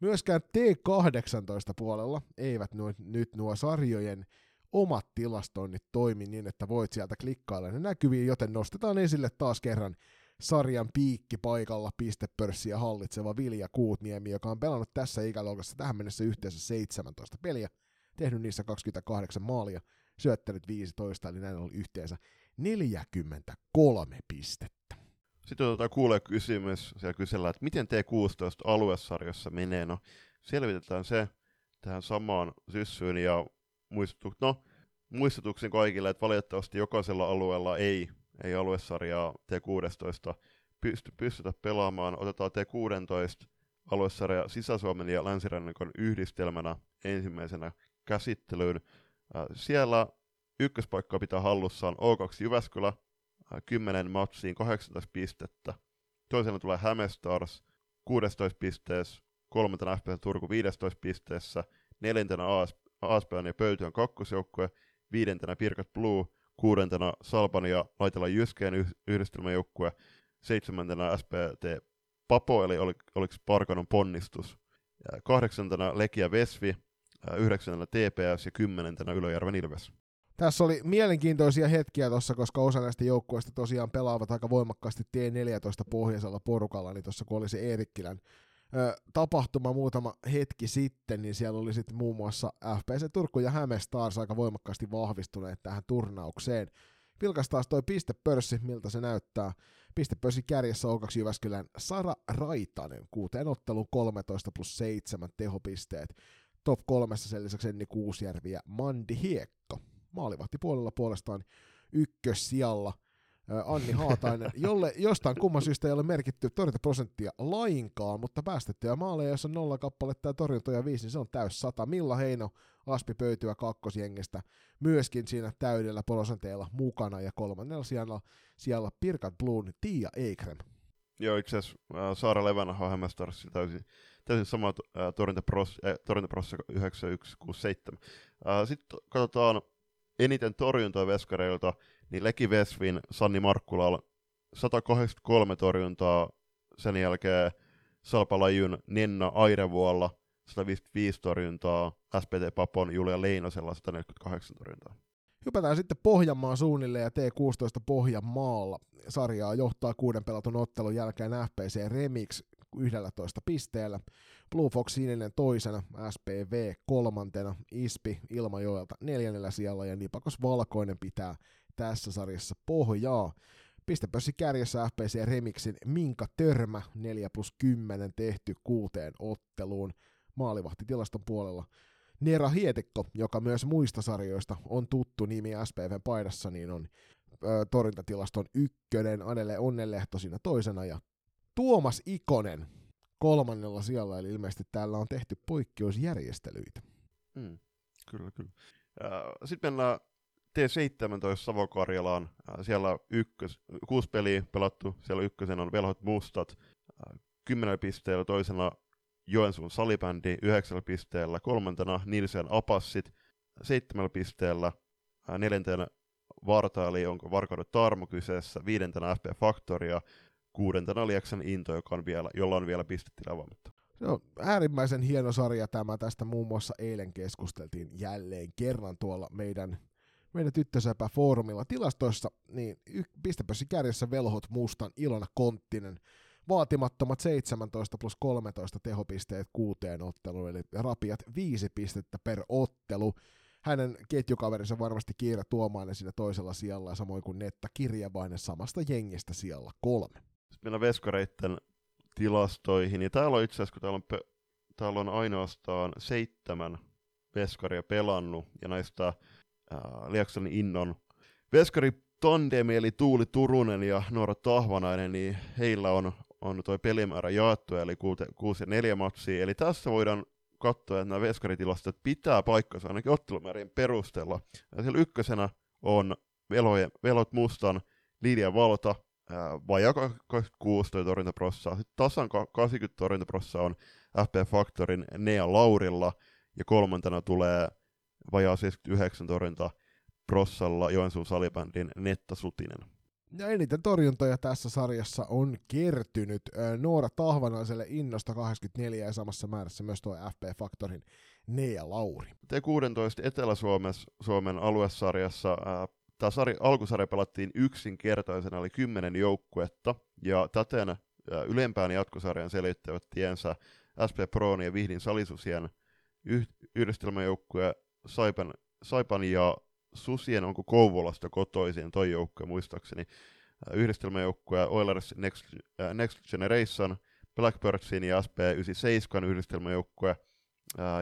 Myöskään T18 puolella eivät nuo, nyt nuo sarjojen omat tilastoinnit toimi niin, että voit sieltä klikkailla ne näkyviin, joten nostetaan esille taas kerran sarjan piikki paikalla pistepörssiä hallitseva Vilja Kuutniemi, joka on pelannut tässä ikäluokassa tähän mennessä yhteensä 17 peliä, tehnyt niissä 28 maalia, syöttänyt 15, eli näin oli yhteensä 43 pistettä. Sitten otetaan kuulee kysymys, siellä kysellään, että miten T16 aluesarjassa menee. No, selvitetään se tähän samaan syssyyn ja muistutu, no, muistutuksen kaikille, että valitettavasti jokaisella alueella ei, ei aluesarjaa T16 pysty, pystytä pelaamaan. Otetaan T16 aluesarja Sisä-Suomen ja Länsirannikon yhdistelmänä ensimmäisenä käsittelyyn. Siellä ykköspaikkaa pitää hallussaan O2 Jyväskylä, 10 matsiin 18 pistettä. Toisena tulee Häme Stars 16 pisteessä, kolmantena FPC Turku 15 pisteessä, neljäntenä AS, ja Pöytyön kakkosjoukkue, viidentenä Pirkat Blue, kuudentena Salpan ja Laitella Jyskeen yh- yhdistelmäjoukkue, seitsemäntenä SPT Papo, eli oli, oliko Parkanon ponnistus, kahdeksantena Lekia Vesvi, yhdeksäntänä TPS ja kymmenentenä Ylöjärven Ilves. Tässä oli mielenkiintoisia hetkiä tuossa, koska osa näistä joukkueista tosiaan pelaavat aika voimakkaasti T14 pohjaisella porukalla, niin tuossa kun oli se Eerikkilän tapahtuma muutama hetki sitten, niin siellä oli sitten muun muassa FPC Turku ja Häme Stars aika voimakkaasti vahvistuneet tähän turnaukseen. Vilkas taas toi pistepörssi, miltä se näyttää. Pistepörssi kärjessä O2 Jyväskylän Sara Raitanen, kuuteen otteluun 13 plus 7 tehopisteet. Top kolmessa sen lisäksi Enni Kuusjärvi ja Mandi Hiekko. Maalivahti puolella puolestaan ykkössijalla Anni Haatainen, jolle jostain kumman syystä ei ole merkitty torjuntaprosenttia lainkaan, mutta päästettyjä maaleja, jos on nolla kappaletta ja torjuntoja viisi, niin se on täys sata. Milla Heino Aspi pöytyä kakkosjengestä myöskin siinä täydellä prosenteilla mukana ja kolmannella sijalla, siellä Pirkat Bloon, Tiia Eikrem. Joo, itse asiassa äh, Saara Levänä Hämmästarissa täysin, täysin sama äh, torjuntaprosessi äh, torjuntaprosessi 9167. Äh, Sitten katsotaan eniten torjuntoja veskareilta, niin Leki Vesvin Sanni Markkulal 183 torjuntaa, sen jälkeen Salpalajun Nenna Airevuolla 155 torjuntaa, SPT Papon Julia Leinosella 148 torjuntaa. Hypätään sitten Pohjanmaan suunnille ja T16 Pohjanmaalla. Sarjaa johtaa kuuden pelatun ottelun jälkeen FPC Remix 11 pisteellä. Blue Fox sininen toisena, SPV kolmantena, ISPI Ilmajoelta neljännellä sijalla ja Nipakos Valkoinen pitää tässä sarjassa pohjaa. Pistepössi kärjessä FPC Remixin Minka Törmä 4 plus 10 tehty kuuteen otteluun maalivahtitilaston puolella. Nera Hietekko, joka myös muista sarjoista on tuttu nimi SPVn paidassa, niin on ö, torjuntatilaston ykkönen, Anelle Onnenlehto siinä toisena ja Tuomas Ikonen kolmannella sijalla, eli ilmeisesti täällä on tehty poikkeusjärjestelyitä. Mm, kyllä, kyllä. Sitten mennään T17 Savo-Karjalaan. Siellä ykkös, kuusi peliä pelattu, siellä ykkösen on Velhot Mustat, kymmenellä pisteellä, toisena Joensuun salibändi yhdeksällä pisteellä, kolmantena Nilsen Apassit seitsemällä pisteellä, neljäntenä Vartaali, onko Varkauden Tarmo kyseessä, viidentenä FP Factoria, kuudentena Lieksan Into, joka on vielä, jolla on vielä pistettä avaamatta. On äärimmäisen hieno sarja tämä. Tästä muun muassa eilen keskusteltiin jälleen kerran tuolla meidän, meidän tyttösäpä foorumilla tilastoissa. Niin pistepössi kärjessä velhot mustan Ilona Konttinen. Vaatimattomat 17 plus 13 tehopisteet kuuteen otteluun, eli rapiat viisi pistettä per ottelu. Hänen ketjukaverinsa varmasti Kiira Tuomainen siinä toisella sijalla, samoin kuin Netta Kirjavainen samasta jengistä siellä kolme. Sitten mennään veskareitten tilastoihin. Ja täällä on itse asiassa, kun täällä on, pe- täällä on ainoastaan seitsemän veskaria pelannut, ja näistä Liaksonin innon veskari tandemi, eli Tuuli Turunen ja Noora Tahvanainen, niin heillä on, on tuo pelimäärä jaettu, eli 6 ja 4 matsia. Eli tässä voidaan katsoa, että nämä veskaritilastot pitää paikkansa ainakin ottelumäärien perusteella. Ja siellä ykkösenä on Veloje, Velot Mustan Lidia Valta, vajaa 26 toi torjuntaprosessaa. Sitten tasan 80 torjuntaprosessaa on FP Factorin Nea Laurilla, ja kolmantena tulee vajaa 79 torjunta prossalla Joensuun salibändin Netta Sutinen. Ja eniten torjuntoja tässä sarjassa on kertynyt Noora Tahvanaiselle innosta 84 ja samassa määrässä myös tuo FP Factorin Nea Lauri. T16 Etelä-Suomen aluesarjassa tämä sarja, alkusarja pelattiin yksinkertaisena, eli kymmenen joukkuetta, ja täten ylempään jatkosarjan selittävät tiensä SP Proon ja Vihdin Salisusien yh- yhdistelmäjoukkue Saipan, Saipan ja Susien, onko Kouvolasta kotoisin toi joukkue muistaakseni, yhdistelmäjoukkue Oilers Next, Next Generation, Blackbirdsin ja SP97 yhdistelmäjoukkue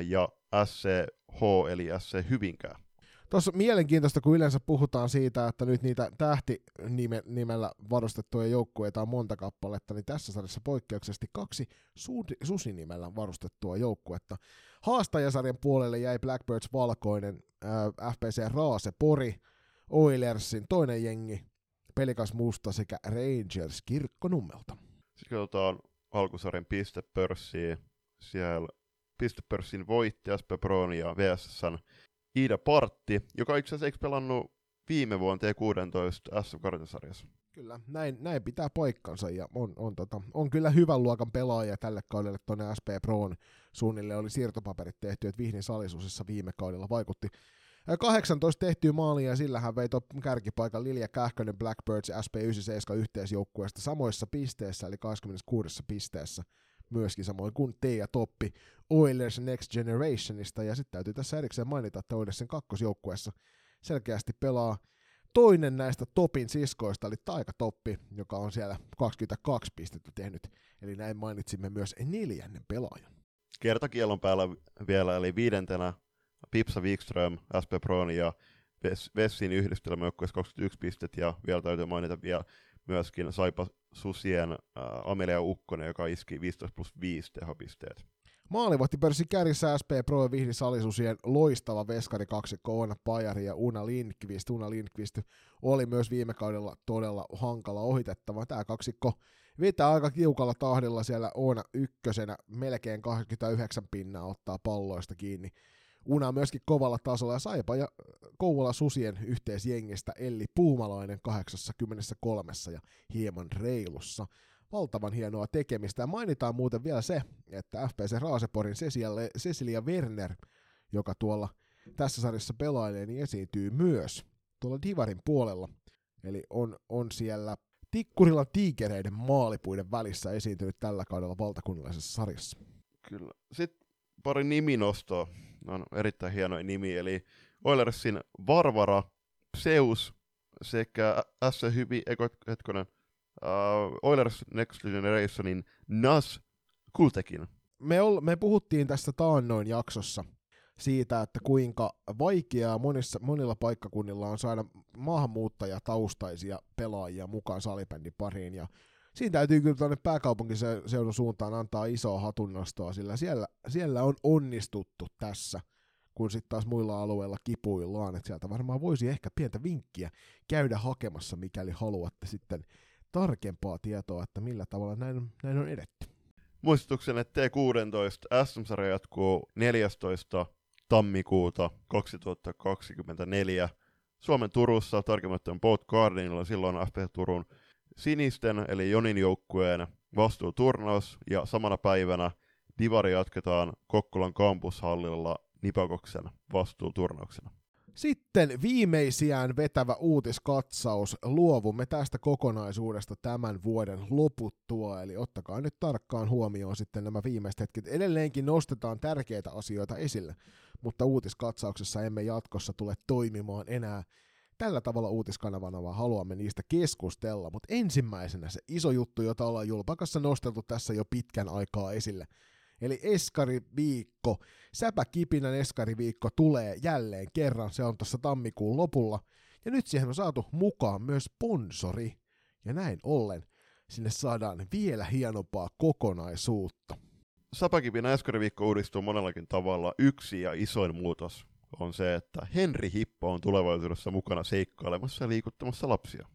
ja SCH eli SC Hyvinkää. Tuossa mielenkiintoista, kun yleensä puhutaan siitä, että nyt niitä tähti-nimellä varustettuja joukkueita on monta kappaletta, niin tässä sarjassa poikkeuksellisesti kaksi susinimellä varustettua joukkuetta. Haastajasarjan puolelle jäi Blackbirds Valkoinen, äh, FPC Raase Pori, Oilersin toinen jengi, Pelikas Musta sekä Rangers Kirkkonummelta. Sitten katsotaan alkusarjan pistepörssiin. Siellä pistepörssin voitti SP Proon ja VSSn Iida Partti, joka itse asiassa eikö pelannut viime vuonna T16 SM-kartasarjassa. Kyllä, näin, näin pitää paikkansa ja on, on, tota, on kyllä hyvän luokan pelaaja tälle kaudelle tuonne SP Proon suunnille oli siirtopaperit tehty, että Vihdin salisuusissa viime kaudella vaikutti. 18 tehtyä maalia ja sillä hän vei kärkipaikan Lilja Kähkönen Blackbirds ja SP97 yhteisjoukkueesta samoissa pisteissä, eli 26 pisteessä myöskin samoin kuin ja Toppi Oilers Next Generationista, ja sitten täytyy tässä erikseen mainita, että Oilersin kakkosjoukkueessa selkeästi pelaa toinen näistä Topin siskoista, eli Taika Toppi, joka on siellä 22 pistettä tehnyt, eli näin mainitsimme myös neljännen pelaajan. Kertakielon päällä vielä, eli viidentenä Pipsa Wikström, SP Proon ja Vessin yhdistelmäjoukkueessa 21 pistettä, ja vielä täytyy mainita vielä myöskin Saipa Susien äh, Amelia Ukkonen, joka iski 15 plus 5 tehopisteet. Maalivahti pörssi kärjissä SP Pro Vihdi Salisusien loistava veskari kaksi Oona Pajari ja Una Lindqvist. Una Lindqvist oli myös viime kaudella todella hankala ohitettava. Tämä kaksikko vetää aika kiukalla tahdilla siellä Oona ykkösenä, melkein 29 pinnaa ottaa palloista kiinni. Una myöskin kovalla tasolla ja Saipa ja Kouvola Susien yhteisjengistä Elli Puumalainen 83 ja hieman reilussa. Valtavan hienoa tekemistä ja mainitaan muuten vielä se, että FPC Raaseporin Cecilia Werner, joka tuolla tässä sarjassa pelailee, niin esiintyy myös tuolla Divarin puolella. Eli on, on siellä Tikkurilla tiikereiden maalipuiden välissä esiintynyt tällä kaudella valtakunnallisessa sarjassa. Kyllä. Sitten pari niminostoa on erittäin hieno nimi, eli Oilersin Varvara, Zeus sekä S. Hyvi, hetkonen, uh, Oilers Next Generationin Nas Kultekin. Me, ol, me puhuttiin tästä taannoin jaksossa siitä, että kuinka vaikeaa monissa, monilla paikkakunnilla on saada maahanmuuttajataustaisia pelaajia mukaan salibändin pariin, ja siinä täytyy kyllä tuonne pääkaupunkiseudun suuntaan antaa isoa hatunnostoa, sillä siellä, siellä on onnistuttu tässä, kun sitten taas muilla alueilla kipuillaan, että sieltä varmaan voisi ehkä pientä vinkkiä käydä hakemassa, mikäli haluatte sitten tarkempaa tietoa, että millä tavalla näin, näin on edetty. Muistutuksen, että T16 SM-sarja jatkuu 14. tammikuuta 2024 Suomen Turussa, tarkemmin ottaen Boat Gardenilla, silloin FP Turun sinisten, eli Jonin joukkueen vastuuturnaus, ja samana päivänä Divari jatketaan Kokkolan kampushallilla Nipakoksen vastuuturnauksena. Sitten viimeisiään vetävä uutiskatsaus. Luovumme tästä kokonaisuudesta tämän vuoden loputtua, eli ottakaa nyt tarkkaan huomioon sitten nämä viimeiset hetket. Edelleenkin nostetaan tärkeitä asioita esille, mutta uutiskatsauksessa emme jatkossa tule toimimaan enää tällä tavalla uutiskanavana, vaan haluamme niistä keskustella. Mutta ensimmäisenä se iso juttu, jota ollaan Julpakassa nosteltu tässä jo pitkän aikaa esille. Eli Eskari-viikko, Säpäkipinän Eskari-viikko tulee jälleen kerran, se on tuossa tammikuun lopulla. Ja nyt siihen on saatu mukaan myös sponsori. Ja näin ollen sinne saadaan vielä hienompaa kokonaisuutta. Säpäkipinä Eskari-viikko uudistuu monellakin tavalla. Yksi ja isoin muutos on se, että Henri Hippo on tulevaisuudessa mukana seikkailemassa ja liikuttamassa lapsia.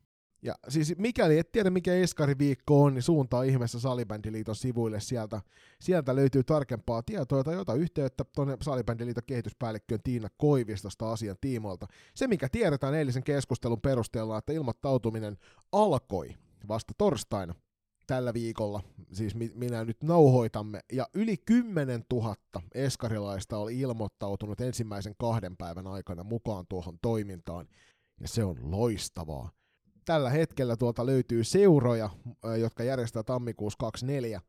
Ja siis mikäli et tiedä mikä Eskari-viikko on, niin suuntaa ihmeessä Salibändiliiton sivuille sieltä. Sieltä löytyy tarkempaa tietoa tai jota yhteyttä tuonne Salibändiliiton kehityspäällikköön Tiina Koivistosta asian tiimoilta. Se mikä tiedetään eilisen keskustelun perusteella, että ilmoittautuminen alkoi vasta torstaina tällä viikolla, siis minä nyt nauhoitamme, ja yli 10 000 eskarilaista oli ilmoittautunut ensimmäisen kahden päivän aikana mukaan tuohon toimintaan, ja se on loistavaa. Tällä hetkellä tuolta löytyy seuroja, jotka järjestää tammikuussa 24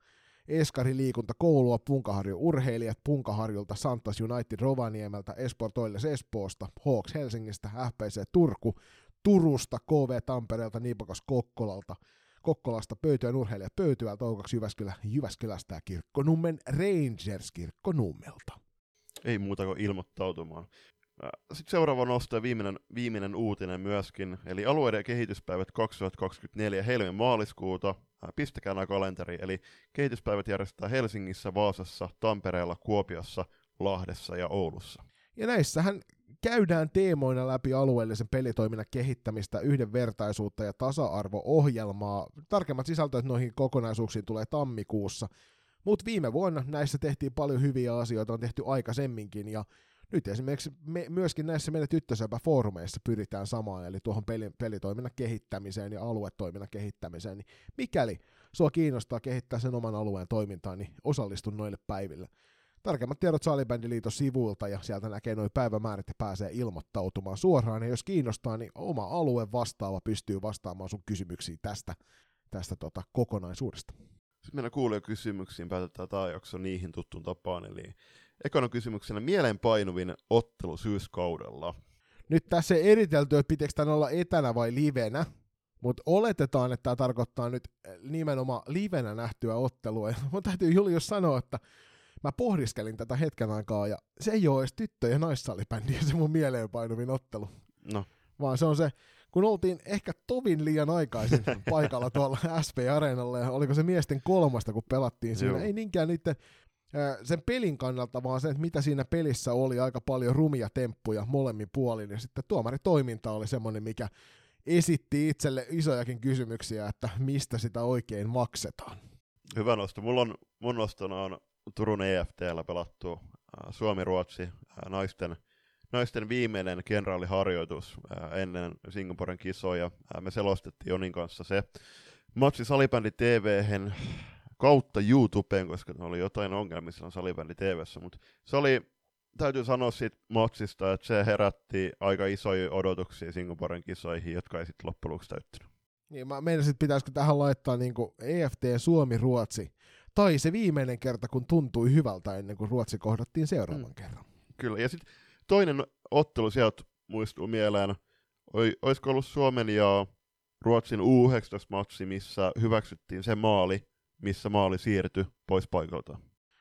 Eskari liikuntakoulua, Punkaharju urheilijat, Punkaharjulta, Santas United Rovaniemeltä, Esport Oilers Espoosta, Hawks Helsingistä, FPC Turku, Turusta, KV Tampereelta, Nipakos Kokkolalta, Kokkolasta Pöytyä urheilija Pöytyä, Toukaksi Jyväskylä, Jyväskylästä ja Kirkkonummen Rangers Kirkkonummelta. Ei muuta kuin ilmoittautumaan. Sitten seuraava nosto ja viimeinen, viimeinen uutinen myöskin, eli alueiden kehityspäivät 2024 helmi maaliskuuta. Pistäkää nämä kalenteri, eli kehityspäivät järjestetään Helsingissä, Vaasassa, Tampereella, Kuopiossa, Lahdessa ja Oulussa. Ja näissähän käydään teemoina läpi alueellisen pelitoiminnan kehittämistä, yhdenvertaisuutta ja tasa-arvo-ohjelmaa. Tarkemmat sisältöt noihin kokonaisuuksiin tulee tammikuussa. Mutta viime vuonna näissä tehtiin paljon hyviä asioita, on tehty aikaisemminkin, ja nyt esimerkiksi me, myöskin näissä meidän tyttösöpä-foorumeissa pyritään samaan, eli tuohon peli, pelitoiminnan kehittämiseen ja aluetoiminnan kehittämiseen, niin mikäli sua kiinnostaa kehittää sen oman alueen toimintaa, niin osallistu noille päiville. Tarkemmat tiedot Salibändiliiton sivuilta ja sieltä näkee noin päivämäärät ja pääsee ilmoittautumaan suoraan. Ja jos kiinnostaa, niin oma alue vastaava pystyy vastaamaan sun kysymyksiin tästä, tästä tota kokonaisuudesta. Sitten meillä kuulee kysymyksiin, päätetään tämä jakso niihin tuttuun tapaan. Eli ekana kysymyksenä mielenpainuvin ottelu syyskaudella. Nyt tässä ei eritelty, että pitäisi tämän olla etänä vai livenä, mutta oletetaan, että tämä tarkoittaa nyt nimenomaan livenä nähtyä ottelua. Ja mun täytyy Julius sanoa, että mä pohdiskelin tätä hetken aikaa, ja se ei ole edes tyttö- ja naissalibändi, se mun mieleenpainuvin ottelu. No. Vaan se on se, kun oltiin ehkä tovin liian aikaisin paikalla tuolla SP-areenalla, ja oliko se miesten kolmasta, kun pelattiin siinä. Joo. Ei niinkään niiden sen pelin kannalta, vaan se, että mitä siinä pelissä oli aika paljon rumia temppuja molemmin puolin, ja sitten tuomaritoiminta oli semmoinen, mikä esitti itselle isojakin kysymyksiä, että mistä sitä oikein maksetaan. Hyvä nosto. Mulla on, mun nostona on Turun EFTllä pelattu Suomi-Ruotsi naisten, naisten viimeinen kenraaliharjoitus ennen Singaporen kisoja. Me selostettiin Jonin kanssa se matsi Salibändi TVhen kautta YouTubeen, koska oli jotain ongelmia silloin Salibändi TVssä, mutta se oli, täytyy sanoa siitä matsista, että se herätti aika isoja odotuksia Singaporen kisoihin, jotka ei sitten loppujen lopuksi täyttynyt. Niin, mä meinasin, pitäisikö tähän laittaa niin EFT Suomi-Ruotsi tai se viimeinen kerta, kun tuntui hyvältä ennen kuin Ruotsi kohdattiin seuraavan mm. kerran. Kyllä, ja sitten toinen ottelu sieltä muistuu mieleen, olisiko ollut Suomen ja Ruotsin U19-matsi, missä hyväksyttiin se maali, missä maali siirtyi pois paikalta.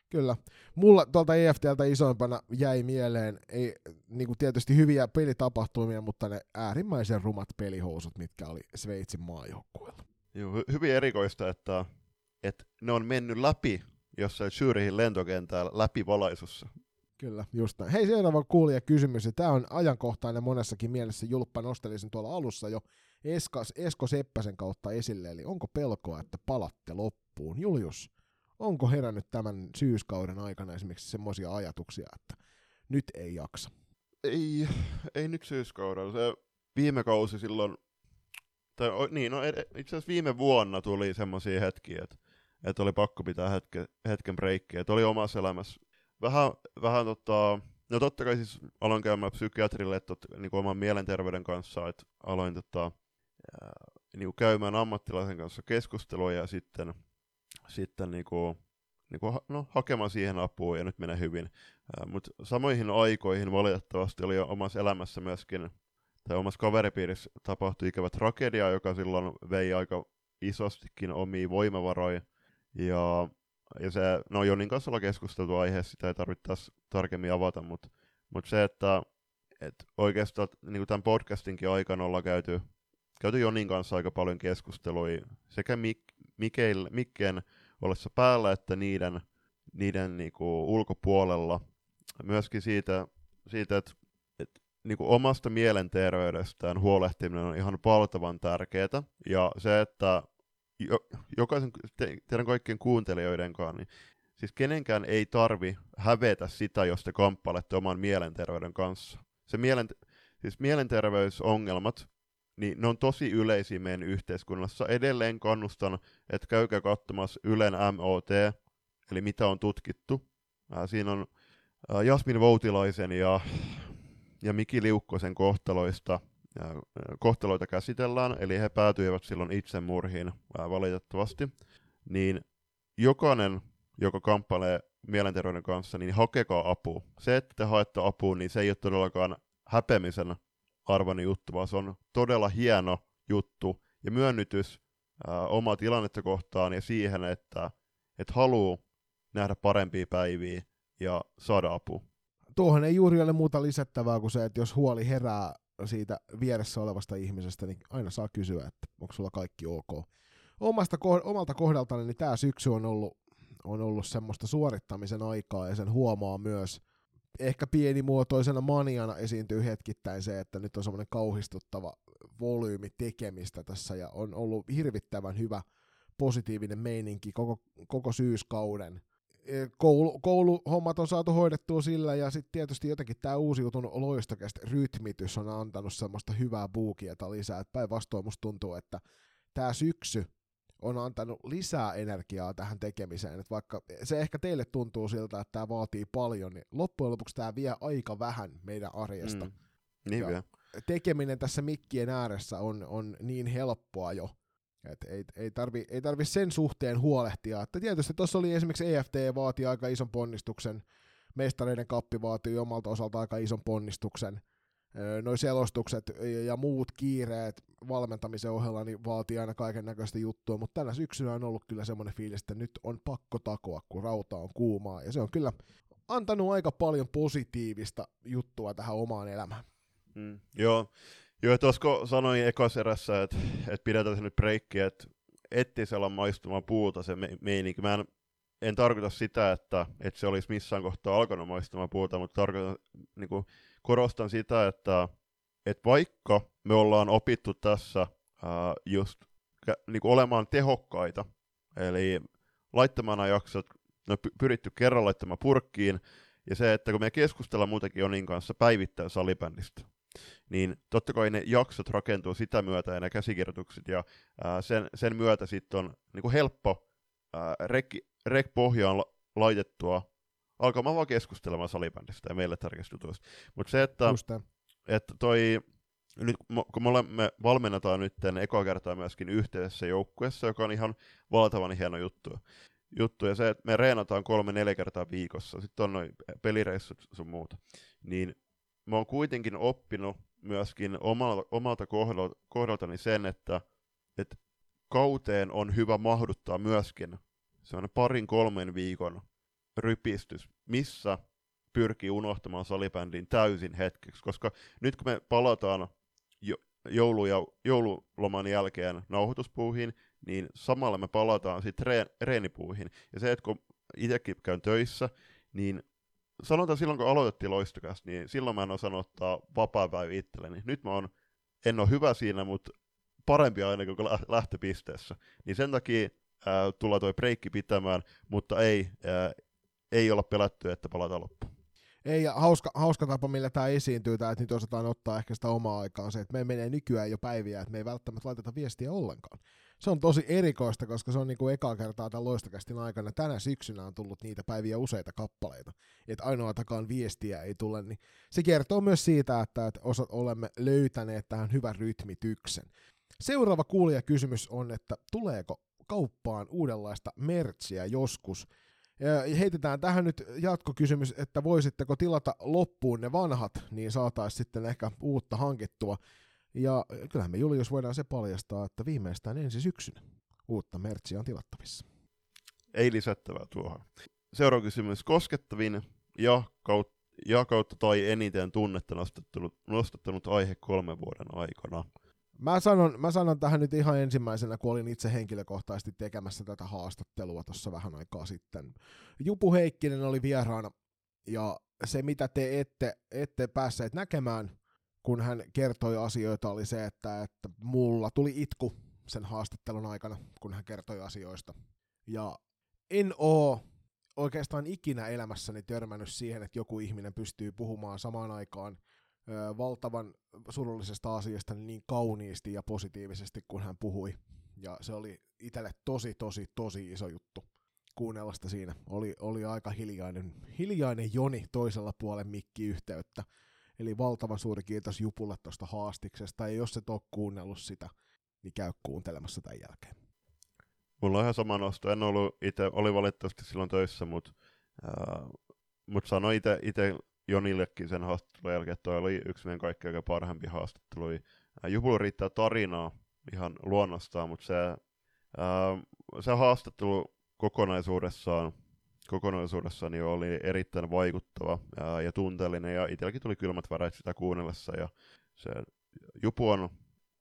Kyllä. Mulla tuolta EFTltä isoimpana jäi mieleen, ei, niin kuin tietysti hyviä pelitapahtumia, mutta ne äärimmäisen rumat pelihousut, mitkä oli Sveitsin maajoukkueella. Joo, hy- hyvin erikoista, että että ne on mennyt läpi jossain Zürihin lentokentällä läpi valaisussa. Kyllä, just näin. Hei, seuraava kuulija kysymys, ja tämä on ajankohtainen monessakin mielessä. Julppa nosteli sen tuolla alussa jo Eskas, Esko Seppäsen kautta esille, eli onko pelkoa, että palatte loppuun? Julius, onko herännyt tämän syyskauden aikana esimerkiksi semmoisia ajatuksia, että nyt ei jaksa? Ei, ei nyt syyskaudella. Se viime kausi silloin, tai niin, no itse asiassa viime vuonna tuli semmoisia hetkiä, että että oli pakko pitää hetke, hetken breikkiä. Että oli omassa elämässä vähän, vähän tota, no totta kai siis aloin käymään psykiatrille tot, niin kuin oman mielenterveyden kanssa, että aloin tota, niin kuin käymään ammattilaisen kanssa keskustelua ja sitten, sitten niin kuin, niin kuin, no, hakemaan siihen apua ja nyt menee hyvin. Mutta samoihin aikoihin valitettavasti oli omassa elämässä myöskin, tai omassa kaveripiirissä tapahtui ikävä tragedia, joka silloin vei aika isostikin omia voimavaroja ja, ja se, no Jonin kanssa ollaan keskusteltu aiheessa, sitä ei tarvitse tarkemmin avata, mutta mut se, että et oikeastaan niin tämän podcastinkin aikana ollaan käyty, käyty Jonin kanssa aika paljon keskusteluja sekä Mik- Mikeil, Mikkeen ollessa päällä että niiden, niiden niin kuin ulkopuolella. Myöskin siitä, siitä että että niin kuin omasta mielenterveydestään huolehtiminen on ihan valtavan tärkeää. Ja se, että jo, jokaisen te, teidän kaikkien kuuntelijoiden kanssa, niin siis kenenkään ei tarvi hävetä sitä, jos te kamppailette oman mielenterveyden kanssa. Se mielen, siis mielenterveysongelmat, niin ne on tosi yleisiä meidän yhteiskunnassa. Edelleen kannustan, että käykää katsomassa Ylen MOT, eli mitä on tutkittu. Ää, siinä on ää, Jasmin Voutilaisen ja, ja Miki Liukkosen kohtaloista kohtaloita käsitellään, eli he päätyivät silloin itsemurhiin valitettavasti, niin jokainen, joka kamppailee mielenterveyden kanssa, niin hakekaa apua. Se, että te haette apua, niin se ei ole todellakaan häpemisen arvoni juttu, vaan se on todella hieno juttu ja myönnytys omaa tilannetta kohtaan ja siihen, että et haluaa nähdä parempia päiviä ja saada apua. Tuohon ei juuri ole muuta lisättävää kuin se, että jos huoli herää siitä vieressä olevasta ihmisestä, niin aina saa kysyä, että onko sulla kaikki ok. Omasta, omalta kohdaltani niin tämä syksy on ollut, on ollut semmoista suorittamisen aikaa ja sen huomaa myös ehkä pienimuotoisena maniana esiintyy hetkittäin se, että nyt on semmoinen kauhistuttava volyymi tekemistä tässä ja on ollut hirvittävän hyvä positiivinen meininki koko, koko syyskauden. E, koulu, kouluhommat on saatu hoidettua sillä ja sitten tietysti jotenkin tämä uusi jutun loistokästä rytmitys on antanut semmoista hyvää buukieta lisää. Päinvastoin musta tuntuu, että tämä syksy on antanut lisää energiaa tähän tekemiseen. Et vaikka se ehkä teille tuntuu siltä, että tämä vaatii paljon, niin loppujen lopuksi tämä vie aika vähän meidän arjesta. Mm. Niin ja tekeminen tässä mikkien ääressä on, on niin helppoa jo, että ei, ei, tarvi, ei tarvi sen suhteen huolehtia. Että tietysti tuossa oli esimerkiksi EFT vaatii aika ison ponnistuksen, mestareiden kappi vaatii omalta osalta aika ison ponnistuksen, noi selostukset ja muut kiireet valmentamisen ohella niin vaatii aina kaiken näköistä juttua, mutta tänä syksynä on ollut kyllä semmoinen fiilis, että nyt on pakko takoa, kun rauta on kuumaa, ja se on kyllä antanut aika paljon positiivista juttua tähän omaan elämään. Mm, joo, joo tuossa sanoin ekas erässä, että, että pidetään se nyt breikki, että etsii sellainen maistumaan puuta se me- meininki. Mä en, en tarkoita sitä, että, että se olisi missään kohtaa alkanut maistumaan puuta, mutta tarkoitan niin kuin, korostan sitä, että, että vaikka me ollaan opittu tässä ää, just niin kuin olemaan tehokkaita, eli laittamaan jaksot, ne on pyritty kerran laittamaan purkkiin, ja se, että kun me keskustellaan muutenkin Jonin kanssa päivittäin salibändistä, niin totta kai ne jaksot rakentuu sitä myötä ja ne käsikirjoitukset, ja ää, sen, sen myötä sitten on niin kuin helppo ää, rek, pohjaan laitettua alkamaan vaan keskustelemaan salibändistä ja meille tärkeistä jutuista. Mutta se, että, että toi, nyt kun me, olemme, valmennetaan nyt eka kertaa myöskin yhteisessä joukkueessa, joka on ihan valtavan hieno juttu. juttu. Ja se, että me reenataan kolme-neljä kertaa viikossa, sitten on noin pelireissut sun muuta, niin mä oon kuitenkin oppinut myöskin omalta, omalta kohdalta, kohdaltani sen, että, että kauteen on hyvä mahduttaa myöskin semmoinen parin kolmen viikon rypistys, missä pyrkii unohtamaan salibändin täysin hetkeksi, koska nyt kun me palataan jo, joulu- ja joululoman jälkeen nauhoituspuuhin, niin samalla me palataan sitten reen, reenipuuhin. Ja se, että kun itsekin käyn töissä, niin sanotaan silloin, kun aloitettiin loistokas, niin silloin mä en osannut ottaa vapaa-päivä itselleni. Nyt mä oon, en ole hyvä siinä, mutta parempi aina kuin lähtöpisteessä. Niin sen takia ää, tullaan toi breikki pitämään, mutta ei, ää, ei olla pelätty, että palataan loppuun. Ei, ja hauska, hauska tapa, millä tämä esiintyy, tämä, että nyt osataan ottaa ehkä sitä omaa aikaa se, että me menee nykyään jo päiviä, että me ei välttämättä laiteta viestiä ollenkaan. Se on tosi erikoista, koska se on niinku ekaa kertaa tämän loistokästin aikana. Tänä syksynä on tullut niitä päiviä useita kappaleita, että ainoatakaan viestiä ei tule, niin se kertoo myös siitä, että, että osa, olemme löytäneet tähän hyvän rytmityksen. Seuraava kuulijakysymys on, että tuleeko kauppaan uudenlaista mertsiä joskus, heitetään tähän nyt jatkokysymys, että voisitteko tilata loppuun ne vanhat, niin saataisiin sitten ehkä uutta hankittua. Ja kyllähän me Julius voidaan se paljastaa, että viimeistään ensi syksynä uutta mertsiä on tilattavissa. Ei lisättävää tuohon. Seuraava kysymys. Koskettavin ja kautta, ja kautta tai eniten tunnetta nostattanut, nostattanut aihe kolmen vuoden aikana. Mä sanon, mä sanon tähän nyt ihan ensimmäisenä, kun olin itse henkilökohtaisesti tekemässä tätä haastattelua tuossa vähän aikaa sitten. Jupu Heikkinen oli vieraana, ja se mitä te ette, ette päässeet näkemään, kun hän kertoi asioita, oli se, että, että mulla tuli itku sen haastattelun aikana, kun hän kertoi asioista. Ja en oo oikeastaan ikinä elämässäni törmännyt siihen, että joku ihminen pystyy puhumaan samaan aikaan – valtavan surullisesta asiasta niin kauniisti ja positiivisesti, kun hän puhui. Ja se oli itselle tosi, tosi, tosi iso juttu kuunnella sitä siinä. Oli, oli aika hiljainen, hiljainen Joni toisella puolen mikkiyhteyttä. Eli valtavan suuri kiitos Jupulle tuosta haastiksesta, ja jos et ole kuunnellut sitä, niin käy kuuntelemassa tämän jälkeen. Mulla on ihan sama nosto. En ollut itse, oli valitettavasti silloin töissä, mutta äh, mut sanoin itse Jonillekin sen haastattelun jälkeen, että toi oli yksi meidän kaikkein parhaimpi haastattelu. Jupulla riittää tarinaa ihan luonnostaan, mutta se, ää, se haastattelu kokonaisuudessaan, kokonaisuudessaan niin oli erittäin vaikuttava ää, ja tunteellinen, ja itselläkin tuli kylmät väreet sitä kuunnellessa, ja se Jupu on,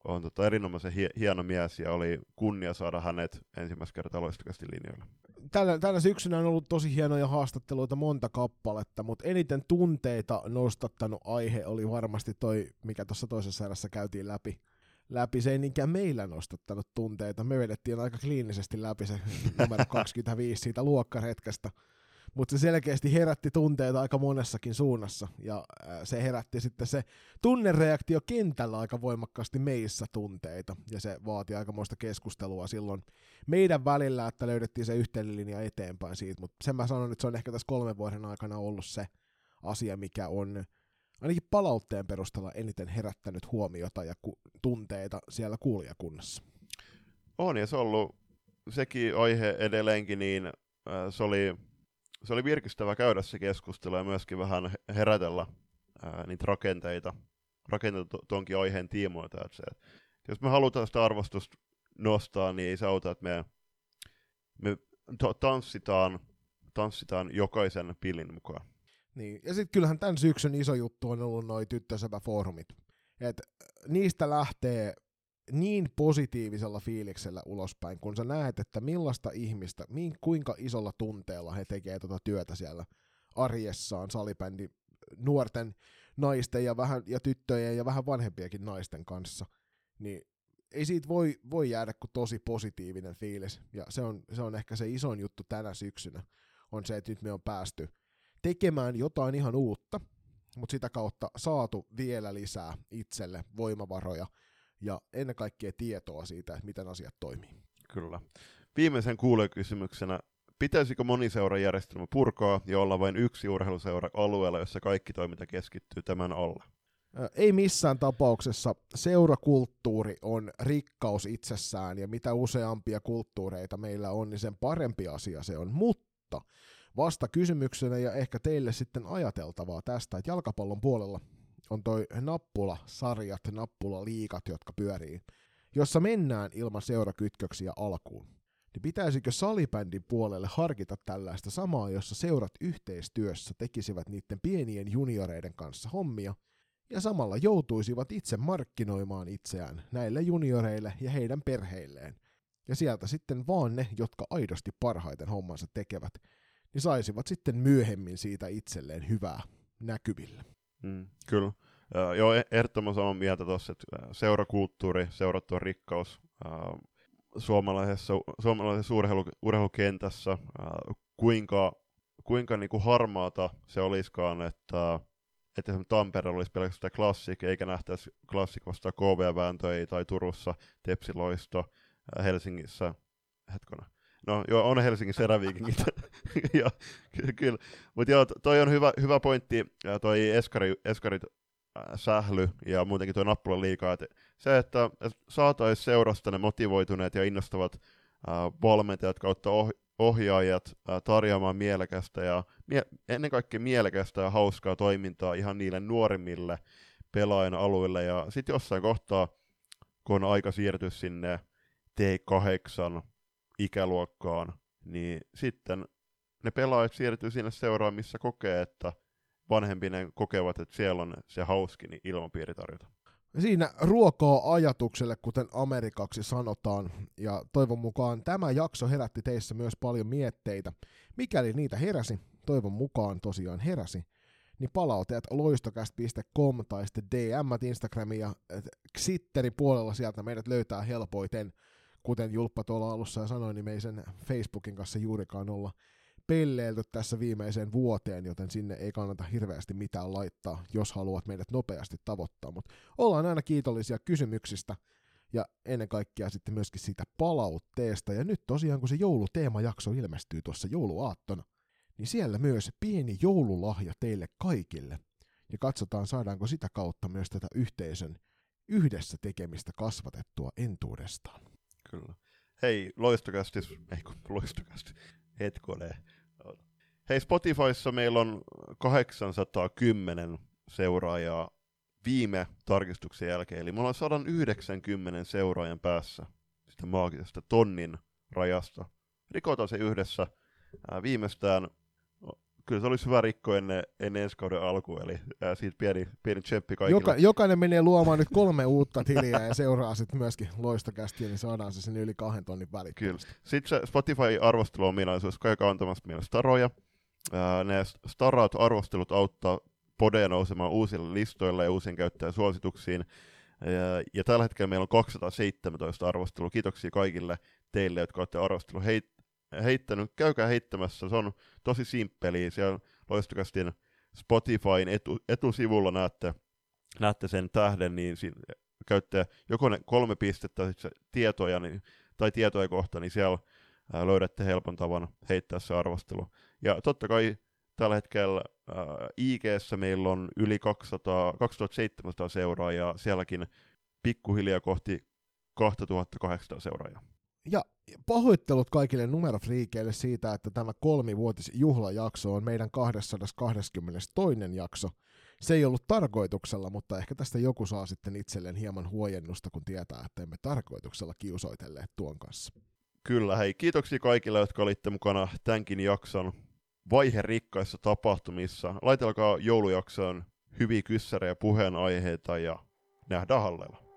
on tota erinomaisen hie, hieno mies, ja oli kunnia saada hänet ensimmäistä kertaa loistakasti linjoille. Tänä, tänä syksynä on ollut tosi hienoja haastatteluita monta kappaletta, mutta eniten tunteita nostattanut aihe oli varmasti toi, mikä tuossa toisessa erässä käytiin läpi. läpi. Se ei niinkään meillä nostattanut tunteita. Me vedettiin aika kliinisesti läpi se numero 25 siitä luokkaretkestä mutta se selkeästi herätti tunteita aika monessakin suunnassa, ja se herätti sitten se tunnereaktio kentällä aika voimakkaasti meissä tunteita, ja se vaati aikamoista keskustelua silloin meidän välillä, että löydettiin se yhteinen linja eteenpäin siitä, mutta sen mä sanon, että se on ehkä tässä kolmen vuoden aikana ollut se asia, mikä on ainakin palautteen perusteella eniten herättänyt huomiota ja ku- tunteita siellä kuulijakunnassa. On, ja se on ollut sekin aihe edelleenkin, niin äh, se oli se oli virkistävä käydä se keskustelu ja myöskin vähän herätellä ää, niitä rakenteita, rakenteita tuonkin aiheen tiimoilta. Että se, että jos me halutaan sitä arvostusta nostaa, niin ei se auta, että me, me tanssitaan, tanssitaan jokaisen pilin mukaan. Niin, ja sitten kyllähän tämän syksyn iso juttu on ollut noin tyttösävä-foorumit. Et niistä lähtee niin positiivisella fiiliksellä ulospäin, kun sä näet, että millaista ihmistä, kuinka isolla tunteella he tekee tuota työtä siellä arjessaan salibändi nuorten naisten ja, vähän, ja tyttöjen ja vähän vanhempiakin naisten kanssa, niin ei siitä voi, voi jäädä kuin tosi positiivinen fiilis. Ja se on, se on ehkä se isoin juttu tänä syksynä, on se, että nyt me on päästy tekemään jotain ihan uutta, mutta sitä kautta saatu vielä lisää itselle voimavaroja ja ennen kaikkea tietoa siitä, että miten asiat toimii. Kyllä. Viimeisen kuulekysymyksenä, pitäisikö moniseurajärjestelmä purkaa ja olla vain yksi urheiluseura alueella, jossa kaikki toiminta keskittyy tämän alla? Ei missään tapauksessa. Seurakulttuuri on rikkaus itsessään, ja mitä useampia kulttuureita meillä on, niin sen parempi asia se on. Mutta vasta kysymyksenä ja ehkä teille sitten ajateltavaa tästä, että jalkapallon puolella on toi nappula-sarjat, nappula-liikat, jotka pyörii, jossa mennään ilman seurakytköksiä alkuun. Niin pitäisikö salibändin puolelle harkita tällaista samaa, jossa seurat yhteistyössä tekisivät niiden pienien junioreiden kanssa hommia, ja samalla joutuisivat itse markkinoimaan itseään näille junioreille ja heidän perheilleen. Ja sieltä sitten vaan ne, jotka aidosti parhaiten hommansa tekevät, niin saisivat sitten myöhemmin siitä itselleen hyvää näkyvillä. Mm, kyllä. Uh, joo, e- ehdottoman samaa mieltä tuossa, että seurakulttuuri, seurat on rikkaus uh, suomalaisessa, suomalaisessa urheilu, urheilukentässä. Uh, kuinka kuinka niinku harmaata se olisikaan, että, että esimerkiksi Tampereella olisi pelkästään klassik, eikä nähtäisi klassik vastaan KV-vääntöjä tai Turussa Tepsiloisto, Helsingissä, hetkona, No joo, on Helsingissä eräviikingit. ja, ky- kyllä. Mutta joo, toi on hyvä, hyvä pointti, ja toi Eskari, Eskarit äh, sähly ja muutenkin tuo nappula liikaa. Et se, että saataisiin seurasta ne motivoituneet ja innostavat äh, valmentajat kautta oh- ohjaajat äh, tarjoamaan mielekästä ja mie- ennen kaikkea mielekästä ja hauskaa toimintaa ihan niille nuorimmille pelaajan alueille. Ja sitten jossain kohtaa, kun on aika siirtyä sinne T8 ikäluokkaan, niin sitten ne pelaajat siirtyy sinne seuraan, missä kokee, että vanhempinen kokevat, että siellä on se hauskin niin ilmapiiri tarjota. Siinä ruokaa ajatukselle, kuten amerikaksi sanotaan, ja toivon mukaan tämä jakso herätti teissä myös paljon mietteitä. Mikäli niitä heräsi, toivon mukaan tosiaan heräsi, niin palauteet loistokäst.com tai sitten DM Instagramin ja Xitterin puolella sieltä meidät löytää helpoiten – kuten Julppa tuolla alussa sanoi, niin me ei sen Facebookin kanssa juurikaan olla pelleilty tässä viimeiseen vuoteen, joten sinne ei kannata hirveästi mitään laittaa, jos haluat meidät nopeasti tavoittaa, mutta ollaan aina kiitollisia kysymyksistä ja ennen kaikkea sitten myöskin siitä palautteesta. Ja nyt tosiaan, kun se jouluteemajakso ilmestyy tuossa jouluaattona, niin siellä myös pieni joululahja teille kaikille. Ja katsotaan, saadaanko sitä kautta myös tätä yhteisön yhdessä tekemistä kasvatettua entuudestaan. Kyllä. Hei, loistokästi, ei kun loistokästi, hetkone. Hei, Spotifyssa meillä on 810 seuraajaa viime tarkistuksen jälkeen, eli me ollaan 190 seuraajan päässä sitä maagisesta tonnin rajasta. Rikotaan se yhdessä. Ää, viimeistään kyllä se olisi hyvä rikko ennen, ennen ensi kauden alkua, eli ää, siitä pieni, pieni tsemppi kaikille. Joka, jokainen menee luomaan nyt kolme uutta tiliä ja seuraa sitten myöskin loistokästiä, niin saadaan se sinne yli kahden tonnin välittömästi. Kyllä. Sitten se Spotify-arvosteluominaisuus, kaikki antamassa meille staroja. Ää, ne starat arvostelut auttaa podeja nousemaan uusille listoille ja uusien käyttäjän suosituksiin. Ja, ja tällä hetkellä meillä on 217 arvostelua. Kiitoksia kaikille teille, jotka olette arvostelu heit, heittänyt. Käykää heittämässä, se on tosi simppeli. Siellä loistokastin Spotifyn etu, etusivulla näette, näette sen tähden, niin käytte joko ne kolme pistettä tietoja niin, tai tietoja kohta, niin siellä löydätte helpon tavan heittää se arvostelu. Ja totta kai tällä hetkellä äh, ig meillä on yli 200, 2700 seuraajaa, sielläkin pikkuhiljaa kohti 2800 seuraajaa. Ja pahoittelut kaikille numerofriikeille siitä, että tämä kolmivuotis juhlajakso on meidän 222. jakso. Se ei ollut tarkoituksella, mutta ehkä tästä joku saa sitten itselleen hieman huojennusta, kun tietää, että emme tarkoituksella kiusoitelleet tuon kanssa. Kyllä, hei, kiitoksia kaikille, jotka olitte mukana tämänkin jakson vaiherikkaissa tapahtumissa. Laitelkaa joulujaksoon hyviä kyssärejä puheenaiheita ja nähdään hallella.